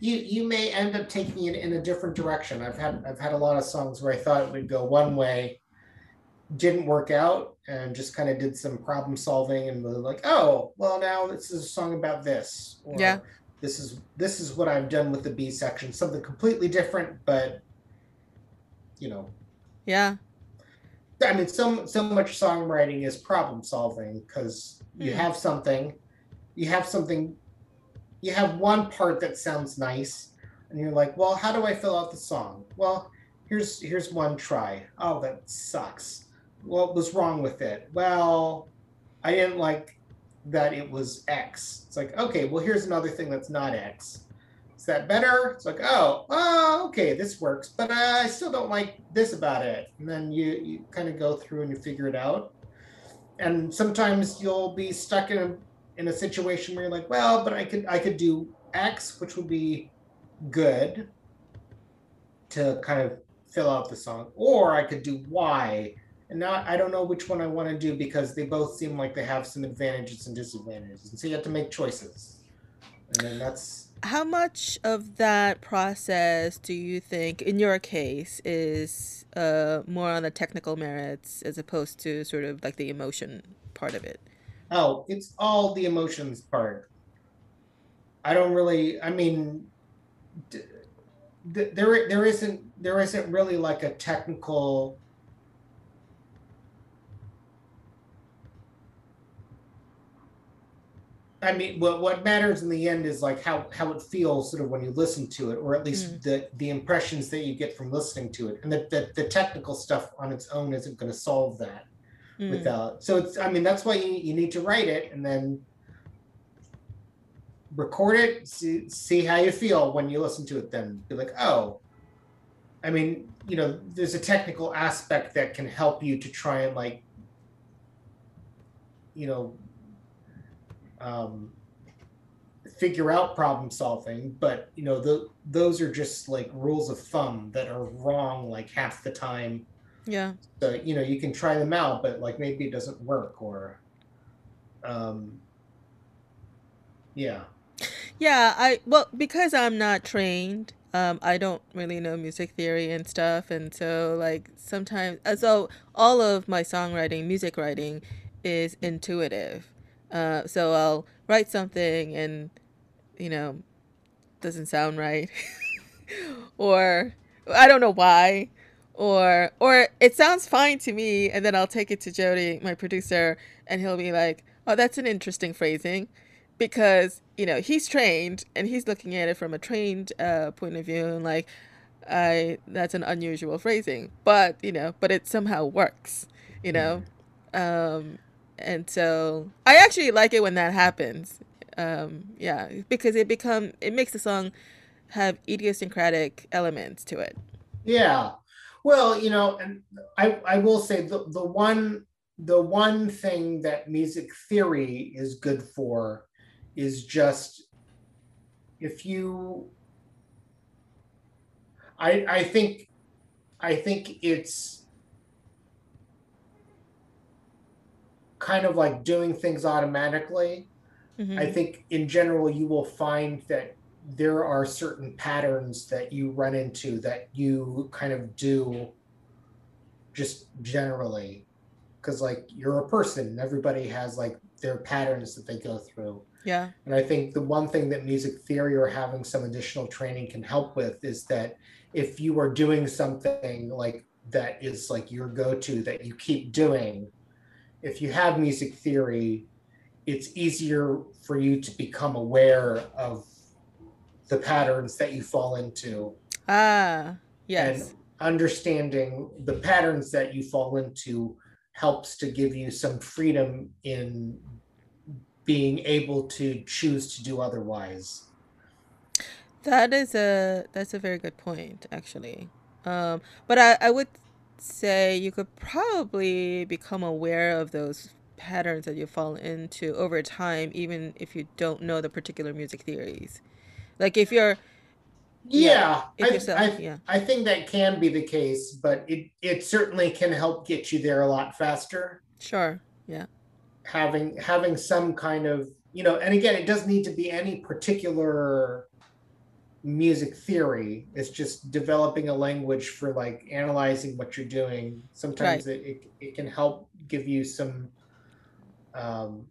You you may end up taking it in a different direction. I've had I've had a lot of songs where I thought it would go one way, didn't work out and just kind of did some problem solving and was like, oh, well now this is a song about this. Or yeah. This is this is what I've done with the B section. Something completely different, but you know. Yeah. I mean, so so much songwriting is problem solving because you hmm. have something, you have something, you have one part that sounds nice, and you're like, well, how do I fill out the song? Well, here's here's one try. Oh, that sucks what was wrong with it? Well, I didn't like that it was X. It's like, okay, well, here's another thing that's not X. Is that better? It's like, oh, oh, okay, this works, but I still don't like this about it. And then you you kind of go through and you figure it out. And sometimes you'll be stuck in a in a situation where you're like, well, but I could I could do X, which would be good to kind of fill out the song, or I could do Y, and now I don't know which one I want to do because they both seem like they have some advantages and disadvantages. And so you have to make choices. And then that's how much of that process do you think in your case is uh, more on the technical merits as opposed to sort of like the emotion part of it oh it's all the emotions part i don't really i mean d- d- there there isn't there isn't really like a technical I mean, what what matters in the end is like how how it feels sort of when you listen to it, or at least mm. the the impressions that you get from listening to it, and that the, the technical stuff on its own isn't going to solve that. Mm. Without, so it's I mean that's why you you need to write it and then record it, see see how you feel when you listen to it. Then be like, oh, I mean, you know, there's a technical aspect that can help you to try and like, you know, um, figure out problem solving but you know the, those are just like rules of thumb that are wrong like half the time yeah. So you know you can try them out but like maybe it doesn't work or um yeah. Yeah i well because i'm not trained um i don't really know music theory and stuff and so like sometimes uh, so all of my songwriting music writing is intuitive. Uh, so I'll write something and, you know, doesn't sound right, or I don't know why, or or it sounds fine to me, and then I'll take it to Jody, my producer, and he'll be like, "Oh, that's an interesting phrasing," because you know he's trained and he's looking at it from a trained uh, point of view, and like, I that's an unusual phrasing, but you know, but it somehow works, you know, um, and so I actually like it when that happens. Um, yeah, because it become it makes the song have idiosyncratic elements to it. Yeah, well, you know, and I I will say the the one the one thing that music theory is good for is just if you I I think I think it's kind of like doing things automatically. Mm-hmm. I think in general you will find that there are certain patterns that you run into that you kind of do just generally. Because like you're a person and everybody has like their patterns that they go through. Yeah. And i think the one thing that music theory or having some additional training can help with is that if you are doing something like that is like your go-to that you keep doing if you have music theory it's easier for you to become aware of the patterns that you fall into. Ah, yes. And understanding the patterns that you fall into helps to give you some freedom in being able to choose to do otherwise. That is a that's a very good point, actually. Um, but I, I would say you could probably become aware of those patterns that you fall into over time, even if you don't know the particular music theories. Like if you're yeah, yeah I, I, yeah. I think that can be the case, but it it certainly can help get you there a lot faster. Sure. Yeah. Having having some kind of you know, and again, it doesn't need to be any particular music theory. It's just developing a language for like analyzing what you're doing. Sometimes right. it, it, it can help give you some um,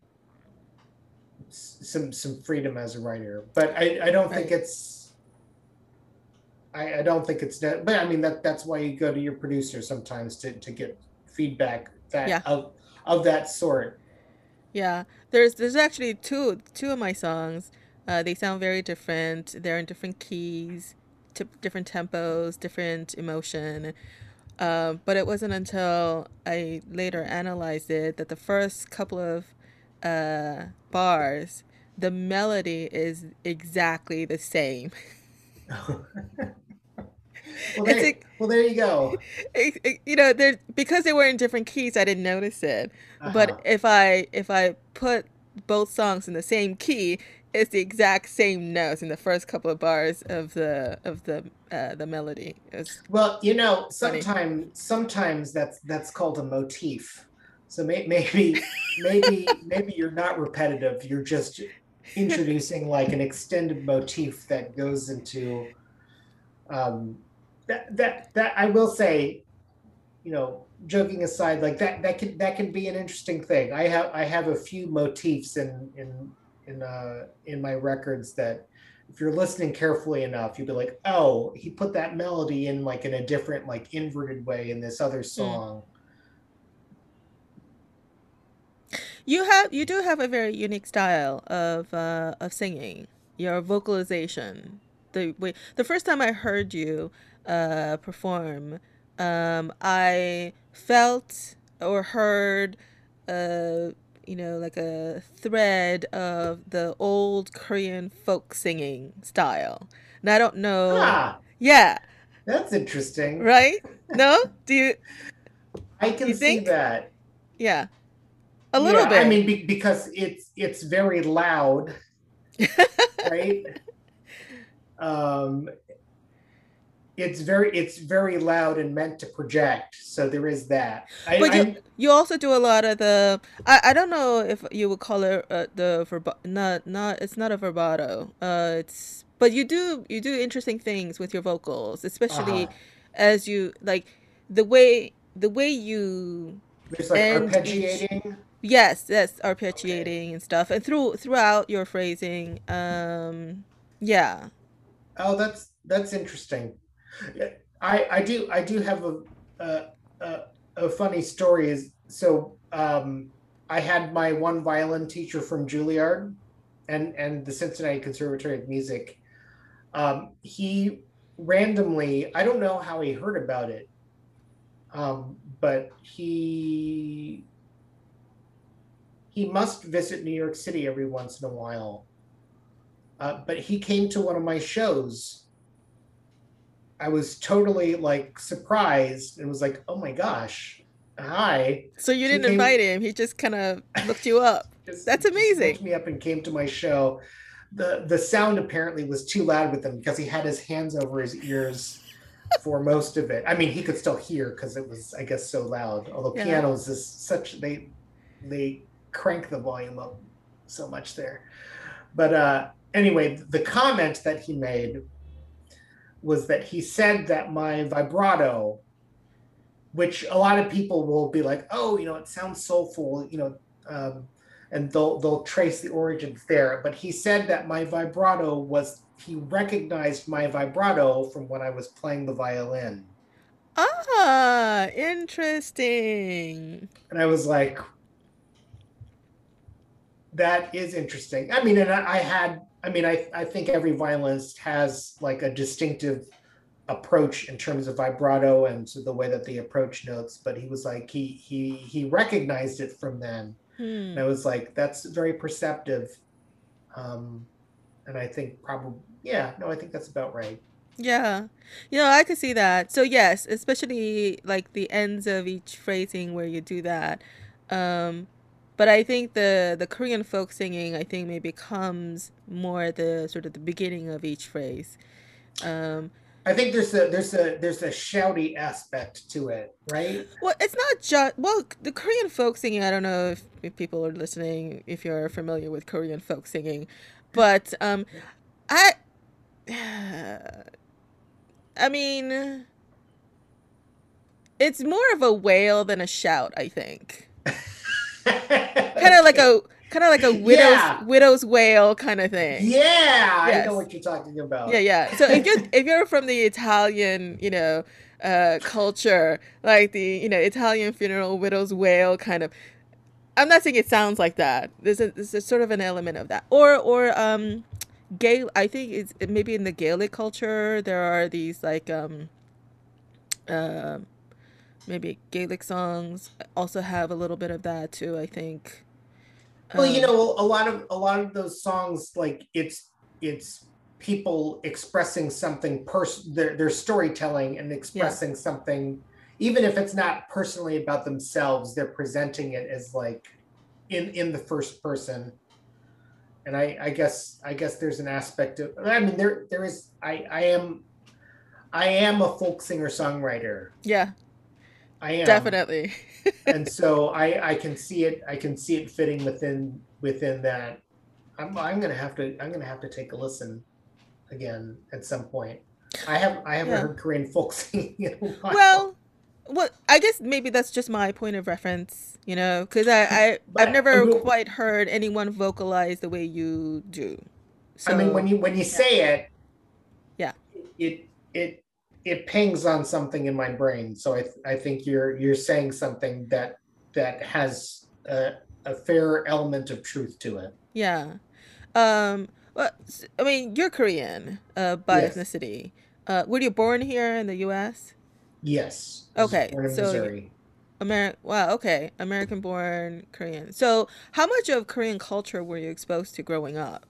some some freedom as a writer. But I, I don't think it's I, I don't think it's that but I mean that that's why you go to your producer sometimes to, to get feedback that yeah. of of that sort. Yeah. There's there's actually two two of my songs. Uh, they sound very different. They're in different keys, t- different tempos, different emotion. Uh, but it wasn't until I later analyzed it that the first couple of uh, bars, the melody is exactly the same. well, there, a, well, there you go. It, it, you know, there because they were in different keys, I didn't notice it. Uh-huh. But if I if I put both songs in the same key, it's the exact same notes in the first couple of bars of the of the uh, the melody. well, you know, sometimes sometimes that's that's called a motif. So may, maybe, maybe, maybe you're not repetitive. You're just introducing like an extended motif that goes into um, that. That that I will say, you know, joking aside, like that that can that can be an interesting thing. I have I have a few motifs in in in uh in my records that if you're listening carefully enough, you'll be like, oh, he put that melody in like in a different, like inverted way in this other hmm. song. Mm. You have you do have a very unique style of uh, of singing. Your vocalization, the way the first time I heard you uh, perform, um, I felt or heard, uh, you know, like a thread of the old Korean folk singing style. And I don't know. Ah, yeah. That's interesting. Right? No? Do you? I can you see think? that. Yeah. A little yeah, bit. I mean, be, because it's it's very loud, right? Um, it's very it's very loud and meant to project. So there is that. I, but you, you also do a lot of the. I, I don't know if you would call it uh, the verb not not it's not a vibrato. Uh, it's but you do you do interesting things with your vocals, especially uh-huh. as you like the way the way you. There's like arpeggiating. Each, Yes, yes, arpeggiating okay. and stuff, and through throughout your phrasing, um, yeah, Oh, that's that's interesting. I I do I do have a a, a, a funny story. Is so um, I had my one violin teacher from Juilliard, and and the Cincinnati Conservatory of Music. Um, he randomly, I don't know how he heard about it, um, but he he must visit New York City every once in a while. Uh, but he came to one of my shows. I was totally like surprised and was like, "Oh my gosh, hi!" So you didn't invite him; he just kind of looked you up. That's amazing. Looked me up and came to my show. the The sound apparently was too loud with him because he had his hands over his ears for most of it. I mean, he could still hear because it was, I guess, so loud. Although yeah. pianos is such they they crank the volume up so much there. But uh, anyway, the comment that he made was that he said that my vibrato, which a lot of people will be like, oh, you know, it sounds soulful, you know, um, and they'll they'll trace the origins there. But he said that my vibrato was he recognized my vibrato from when I was playing the violin. Ah, interesting. And I was like, that is interesting. I mean, and I, I had, I mean, I, I think every violinist has like a distinctive approach in terms of vibrato and the way that they approach notes. But he was like, he he he recognized it from then. Hmm. And I was like, that's very perceptive. Um, and I think probably yeah, no, I think that's about right. Yeah. You know, I could see that. So yes, especially like the ends of each phrasing where you do that. Um but I think the the Korean folk singing I think maybe comes more at the sort of the beginning of each phrase. Um I think there's a there's a there's a shouty aspect to it, right? Well, it's not just well the Korean folk singing. I don't know if, if people are listening if you're familiar with Korean folk singing, but um, I I mean, it's more of a wail than a shout. I think. kind of like a kind of like a widow's yeah. widow's wail kind of thing. Yeah, yes. I know what you're talking about. Yeah, yeah. So if you're if you're from the Italian, you know, uh, culture, like the you know Italian funeral widow's wail kind of. I'm not saying it sounds like that. There's a there's a sort of an element of that, or or um, gay i think it's maybe in the gaelic culture there are these like um uh, maybe gaelic songs also have a little bit of that too i think well um, you know a lot of a lot of those songs like it's it's people expressing something person their, their storytelling and expressing yeah. something even if it's not personally about themselves they're presenting it as like in in the first person and I, I guess I guess there's an aspect of I mean there there is I I am I am a folk singer songwriter. Yeah. I am definitely. and so I I can see it I can see it fitting within within that. I'm I'm gonna have to I'm gonna have to take a listen again at some point. I have I haven't yeah. heard Korean folk singing in a while. Well, well, I guess maybe that's just my point of reference, you know, because I, I I've never quite heard anyone vocalize the way you do. So, I mean, when you when you yeah. say it, yeah, it it it pings on something in my brain. So I I think you're you're saying something that that has a, a fair element of truth to it. Yeah. Um. Well, I mean, you're Korean uh, by yes. ethnicity. Uh, were you born here in the U.S.? Yes. Okay. So American. Wow. Okay. American born Korean. So, how much of Korean culture were you exposed to growing up?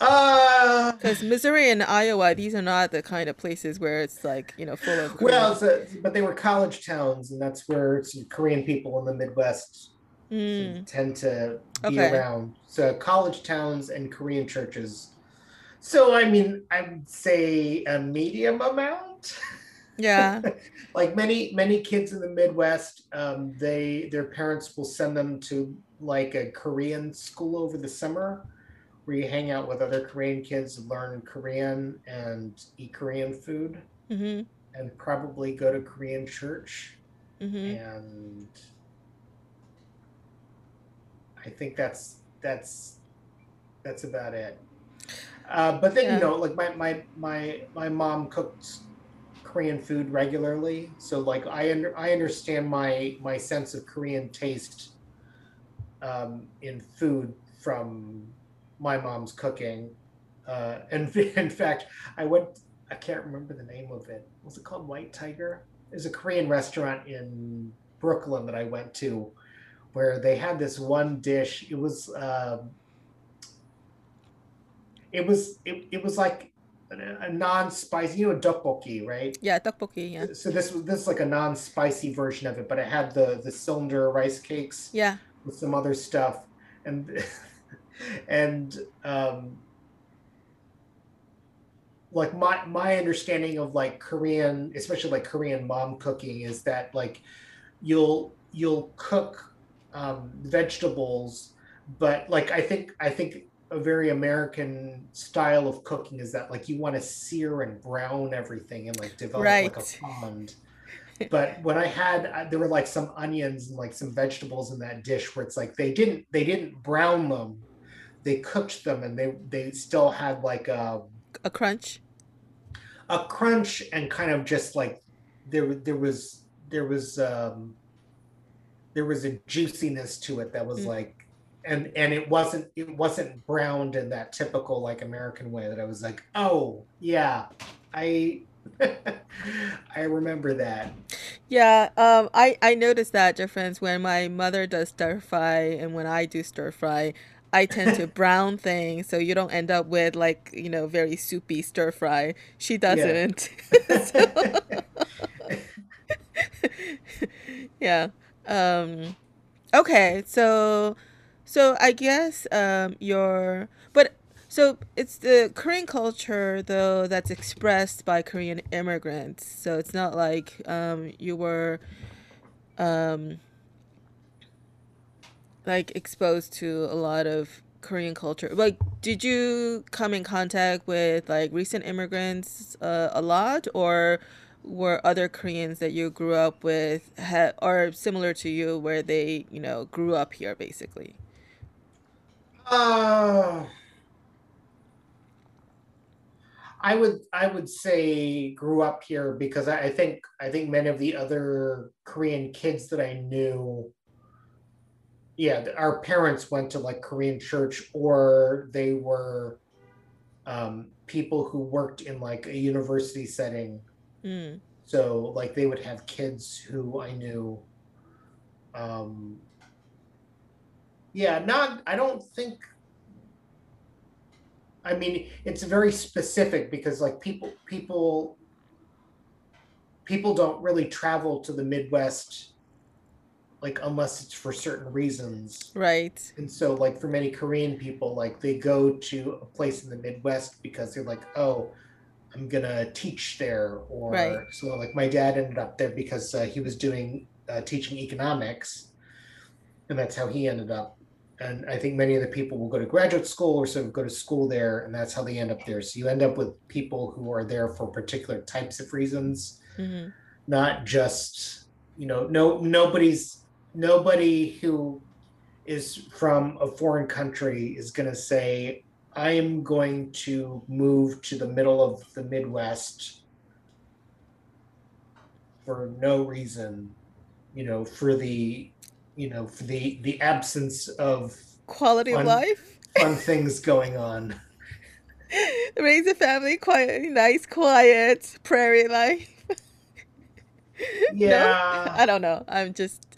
Uh, because Missouri and Iowa, these are not the kind of places where it's like you know full of. Korean. Well, so, but they were college towns, and that's where Korean people in the Midwest mm. tend to be okay. around. So college towns and Korean churches. So I mean, I would say a medium amount. Yeah. like many many kids in the Midwest, um, they their parents will send them to like a Korean school over the summer, where you hang out with other Korean kids, learn Korean, and eat Korean food, mm-hmm. and probably go to Korean church, mm-hmm. and I think that's that's that's about it. Uh, but then Yeah. you know, like my my my my mom cooked Korean food regularly, so like I under, I understand my my sense of Korean taste um, in food from my mom's cooking. Uh, and in fact, I went. I can't remember the name of it. Was it called White Tiger? There's a Korean restaurant in Brooklyn that I went to, where they had this one dish. It was. Um, it was it, it was like a, a non-spicy, you know, tteokbokki, right? Yeah, tteokbokki. Yeah. So this was this is like a non-spicy version of it, but it had the the cylinder rice cakes Yeah. with some other stuff, and and um, like my my understanding of like Korean, especially like Korean mom cooking, is that like you'll you'll cook um, vegetables, but like I think I think a very American style of cooking is that like you want to sear and brown everything and like develop like a Right. fond. But when I had uh, there were like some onions and like some vegetables in that dish where it's like they didn't they didn't brown them, they cooked them and they they still had like a A crunch. a crunch and kind of just like there there was there was um there was a juiciness to it that was Mm. like and and it wasn't it wasn't browned in that typical like American way that I was like oh yeah I I remember that Yeah, um, I I noticed that difference when my mother does stir fry and when I do stir fry. I tend to brown things so you don't end up with like, you know, very soupy stir fry. She doesn't. So, yeah. Um, okay, so so I guess um your but so it's the Korean culture though that's expressed by Korean immigrants. So it's not like um you were um like exposed to a lot of Korean culture. Like did you come in contact with like recent immigrants uh, a lot or were other Koreans that you grew up with ha- or similar to you where they, you know, grew up here basically? uh I would I would say grew up here because I, I think I think many of the other Korean kids that I knew yeah, our parents went to like Korean church or they were um, people who worked in like a university setting. Mm, So like they would have kids who I knew. Um, yeah, not, I don't think, I mean, it's very specific because like people, people, people don't really travel to the Midwest like unless it's for certain reasons. right. And so, like for many Korean people, like they go to a place in the Midwest because they're like, oh, I'm gonna teach there, Right. or so. Like my dad ended up there because uh, he was doing uh, teaching economics, and that's how he ended up. And I think many of the people will go to graduate school or sort of go to school there, and that's how they end up there. So you end up with people who are there for particular types of reasons, hmm not just you know, no nobody's nobody who is from a foreign country is going to say, I am going to move to the middle of the Midwest for no reason, you know, for the, you know, for the the absence of Quality of life. fun things going on. Raise a family, quiet, nice, quiet, prairie life. No, Yeah. I don't know. I'm just,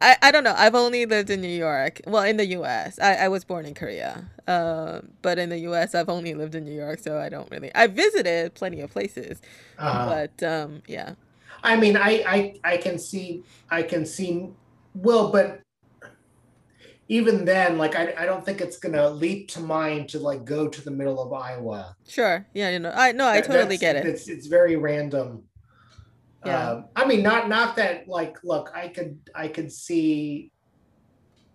I, I don't know. I've only lived in New York. Well, in the U.S. I, I was born in Korea. Um, but in the U.S., I've only lived in New York, so I don't really. I visited plenty of places, Uh, but um, yeah, I mean, I, I I can see I can see well, but even then, like I, I don't think it's gonna leap to mind to like go to the middle of Iowa. sure. Yeah, you know, I no, I That, totally get it. it's it's very random. Yeah. Um, I mean, not not that like look, I could I could see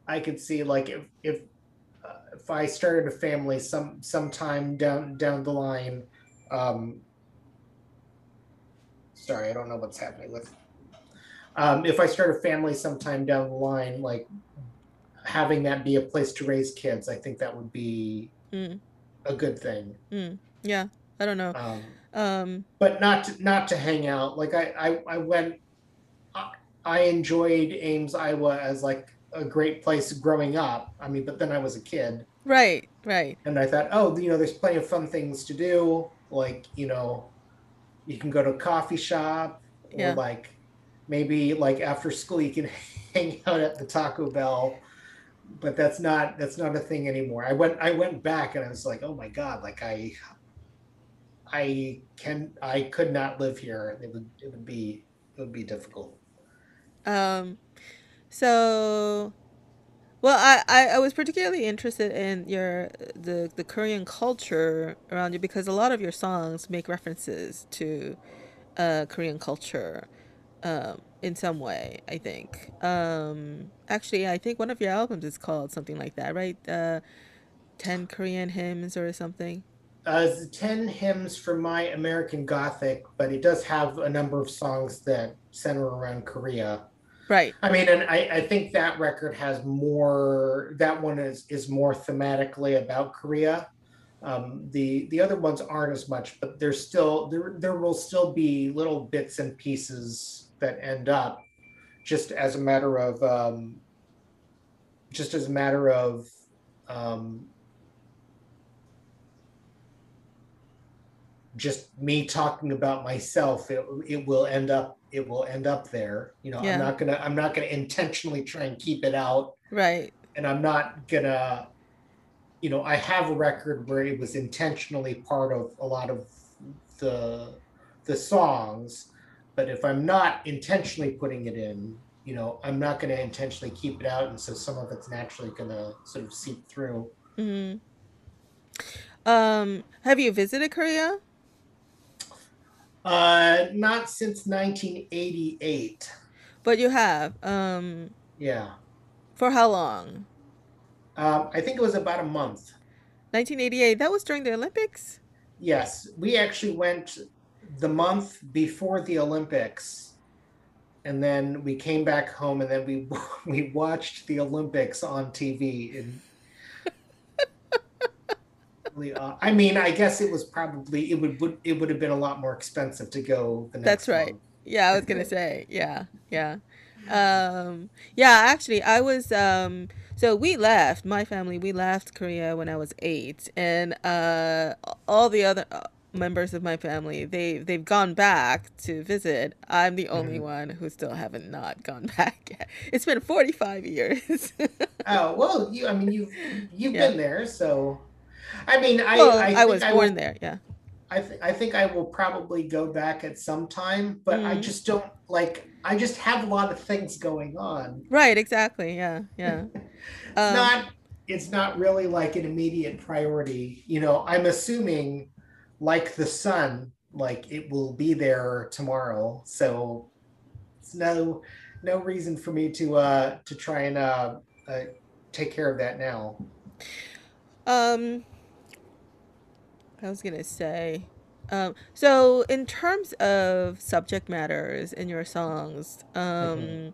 I could see like if if uh, if I started a family some sometime down down the line. Um, sorry, I don't know what's happening with. Um, if I start a family sometime down the line, like having that be a place to raise kids, I think that would be Mm, a good thing. Mm, yeah, I don't know. Um, Um, but not to, not to hang out. Like I I, I went. I, I enjoyed Ames, Iowa, as like a great place growing up. I mean, but then I was a kid, right, right. and I thought, oh, you know, there's plenty of fun things to do. Like you know, you can go to a coffee shop, or Yeah. like maybe like after school you can hang out at the Taco Bell. But that's not that's not a thing anymore. I went I went back and I was like, oh my god, like I I can I could not live here. It would it would be it would be difficult. Um, so, well, I, I, I was particularly interested in your the the Korean culture around you because a lot of your songs make references to uh, Korean culture um, in some way. I think. Um, actually, I think one of your albums is called something like that, right? Uh, Ten Korean hymns or something. Uh, it's ten hymns for my American Gothic, but it does have a number of songs that center around Korea. Right. I mean, and I, I think that record has more. That one is is more thematically about Korea. Um, the the other ones aren't as much, but there's still there there will still be little bits and pieces that end up just as a matter of um, just as a matter of um, just me talking about myself. It, it will end up it will end up there. You know, Yeah. I'm not gonna I'm not gonna intentionally try and keep it out Right. and I'm not gonna, you know, I have a record where it was intentionally part of a lot of the the songs, but if I'm not intentionally putting it in, you know, I'm not gonna intentionally keep it out, and so some of it's naturally gonna sort of seep through. hmm Um, have you visited Korea? Uh, not since 1988. But you have. Um, Yeah, for how long? um, I think it was about a month. 1988. That was during the Olympics. Yes, we actually went the month before the Olympics, and then we came back home, and then we we watched the Olympics on TV. And uh, I mean, I guess it was probably it would, would it would have been a lot more expensive to go the next That's right. month. Yeah, I was gonna say. Yeah, yeah. Um, yeah, actually, I was. Um, so we left. My family. We left Korea when I was eight, and uh, all the other uh, members of my family they they've gone back to visit. I'm the only Mhm. one who still haven't not gone back yet. It's been 45 years. Oh well, you I mean you've you've Yeah. been there, so I mean I well, I, I, think was I born will, there. Yeah. I th- I think I will probably go back at some time, but I Mhm. just don't like I just have a lot of things going on. Right. Exactly. Yeah. Yeah. It's Um, not it's not really like an immediate priority. You know, I'm assuming like the sun, like it will be there tomorrow. So it's no no reason for me to uh to try and uh, uh take care of that now. Um, I was gonna say, um, so in terms of subject matters in your songs, um,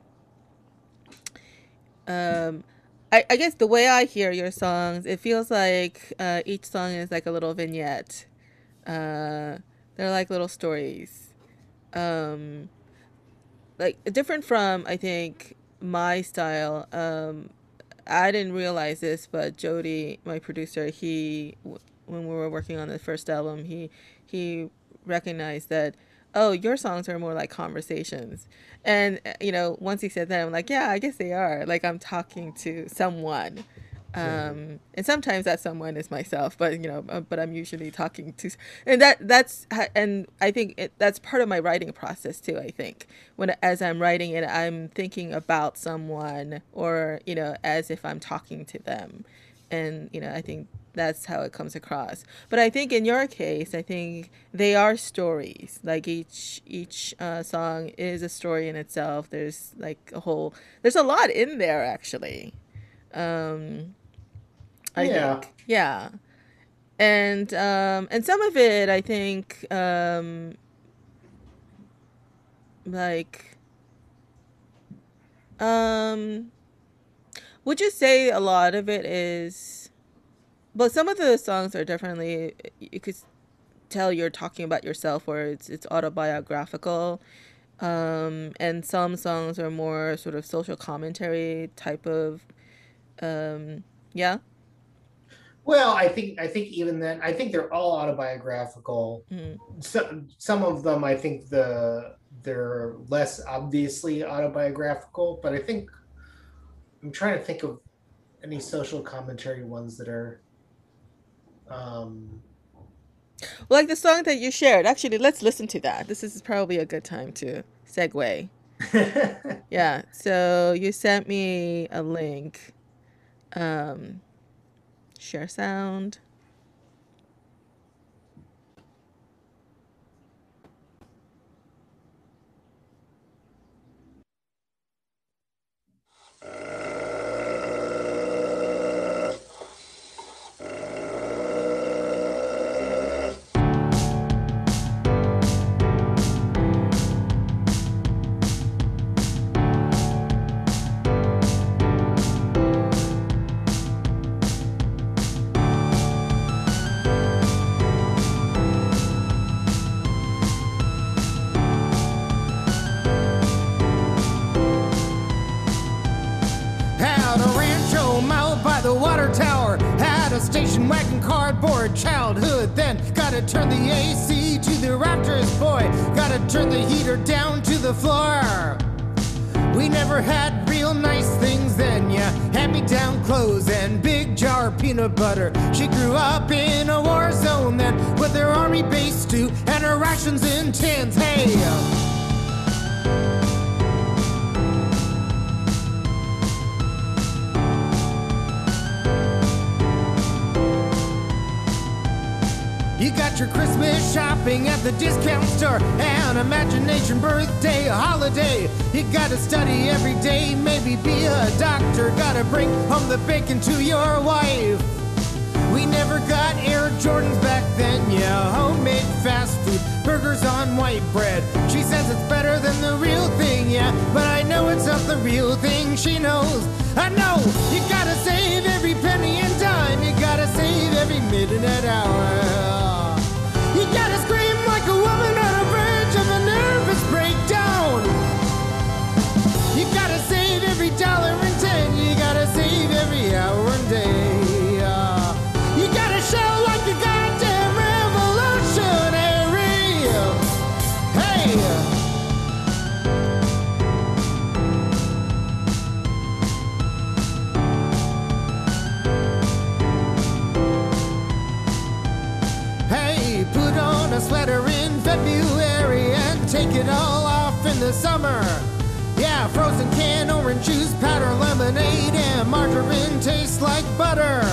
um, I, I guess the way I hear your songs, it feels like uh, each song is like a little vignette. Uh, they're like little stories. Um, like different from I think my style. Um, I didn't realize this, but Jody, my producer, he when we were working on the first album, he he recognized that oh, your songs are more like conversations. And uh, you know, once he said that, I'm like, yeah, I guess they are. Like I'm talking to someone. Um, and sometimes that someone is myself, but you know, uh, but I'm usually talking to, and that that's and I think it, that's part of my writing process too. I think when as I'm writing it, I'm thinking about someone, or you know, as if I'm talking to them, and you know, I think that's how it comes across. But I think in your case, I think they are stories. Like each each uh, song is a story in itself. There's like a whole, there's a lot in there actually. Um, I Yeah. think, yeah, and um, and some of it, I think, um, like, um, would you say a lot of it is but some of the songs are definitely you could tell you're talking about yourself or it's it's autobiographical. Um, and some songs are more sort of social commentary type of um, yeah. Well i think i think even then i think they're all autobiographical. Mm. some some of them i think the they're less obviously autobiographical but i think i'm trying to think of any social commentary ones that are um like the song that you shared. Actually, let's listen to that. This is probably a good time to segue. yeah. So you sent me a link. Um, share sound. Station wagon cardboard childhood. Then gotta turn the AC to the Raptors, boy. Gotta turn the heater down to the floor. We never had real nice things then, yeah. Hand me down clothes and big jar peanut butter. She grew up in a war zone then with her army base too and her rations in tins. Hey! You your Christmas shopping at the discount store, an imagination birthday, holiday. You gotta study every day, maybe be a doctor. Gotta bring home the bacon to your wife. We never got Air Jordans back then, yeah. Homemade fast food, burgers on white bread. She says it's better than the real thing, yeah. But I know it's not the real thing, she knows. I know you gotta save every penny and dime, you gotta save every minute and hour. It all off in the summer. Yeah, frozen can, orange juice, powder, lemonade, and margarine tastes like butter.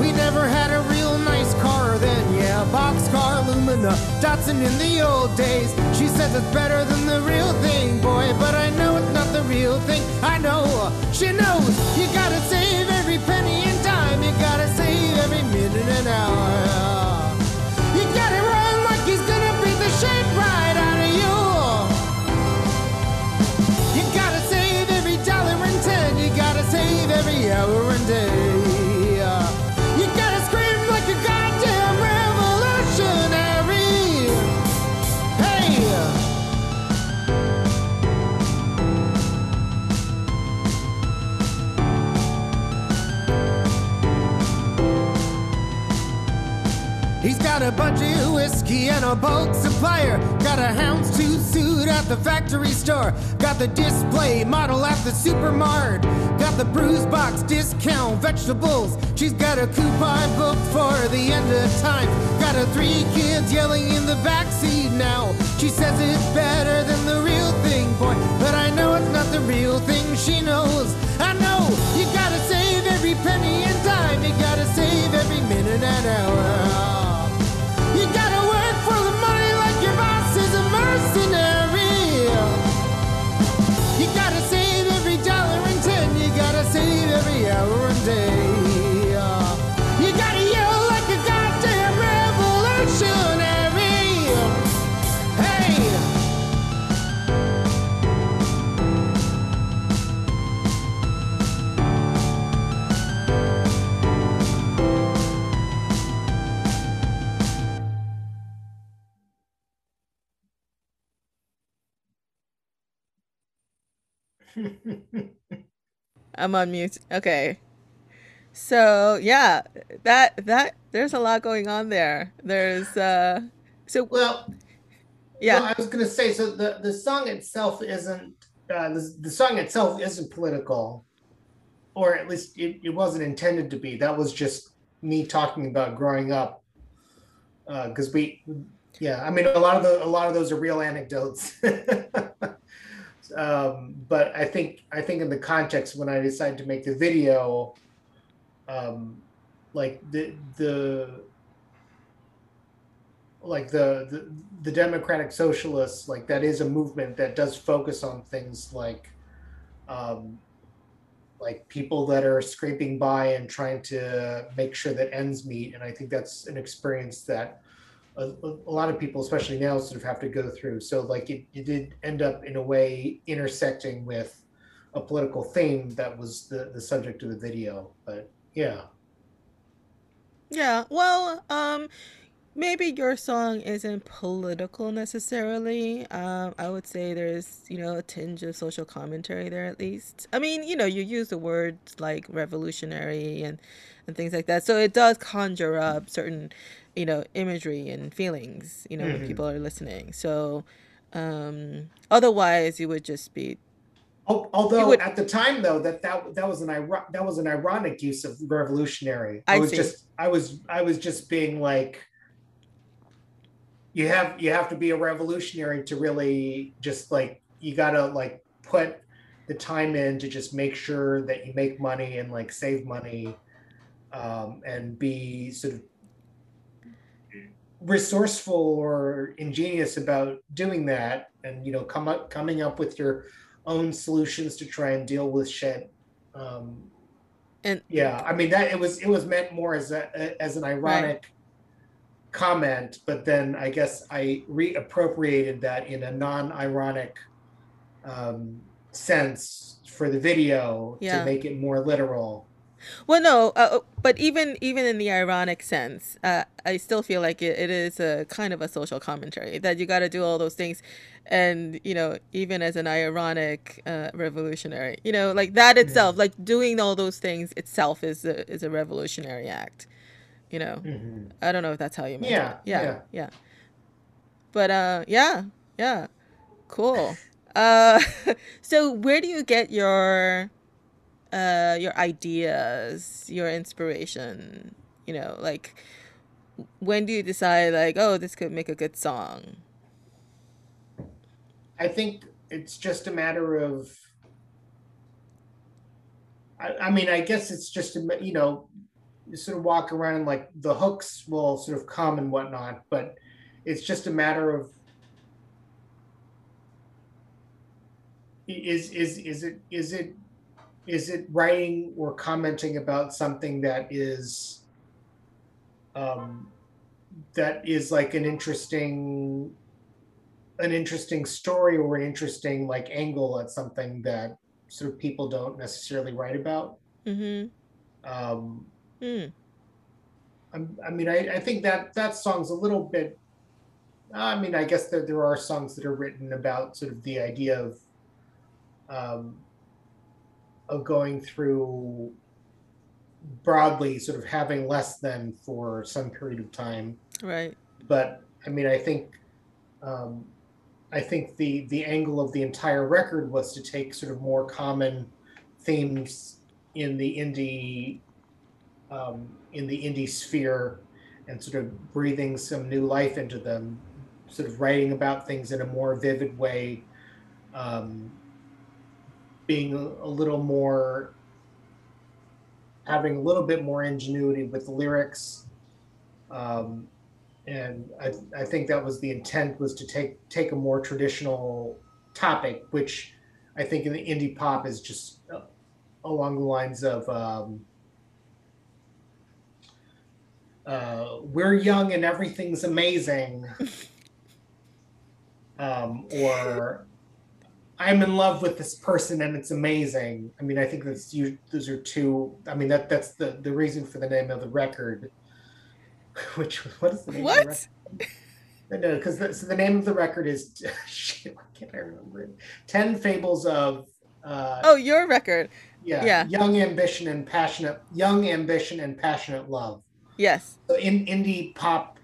We never had a real nice car then, yeah, boxcar, Lumina, Datsun in the old days. She says it's better than the real thing, boy, but I know it's not the real thing. I know, she knows. You gotta save every penny a budget of whiskey and a bulk supplier. Got a houndstooth suit at the factory store. Got the display model at the supermart. Got the bruise box discount vegetables. She's got a coupon book for the end of time. Got her three kids yelling in the backseat now. She says it's better than the real thing, boy. But I know it's not the real thing she knows. I know you gotta save every penny and dime. You gotta save every minute and hour. I'm on mute. Okay. So yeah, that that there's a lot going on there. There's uh so well yeah. Well, I was gonna say so the, the song itself isn't uh, the, the song itself isn't political, or at least it, it wasn't intended to be. That was just me talking about growing up. Because uh, we yeah, I mean a lot of the a lot of those are real anecdotes. um, but I think I think in the context when I decided to make the video, um, like the the like the, the the democratic socialists like that is a movement that does focus on things like um, like people that are scraping by and trying to make sure that ends meet. And i think that's an experience that a, a, lot of people especially now sort of have to go through so like it, it did end up in a way intersecting with a political theme that was the the subject of the video but yeah yeah well um maybe your song isn't political necessarily. Um, I would say there's, you know, a tinge of social commentary there at least. I mean, you know, you use the words like revolutionary and, and things like that. So it does conjure up certain, you know, imagery and feelings, you know, mm-hmm. when people are listening. So um, otherwise, you would just be Although would, at the time though that that that was an that was an ironic use of revolutionary. I, I was see. just I was I was just being like you have you have to be a revolutionary to really just like you gotta like put the time in to just make sure that you make money and like save money um, and be sort of resourceful or ingenious about doing that and you know come up coming up with your own solutions to try and deal with shit um, and yeah i mean that it was it was meant more as a as an ironic right comment, but then I guess I reappropriated that in a non-ironic um, sense for the video yeah. to make it more literal. Well, no, uh, uh, but even even in the ironic sense, uh, I still feel like it, it is a kind of a social commentary that you got to do all those things, and you know, even as an ironic uh, revolutionary, you know, like that itself, yeah. like doing all those things itself is a is a revolutionary act you know? Mm-hmm. i don't know if that's how you meant yeah, it yeah yeah. yeah. But uh yeah yeah. Cool. Uh so where do you get your uh your ideas your inspiration you know like when do you decide like oh this could make a good song? I think it's just a matter of I, I mean i guess it's just a you know you sort of walk around and like the hooks will sort of come and whatnot, but it's just a matter of is is is it is it is it writing or commenting about something that is um, that is like an interesting an interesting story or an interesting like angle at something that sort of people don't necessarily write about. Mm-hmm. Um, Mm. I mean, I, I think that that song's a little bit. I mean, I guess there, there are songs that are written about sort of the idea of um, of going through broadly, sort of having less than for some period of time. Right. But I mean, I think um, I think the the angle of the entire record was to take sort of more common themes in the indie um, in the indie sphere and sort of breathing some new life into them, sort of writing about things in a more vivid way, um, being a, little more, having a little bit more ingenuity with the lyrics. Um, and I, I think that was the intent was to take take a more traditional topic, which I think in the indie pop is just uh, along the lines of um, uh, we're young and everything's amazing um, or i'm in love with this person and it's amazing i mean i think that's you those are two i mean that that's the the reason for the name of the record which what is the name what? of the record no because the, so the name of the record is shit why can't i remember it 10 fables of Uh, Oh, your record. yeah, yeah. young ambition and passionate, young ambition and passionate love. Yes. So in indie pop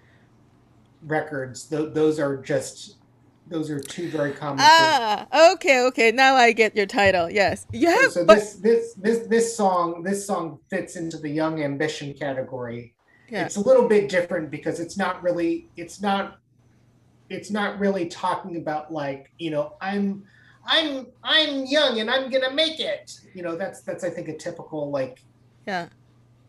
records, th- those are just those are two very common things. Ah, okay, okay. Now I get your title. Yes. You So, have so but this this this this song this song fits into the young ambition category. yeah. It's a little bit different because it's not really it's not it's not really talking about like you know I'm I'm I'm young and I'm gonna make it. You know that's that's I think a typical like Yeah.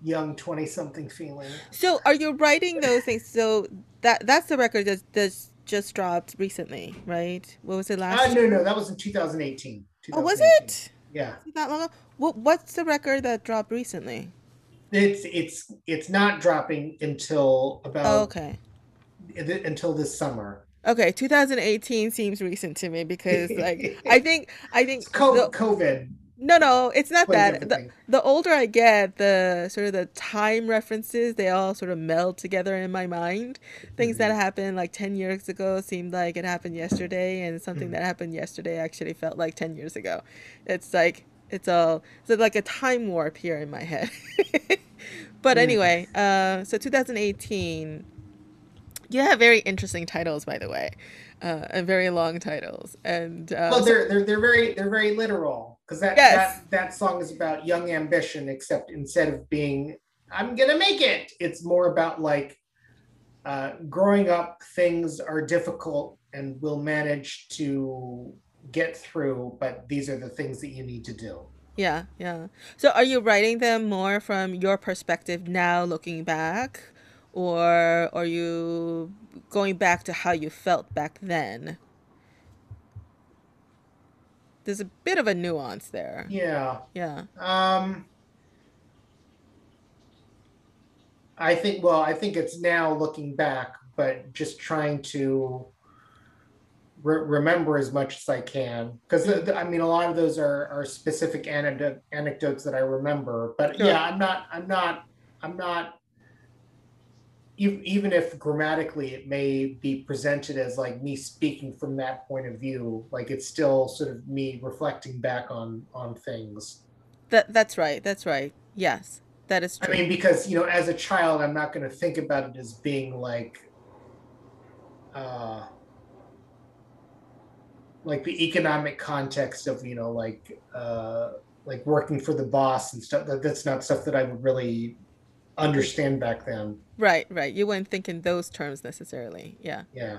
young twenty something feeling. So are you writing those things? So that that's the record that that's just dropped recently, right? What was it Uh, last? no no that was in 2018. oh, was it? Yeah. That long ago? What what's the record that dropped recently? It's it's it's not dropping until about Oh, okay. until this summer. Okay, 2018 seems recent to me because like I think I think COVID. the, COVID no no it's not that the, everything. the older I get the sort of the time references they all sort of meld together in my mind things that Mhm. happened like 10 years ago seemed like it happened yesterday and something Mhm. that happened yesterday actually felt like 10 years ago it's like it's all so like a time warp here in my head but Mm. anyway uh so 2018 you have very interesting titles by the way uh and very long titles and uh Well, they're they're they're very they're very literal because that Yes. that that song is about young ambition, except instead of being I'm gonna make it, it's more about like uh, growing up. Things are difficult, and we'll manage to get through. But these are the things that you need to do. Yeah, yeah. So are you writing them more from your perspective now looking back or are you going back to how you felt back then? There's a bit of a nuance there. Yeah. Yeah. Um. I think. Well, I think it's now looking back, but just trying to re- remember as much as I can, because I mean, a lot of those are are specific anecdote, anecdotes that I remember. But Sure. yeah, I'm not. I'm not. I'm not. Ev- Even if grammatically it may be presented as like me speaking from that point of view, like it's still sort of me reflecting back on on things. That that's right. That's right. Yes. That is I mean, because you know, as a child, I'm not going to think about it as being like, uh, like the economic context of you know, like, uh, like working for the boss and stuff. That's not stuff that I would really understand back then. Right, right. You wouldn't think in those terms necessarily. Yeah. Yeah.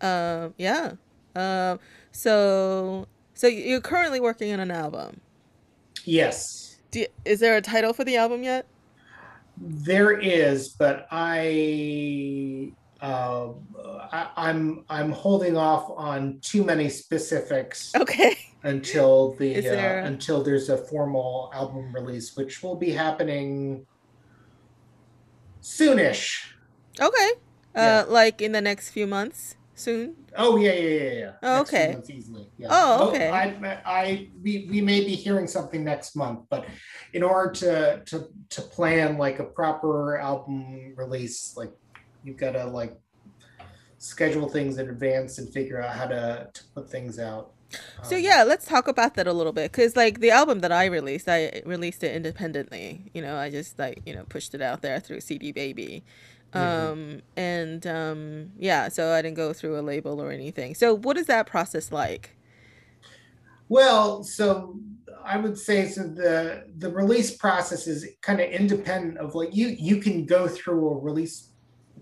Um yeah. Um so so you're currently working on an album. Yes, Do you, is there a title for the album yet? there is, but I. Uh, I, I'm I'm holding off on too many specifics. Okay. until the Is there- uh, until there's a formal album release, which will be happening soonish. Okay. Yeah. Uh, like in the next few months, soon. Oh yeah, yeah, yeah, yeah. Oh, Next few okay. easily. Yeah. Oh, okay. I, I, we, we may be hearing something next month, but in order to to to plan like a proper album release, like you've got to like schedule things in advance and figure out how to to put things out. So Um, yeah, let's talk about that a little bit, cause like the album that I released, I released it independently. You know, I just like you know pushed it out there through CD Baby, Mhm. um, and um, yeah, so I didn't go through a label or anything. So what is that process like? Well, so I would say so the the release process is kind of independent of like you you can go through a release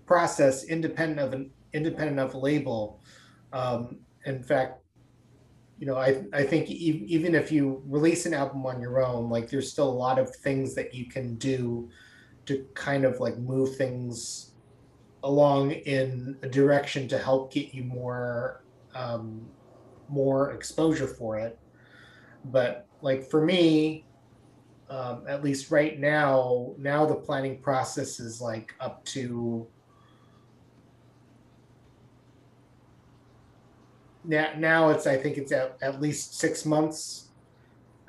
process independent of an independent of label. Um, in fact, you know, I I think even if you release an album on your own, like there's still a lot of things that you can do to kind of like move things along in a direction to help get you more um, more exposure for it. But like for me, um, at least right now, now the planning process is like up to now. Now it's I think it's at, at least six months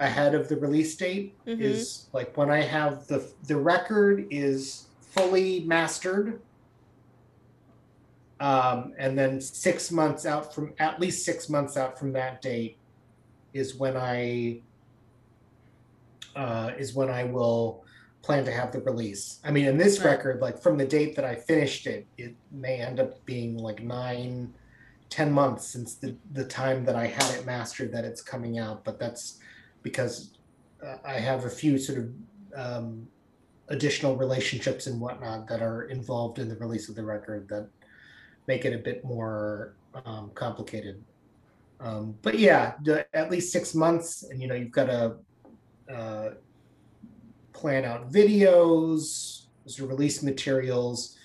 ahead of the release date. Mhm. Is like when I have the the record is fully mastered um, and then six months out from at least six months out from that date is when I uh, is when I will plan to have the release. I mean, in this Right. record, like from the date that I finished it, it may end up being like nine, ten months since the the time that I had it mastered that it's coming out. But that's because uh, I have a few sort of um, additional relationships and whatnot that are involved in the release of the record that make it a bit more um, complicated. Um, but yeah, at least six months, and you know you've got to uh, plan out videos, release materials.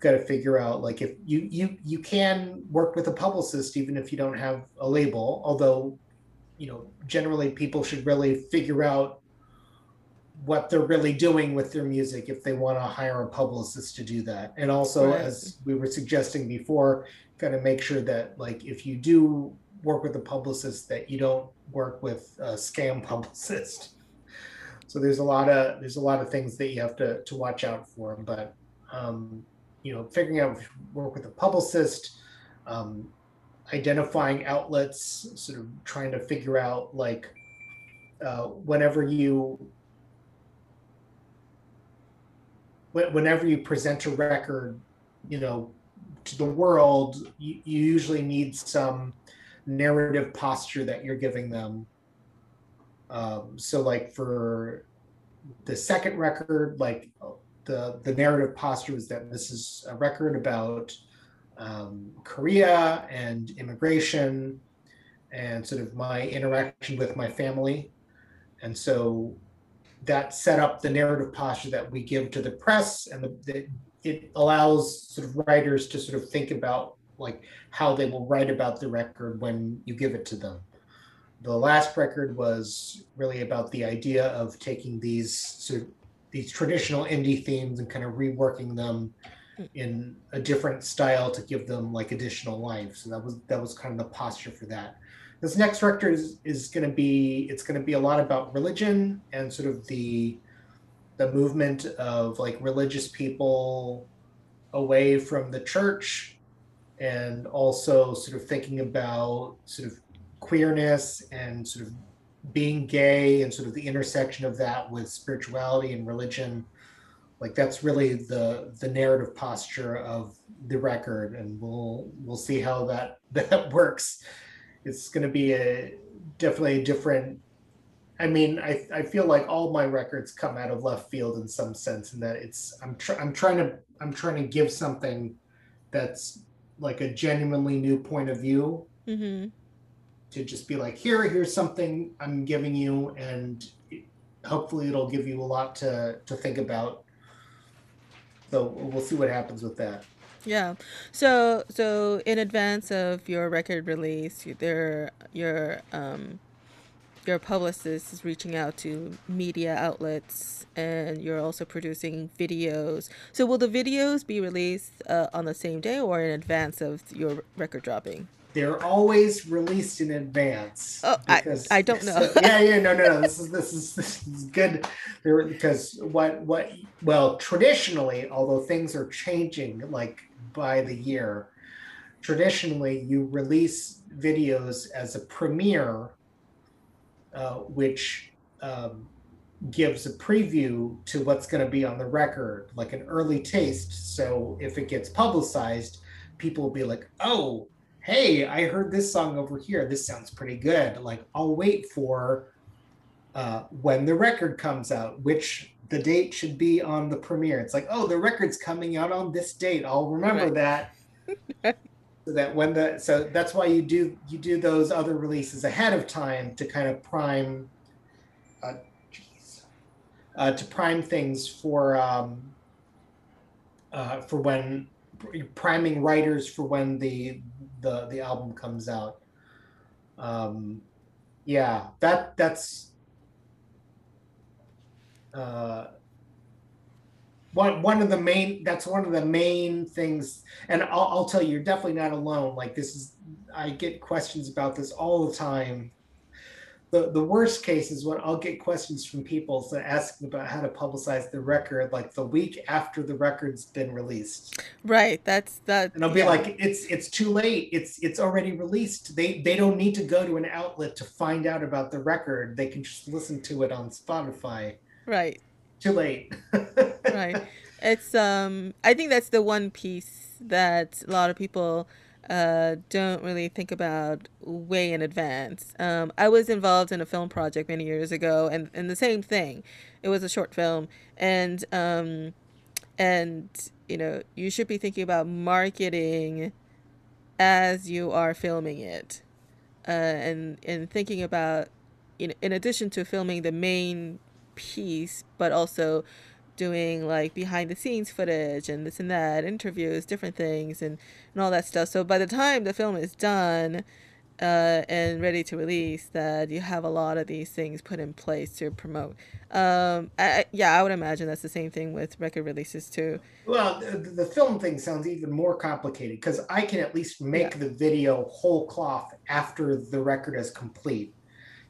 Got to figure out like if you you you can work with a publicist even if you don't have a label. Although, you know, generally people should really figure out what they're really doing with their music if they want to hire a publicist to do that. And also, Right. as we were suggesting before, kind of make sure that like if you do work with a publicist that you don't work with a scam publicist so there's a lot of there's a lot of things that you have to to watch out for but um you know figuring out work with a publicist um identifying outlets sort of trying to figure out like uh whenever you whenever you present a record you know to the world you, you usually need some narrative posture that you're giving them. Um, so like for the second record like the the narrative posture was that this is a record about um, korea and immigration and sort of my interaction with my family. And so that set up the narrative posture that we give to the press and the, the, it allows sort of writers to sort of think about like how they will write about the record when you give it to them. The last record was really about the idea of taking these sort of these traditional indie themes and kind of reworking them hmm. in a different style to give them like additional life. So that was that was kind of the posture for that. This next record is, is going to be it's going to be a lot about religion and sort of the the movement of like religious people away from the church and also sort of thinking about sort of queerness and sort of being gay and sort of the intersection of that with spirituality and religion like that's really the the narrative posture of the record and we'll we'll see how that that works. It's going to be a definitely a different i mean i i feel like all my records come out of left field in some sense in that it's i'm tr- i'm trying to i'm trying to give something that's like a genuinely new point of view hmm to just be like here here's something i'm giving you and hopefully it'll give you a lot to to think about so we'll see what happens with that Yeah. So so in advance of your record release, there your um your publicist is reaching out to media outlets and you're also producing videos. So will the videos be released uh, on the same day or in advance of your record dropping? They're always released in advance. Oh, I- I don't know. so- yeah, yeah, no, no, no. This is this is this is good. There because what what well traditionally, although things are changing like by the year, traditionally you release videos as a premiere, uh, which um, gives a preview to what's going to be on the record, like an early taste. So if it gets publicized, people will be like, "Oh, hey, I heard this song over here. This sounds pretty good. Like, I'll wait for uh, when the record comes out, which the date should be on the premiere. It's like, oh, the record's coming out on this date. I'll remember Right. that. so that when the so that's why you do you do those other releases ahead of time to kind of prime, uh, jeez, uh, to prime things for um, uh, for when priming writers for when the the the album comes out. Um, yeah, that that's uh, one one of the main. That's one of the main things. And I'll, I'll tell you, you're definitely not alone. Like this is, I get questions about this all the time. The, the worst case is when I'll get questions from people so asking about how to publicize the record like the week after the record's been released. Right. That's that. And I'll be yeah. like, it's it's too late. It's it's already released. They they don't need to go to an outlet to find out about the record. They can just listen to it on Spotify. right. Too late. right it's um i think that's the one piece that a lot of people uh don't really think about way in advance. Um i was involved in a film project many years ago and and the same thing. It was a short film and um and you know you should be thinking about marketing as you are filming it uh and and thinking about you know in addition to filming the main piece but also doing like behind the scenes footage and this and that, interviews, different things, and, and all that stuff. So by the time the film is done uh, and ready to release, that you have a lot of these things put in place to promote. Um, I, yeah, I would imagine that's the same thing with record releases too. Well, the, the film thing sounds even more complicated because I can at least make Yeah. the video whole cloth after the record is complete.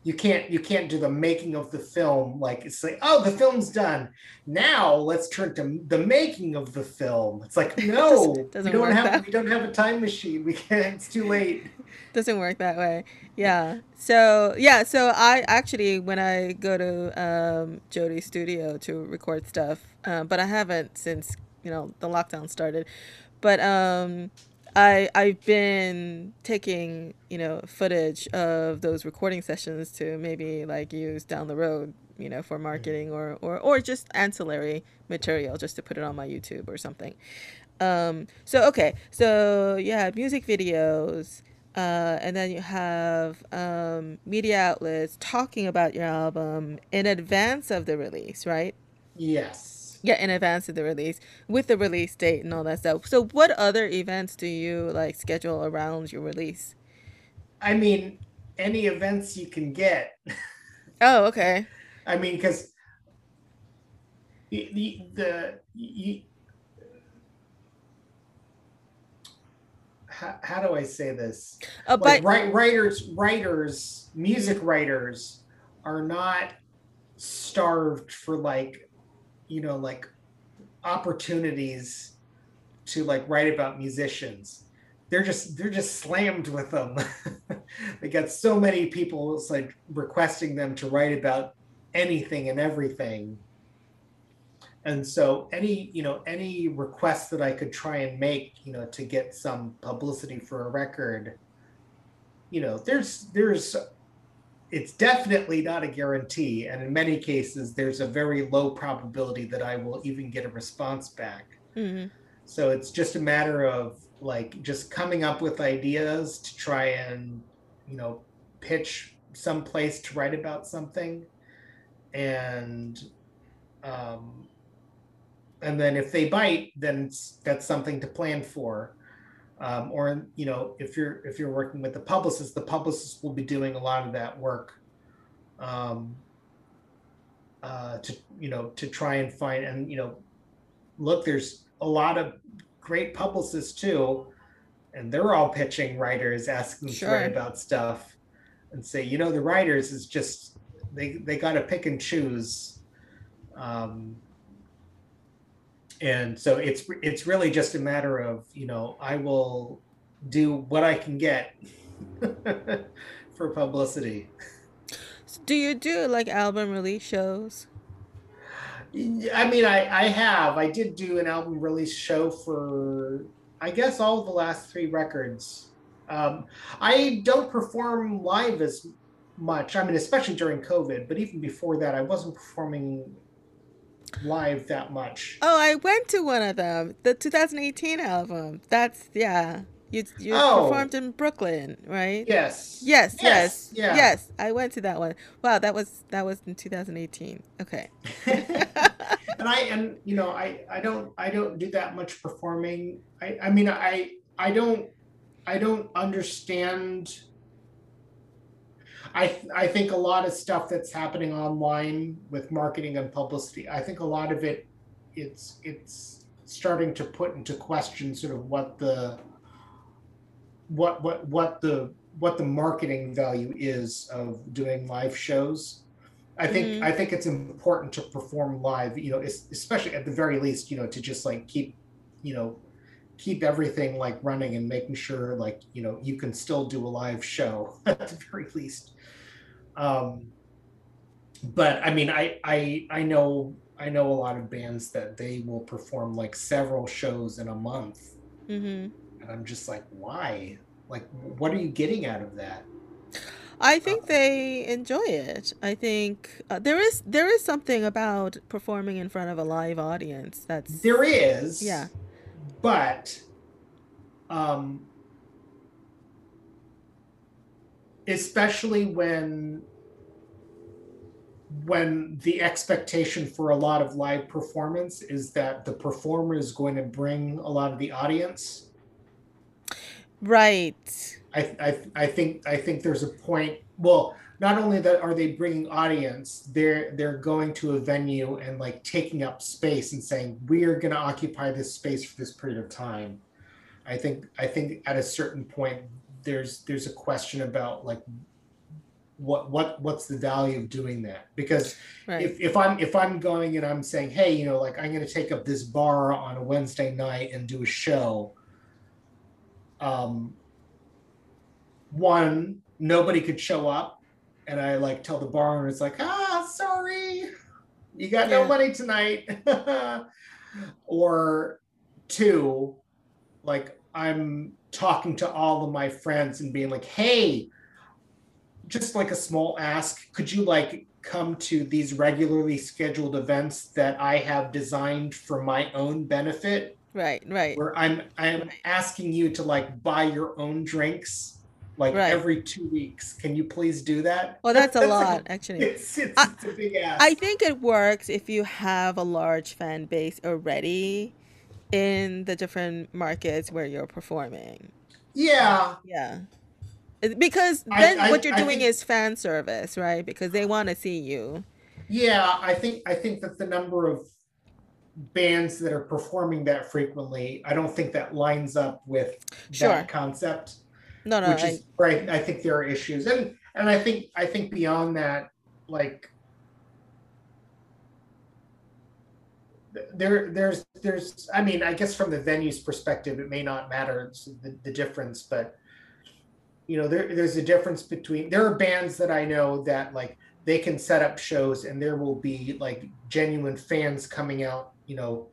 You can't you can't do the making of the film like it's like oh the film's done now let's turn to the making of the film. It's like no Doesn't- doesn't we don't have that- we don't have a time machine. We can't. It's too late. doesn't work that way yeah so yeah so i actually when i go to um jody's studio to record stuff um, but i haven't since you know the lockdown started but um i i've been taking you know footage of those recording sessions to maybe like use down the road you know for marketing or or or just ancillary material just to put it on my youtube or something um so okay so yeah music videos uh, and then you have um, media outlets talking about your album in advance of the release, right? Yes. Yeah, in advance of the release with the release date and all that stuff. So, what other events do you like schedule around your release? I mean, any events you can get. Oh, okay. I mean, because the the, the you, how, how do I say this? Uh, Like but write, writers, writers, music writers are not starved for like, you know, like opportunities to like write about musicians. They're just they're just slammed with them. they got so many people it's like requesting them to write about anything and everything. And so any, you know, any request that I could try and make, you know, to get some publicity for a record, you know, there's there's it's definitely not a guarantee. And in many cases, there's a very low probability that I will even get a response back. mhm. So it's just a matter of like just coming up with ideas to try and, you know, pitch some place to write about something. And um and then if they bite, then that's something to plan for. Um, or you know, if you're if you're working with the publicist, the publicist will be doing a lot of that work um, uh, to you know to try and find and you know look there's a lot of great publicists too and they're all pitching writers asking them to Sure. write about stuff and say you know the writers is just they they got to pick and choose um, and so it's it's really just a matter of you know i will do what i can get for publicity So do you do like album release shows? I mean, I, I have. I did do an album release show for, I guess, all the last three records. Um, I don't perform live as much. I mean, especially during COVID, but even before that, I wasn't performing live that much. Oh, I went to one of them, the 2018 album. That's yeah. You you Oh. performed in Brooklyn, right? Yes. Yes, yes, yeah. yes. I went to that one. Wow, that was that was in 2018. Okay. and I and you know I I don't I don't do that much performing. I I mean I I don't I don't understand. I I think a lot of stuff that's happening online with marketing and publicity. I think a lot of it it's it's starting to put into question sort of what the what what what the what the marketing value is of doing live shows. I think Mhm. I think it's important to perform live, you know, especially at the very least, you know, to just like keep, you know, keep everything like running and making sure like, you know, you can still do a live show at the very least. Um but I mean I I I know I know a lot of bands that they will perform like several shows in a month hmm and I'm just like, why? Like, what are you getting out of that? I think they enjoy it. I think uh, there is there is something about performing in front of a live audience that's There is, Yeah. but um, especially when when the expectation for a lot of live performance is that the performer is going to bring a lot of the audience. right. I, I, I think I think there's a point. Well, not only that are they bringing audience, they're they're going to a venue and like taking up space and saying we are going to occupy this space for this period of time. I think I think at a certain point there's there's a question about like what what what's the value of doing that because Right. if, if I'm if I'm going and I'm saying, hey, you know, like I'm going to take up this bar on a Wednesday night and do a show. Um, one, nobody could show up, and I like tell the bar owner, it's like, ah, sorry, you got no Yeah. money tonight. or two, like I'm talking to all of my friends and being like, hey, just like a small ask, could you like come to these regularly scheduled events that I have designed for my own benefit? right. Right. Where I'm I'm asking you to like buy your own drinks like Right. every two weeks. Can you please do that? Well, that's a like- lot actually. it's, it's, I- it's a big ask. I think it works if you have a large fan base already in the different markets where you're performing. yeah. Yeah. Because then I- what you're I doing think- is fan service, right? Because they want to see you. Yeah, I think I think that the number of bands that are performing that frequently, I don't think that lines up with Sure. that concept. No, no, which I, is right. I think there are issues, and and I think I think beyond that, like there there's there's I mean I guess from the venue's perspective, it may not matter the, the difference, but you know there there's a difference between there are bands that I know that like they can set up shows and there will be like genuine fans coming out, you know,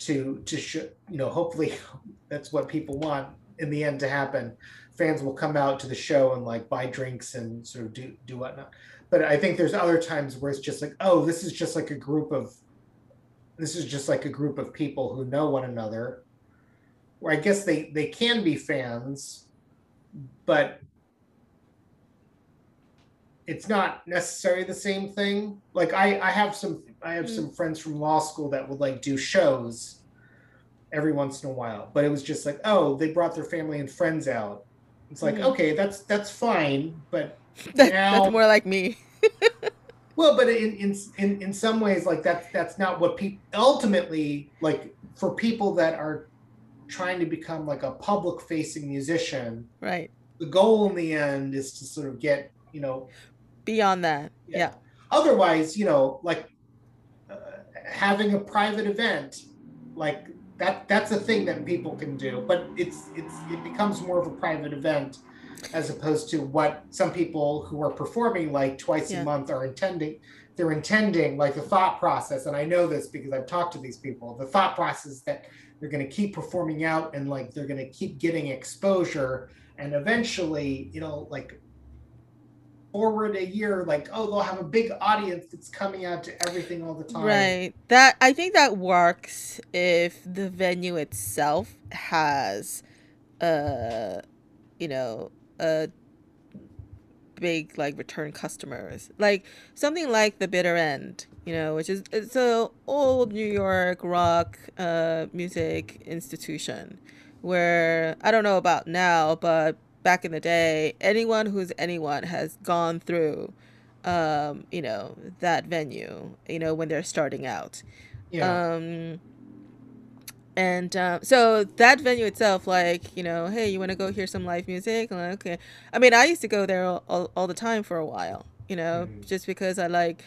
to to show you know hopefully that's what people want in the end to happen fans will come out to the show and like buy drinks and sort of do do whatnot. But I think there's other times where it's just like, oh, this is just like a group of this is just like a group of people who know one another. Where I guess they they can be fans, but it's not necessarily the same thing. Like I I have some I have Mm. some friends from law school that would like do shows every once in a while, but it was just like, oh, they brought their family and friends out. It's like, Mhm. okay, that's that's fine, but that, Now- that's more like me. well, but in in in, in some ways, like that's that's not what people ultimately like for people that are trying to become like a public facing musician. Right. The goal in the end is to sort of get you know Beyond that. Yeah. Otherwise, you know, like uh, having a private event, like that that's a thing that people can do, but it's it's it becomes more of a private event as opposed to what some people who are performing like twice Yeah. a month are intending they're intending like the thought process and I know this because I've talked to these people the thought process that they're going to keep performing out and like they're going to keep getting exposure and eventually you know like forward a year like oh they'll have a big audience that's coming out to everything all the time Right. That I think that works if the venue itself has uh you know, a big like return customers. Like something like the bitter end, you know, which is it's a old New York rock uh music institution where I don't know about now, but back in the day, anyone who's anyone has gone through um, you know, that venue, you know, when they're starting out. yeah Um and uh, so that venue itself like you know hey you want to go hear some live music like, okay i mean i used to go there all, all, all the time for a while you know Mhm. just because i like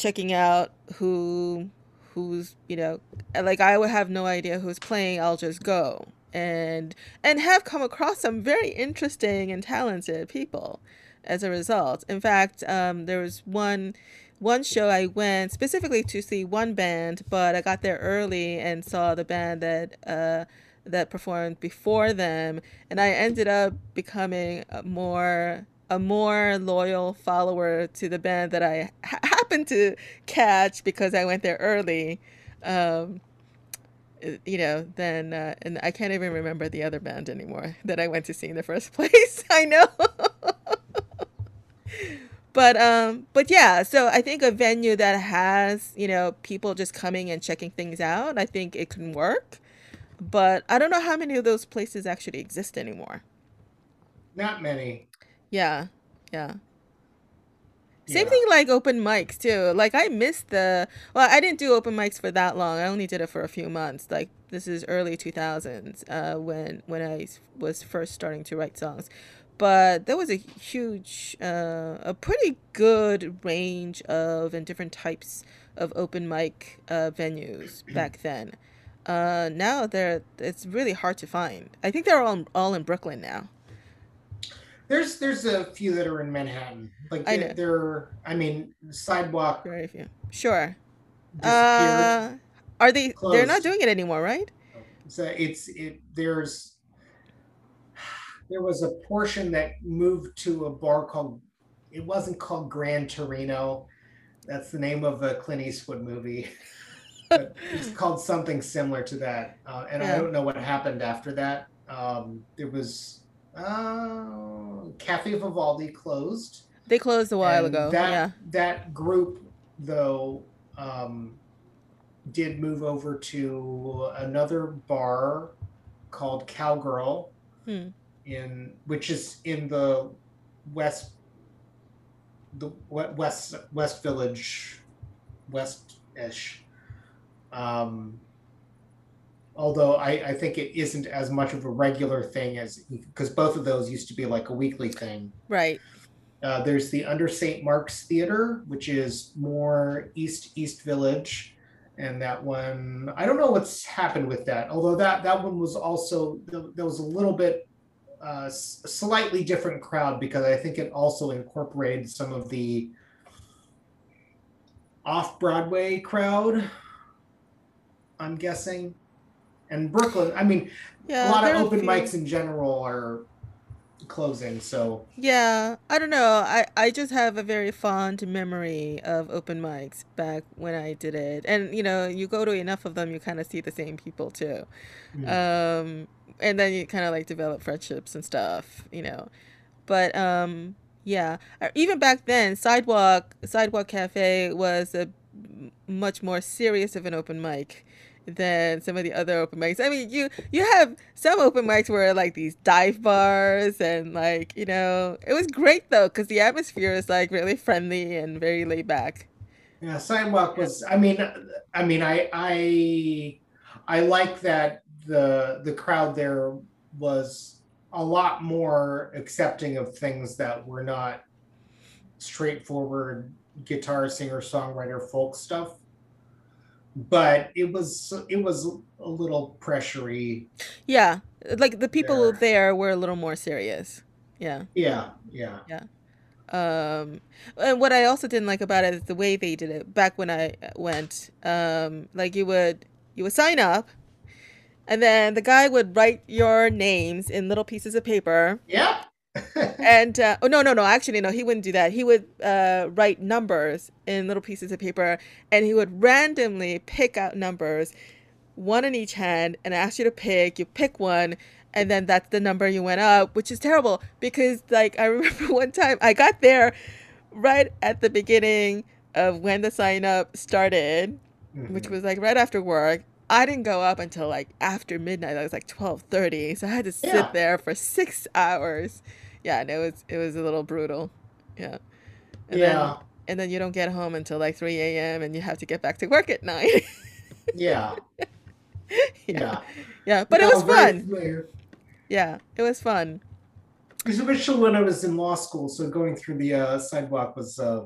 checking out who who's you know like i would have no idea who's playing i'll just go. And and have come across some very interesting and talented people as a result. In fact um, there was one one show I went specifically to see one band, but I got there early and saw the band that uh, that performed before them, and I ended up becoming more a more loyal follower to the band that I ha- happened to catch because I went there early. Um, you know, then uh, and I can't even remember the other band anymore that I went to see in the first place. I know. but um but yeah so i think a venue that has you know people just coming and checking things out i think it can work but i don't know how many of those places actually exist anymore Not many. Yeah yeah. Same Yeah. thing like open mics too. Like i missed the well i didn't do open mics for that long. I only did it for a few months. Like this is early 2000s uh, when when I was first starting to write songs. But there was a huge uh, a pretty good range of and different types of open mic uh, venues back then. Uh, now they're it's really hard to find. I think they're all, all in brooklyn now There's there's a few that are in Manhattan. Like I they, they're I mean sidewalk very few sure. Uh, are they? They're not doing it anymore, right? So it's it there's there was a portion that moved to a bar called it wasn't called Gran Torino. That's the name of a Clint Eastwood movie. but it's called something similar to that. Uh, and I don't know what happened after that. Um, there was uh, Cafe Vivaldi closed. They closed a while And ago. That yeah. that group though um, did move over to another bar called Cowgirl Hmm. in which is in the west the west west village west ish um although I, I think it isn't as much of a regular thing as because both of those used to be like a weekly thing Right. uh, there's the Under St. Mark's Theater, which is more East East Village, and that one I don't know what's happened with that. Although that that one was also there was a little bit uh, slightly different crowd because I think it also incorporated some of the off Broadway crowd. I'm guessing, and Brooklyn. I mean, Yeah. a lot of open mics in general are closing. So Yeah, I don't know. I I just have a very fond memory of open mics back when I did it, and you know, you go to enough of them, you kind of see the same people too. um and then you kind of like develop friendships and stuff you know but um yeah Uh, even back then sidewalk sidewalk cafe was a much more serious of an open mic than some of the other open mics i mean you you have some open mics where like these dive bars and like you know it was great though because the atmosphere is like really friendly and very laid back Yeah, sidewalk was. I mean, I mean, I I I like that the the crowd there was a lot more accepting of things that were not straightforward guitar singer songwriter folk stuff. But it was it was a little pressury. yeah like the people There. there were a little more serious yeah Yeah, yeah. um and what i also didn't like about it is the way they did it back when i went um like you would you would sign up and then the guy would write your names in little pieces of paper Yep. And uh, oh no no no actually no he wouldn't do that he would uh, write numbers in little pieces of paper and he would randomly pick out numbers one in each hand and ask you to pick you pick one and then that's the number you went up which is terrible because like i remember one time i got there right at the beginning of when the sign up started which Mhm. was like right after work i didn't go up until like after midnight it was like 12.30 so i had to sit Yeah. there for six hours yeah and it was it was a little brutal yeah and yeah. then, and then you don't get home until like 3 a.m and you have to get back to work at 9 yeah. yeah. Yeah, but it was fun. familiar. Yeah, it was fun. Especially when I was in law school, so going through the uh, sidewalk was uh,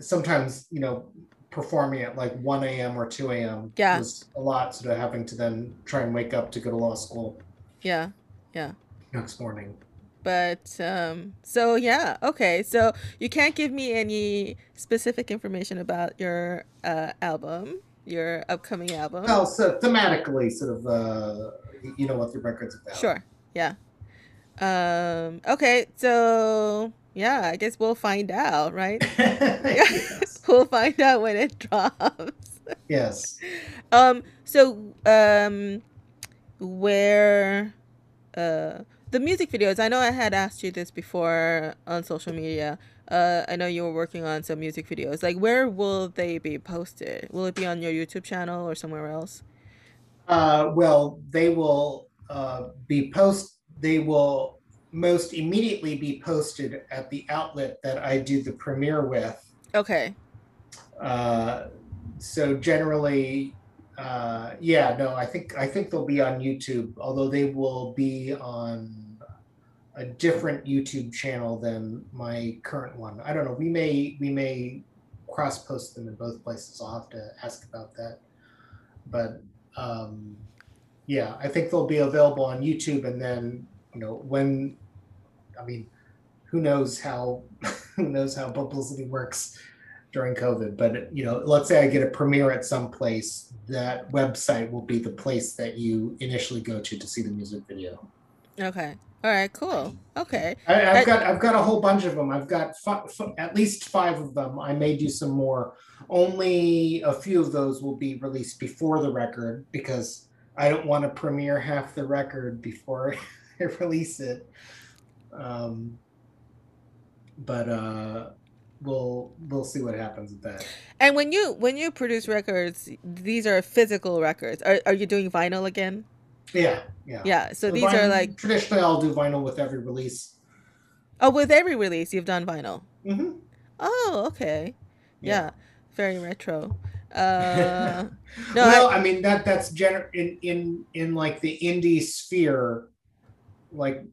sometimes, you know, performing at like 1 a.m. or 2 a.m. Yeah. was a lot, sort of having to then try and wake up to go to law school Yeah. Yeah. next morning. But um so yeah, okay. So you can't give me any specific information about your uh album, your upcoming album. Well, so thematically, sort of, uh, you know what the record's about. Sure. Yeah. Um okay, so yeah, I guess we'll find out, right? yes. We'll find out when it drops. yes. Um so um where uh the music videos, I know I had asked you this before on social media. Uh I know you were working on some music videos. Like where will they be posted? Will it be on your YouTube channel or somewhere else? Uh, well, they will uh, be post. They will most immediately be posted at the outlet that I do the premiere with. Okay. Uh, so generally, uh, yeah, no, I think I think they'll be on YouTube, although they will be on a different YouTube channel than my current one. I don't know. We may we may cross post them in both places. I'll have to ask about that. But um, yeah, I think they'll be available on YouTube, and then you know when, I mean, who knows how who knows how publicity works during COVID. But you know, let's say I get a premiere at some place, that website will be the place that you initially go to to see the music video. Okay. All right, cool. Okay. I, I've got I've got a whole bunch of them. I've got fi- fi- at least five of them. I may do some more. Only a few of those will be released before the record because I don't want to premiere half the record before I release it. Um, but uh, we'll we'll see what happens with that. And when you when you produce records, these are physical records. Are are you doing vinyl again? Yeah, yeah. Yeah. So The these are like traditionally I'll do vinyl with every release. oh, with every release you've done vinyl. hmm Oh, okay. Yeah. Yeah. Very retro. Uh no, well, I, I, mean that that's gener- in in in like the indie sphere, like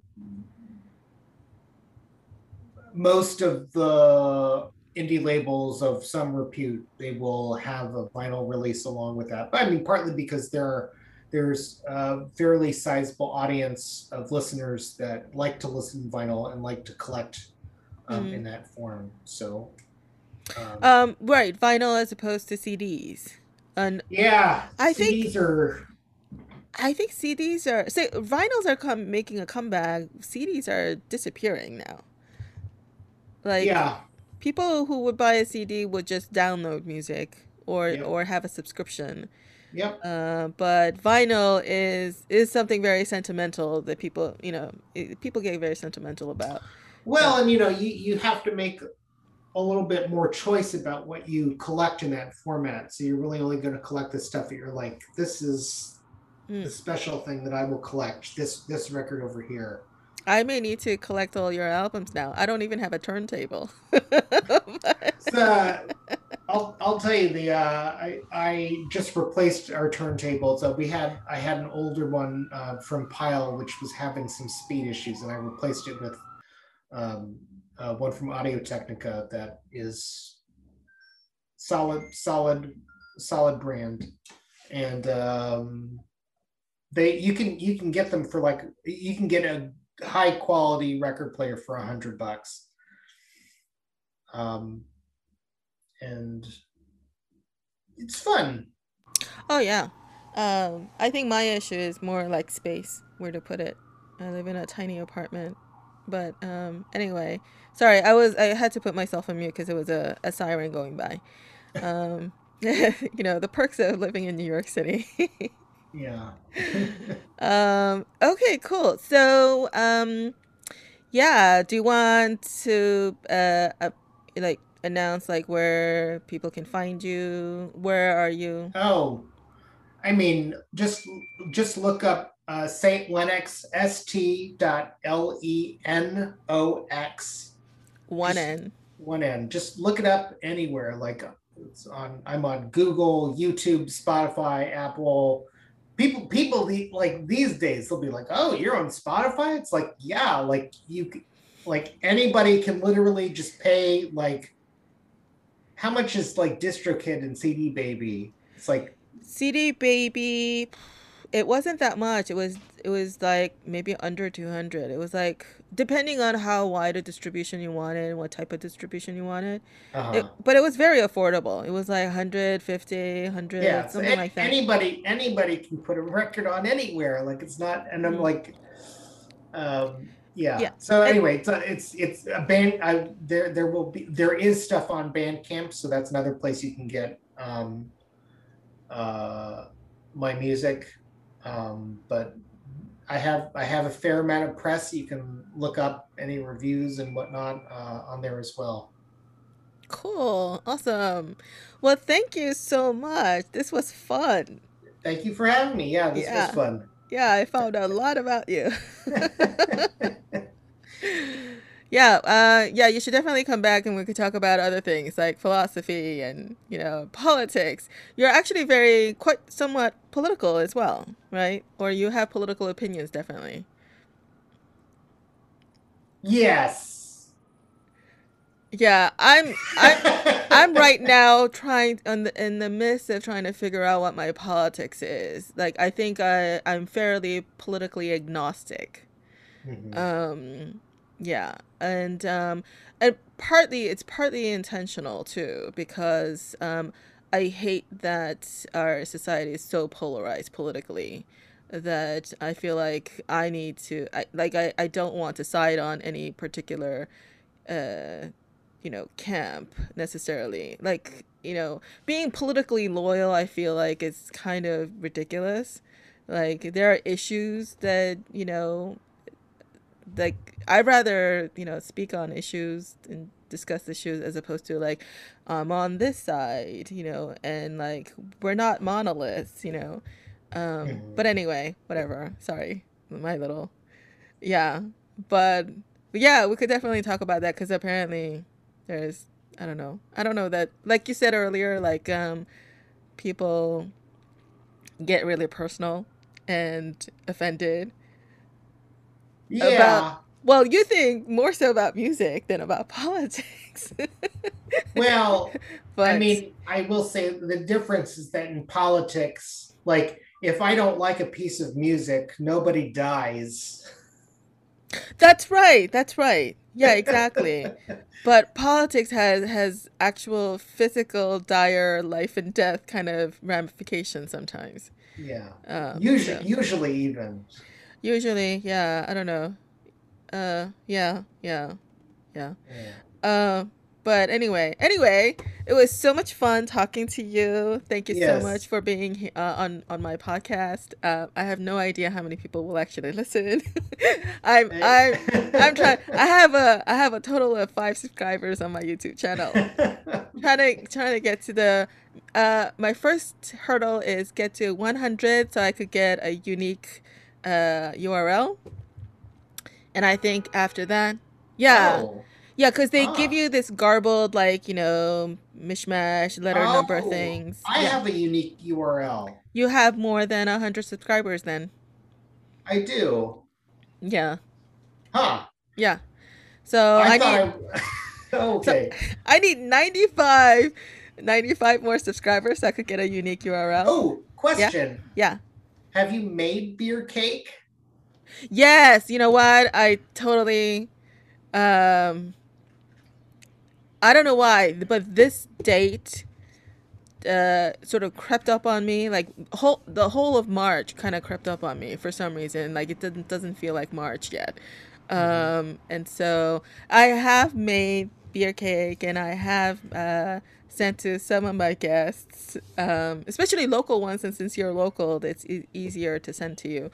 most of the indie labels of some repute, they will have a vinyl release along with that. But I mean, partly because there there's a fairly sizable audience of listeners that like to listen to vinyl and like to collect um, Mhm. in that form. So. Um, um right, vinyl as opposed to CDs. And yeah, I think- CDs are I think CDs are say vinyls are come making a comeback. CDs are disappearing now. Like yeah. people who would buy a CD would just download music or Yep. or have a subscription. Yep. Uh, but vinyl is is something very sentimental that people you know i- people get very sentimental about. Well, and you know, you, you have to make a little bit more choice about what you collect in that format. So you're really only going to collect the stuff that you're like, this is Mm. the special thing that I will collect. This this record over here. I may need to collect all your albums now. I don't even have a turntable. But- So, I'll I'll tell you the uh, I I just replaced our turntable. So we had I had an older one uh, from Pyle which was having some speed issues, and I replaced it with um, uh, one from Audio Technica that is solid solid solid brand, and um, they you can you can get them for like you can get a high quality record player for a hundred bucks. Um, and it's fun. oh yeah. Um, I think my issue is more like space, where to put it. I live in a tiny apartment. But um, anyway, sorry, I was I had to put myself on mute because it was a, a siren going by. Um, you know the perks of living in New York City. Yeah. um okay cool so um yeah do you want to uh, uh like announce like where people can find you where are you oh, I mean, just just look up uh, Saint Lenox S T dot L E N O X one Just- N one N. Just look it up anywhere. Like it's on. I'm on Google, YouTube, Spotify, Apple, people people like these days they'll be like, "Oh, you're on Spotify." It's like, yeah, like you, like anybody can literally just pay like, how much is like DistroKid and CD Baby? It's like CD Baby, it wasn't that much. It was it was like maybe under 200. It was like depending on how wide a distribution you wanted and what type of distribution you wanted. uh It, but it was very affordable. It was like 150, 100, yeah, so something an- like that. anybody anybody can put a record on anywhere. Like it's not, and I'm Mhm. like, um, yeah. Yeah, So and- anyway, it's a, it's it's a band. I, there there will be there is stuff on Bandcamp, so that's another place you can get um, uh, my music. Um, but I have I have a fair amount of press. You can look up any reviews and whatnot uh, on there as well. Cool. Awesome. Well, thank you so much. This was fun. Thank you for having me. Yeah, this Yeah. was fun. Yeah, I found out a lot about you. yeah, uh, yeah, you should definitely come back and we could talk about other things like philosophy and, you know, politics. You're actually very, quite somewhat political as well, right? Or you have political opinions, definitely. yes. Yeah, I'm, I'm, I'm right now trying on the, in the midst of trying to figure out what my politics is. Like, I think I, I'm fairly politically agnostic. Mhm. um yeah and um and partly it's partly intentional too because um i hate that our society is so polarized politically that i feel like i need to I, like I, I don't want to side on any particular uh you know camp necessarily. Like you know being politically loyal i feel like it's kind of ridiculous. Like there are issues that you know like I'd rather you know speak on issues and discuss issues as opposed to like I'm on this side, you know, and like we're not monoliths, you know. Um, Mhm. but anyway, whatever. Sorry, my little, yeah. But, but yeah, we could definitely talk about that because apparently there's I don't know I don't know that like you said earlier like um people get really personal and offended yeah. well, you think more so about music than about politics. well, but I mean, I will say the difference is that in politics, like if I don't like a piece of music, nobody dies. that's right. That's right. Yeah, exactly. but politics has has actual physical, dire life and death kind of ramifications sometimes. Yeah. Um, Usually, so- usually even. Usually, yeah. I don't know. Uh, yeah, yeah, yeah. Yeah. Uh, but anyway, anyway, it was so much fun talking to you. Thank you Yes. so much for being uh, on on my podcast. Uh, I have no idea how many people will actually listen. I'm I'm I'm trying. I have a I have a total of five subscribers on my YouTube channel. trying to trying to get to the uh my first hurdle is get to 100 so I could get a unique uh URL. And I think after that, yeah. Oh. Yeah, because they give Ah. you this garbled, like, you know, mishmash letter number Oh, things. I yeah. have a unique URL. You have more than 100 subscribers then. I do. Yeah. Huh. Yeah. So I, I, need I. okay. I need 95 95 more subscribers so I could get a unique URL. oh, question. Yeah. Have you made beer cake? Yes, you know what? I totally um I don't know why, but this date uh sort of crept up on me like whole the whole of March kind of crept up on me for some reason like it doesn't doesn't feel like March yet. Mhm. Um and so I have made beer cake and I have uh sent to some of my guests um especially local ones and since you're local it's e- easier to send to you.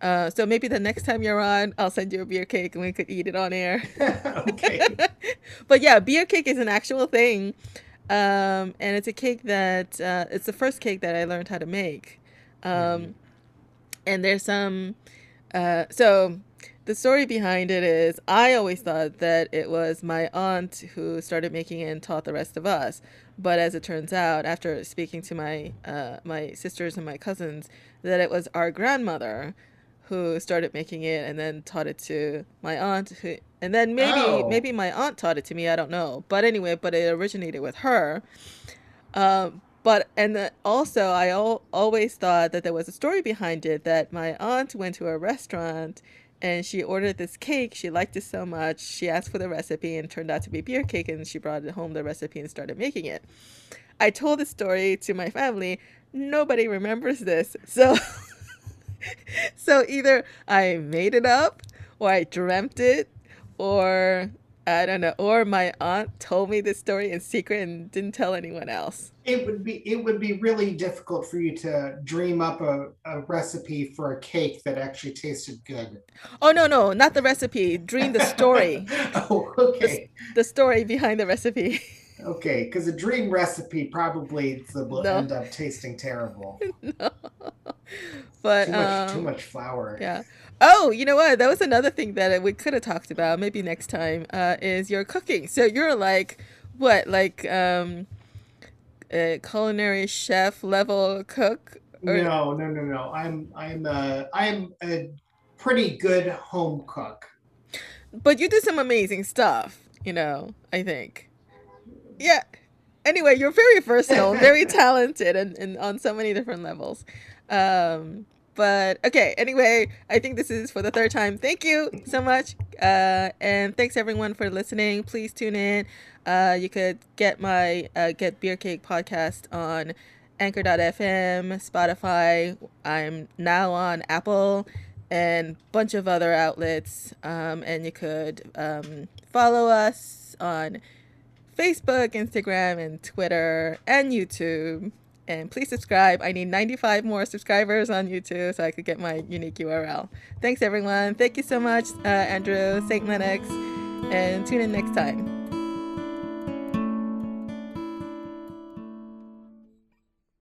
Uh, so maybe the next time you're on, I'll send you a beer cake and we could eat it on air. okay. but yeah, beer cake is an actual thing, um, and it's a cake that uh, it's the first cake that I learned how to make. Um, Mhm. And there's some, uh, so the story behind it is I always thought that it was my aunt who started making it and taught the rest of us. But as it turns out, after speaking to my uh, my sisters and my cousins, that it was our grandmother who started making it and then taught it to my aunt who and then maybe Oh. maybe my aunt taught it to me i don't know but anyway but it originated with her um, but and the, also i al- always thought that there was a story behind it that my aunt went to a restaurant and she ordered this cake. She liked it so much. She asked for the recipe and turned out to be beer cake and she brought it home the recipe and started making it. I told the story to my family. Nobody remembers this. So so either I made it up or I dreamt it or I don't know or my aunt told me this story in secret and didn't tell anyone else. It would be it would be really difficult for you to dream up a, a recipe for a cake that actually tasted good. Oh no no, not the recipe, dream the story. oh, okay. the story behind the recipe. Okay, because a dream recipe probably will No. end up tasting terrible. no. But Too much, too um, much flour. Yeah. Oh, you know what? That was another thing that we could have talked about maybe next time. Uh, is your cooking? So you're like what? Like um, a culinary chef level cook? Or- No, no, no, no. I'm I'm uh I'm a pretty good home cook. But you do some amazing stuff. You know, I think. Yeah. Anyway, you're very versatile, very talented, and, and on so many different levels. Um, but okay. Anyway, I think this is for the third time. Thank you so much, uh, and thanks everyone for listening. Please tune in. Uh, you could get my uh, get beer cake podcast on Anchor.fm, Spotify. I'm now on Apple and bunch of other outlets. Um, and you could um, follow us on Facebook, Instagram, and Twitter, and YouTube. And please subscribe. I need 95 more subscribers on YouTube so I could get my unique URL. Thanks, everyone. Thank you so much, uh, Andrew, St. Lenox, and tune in next time.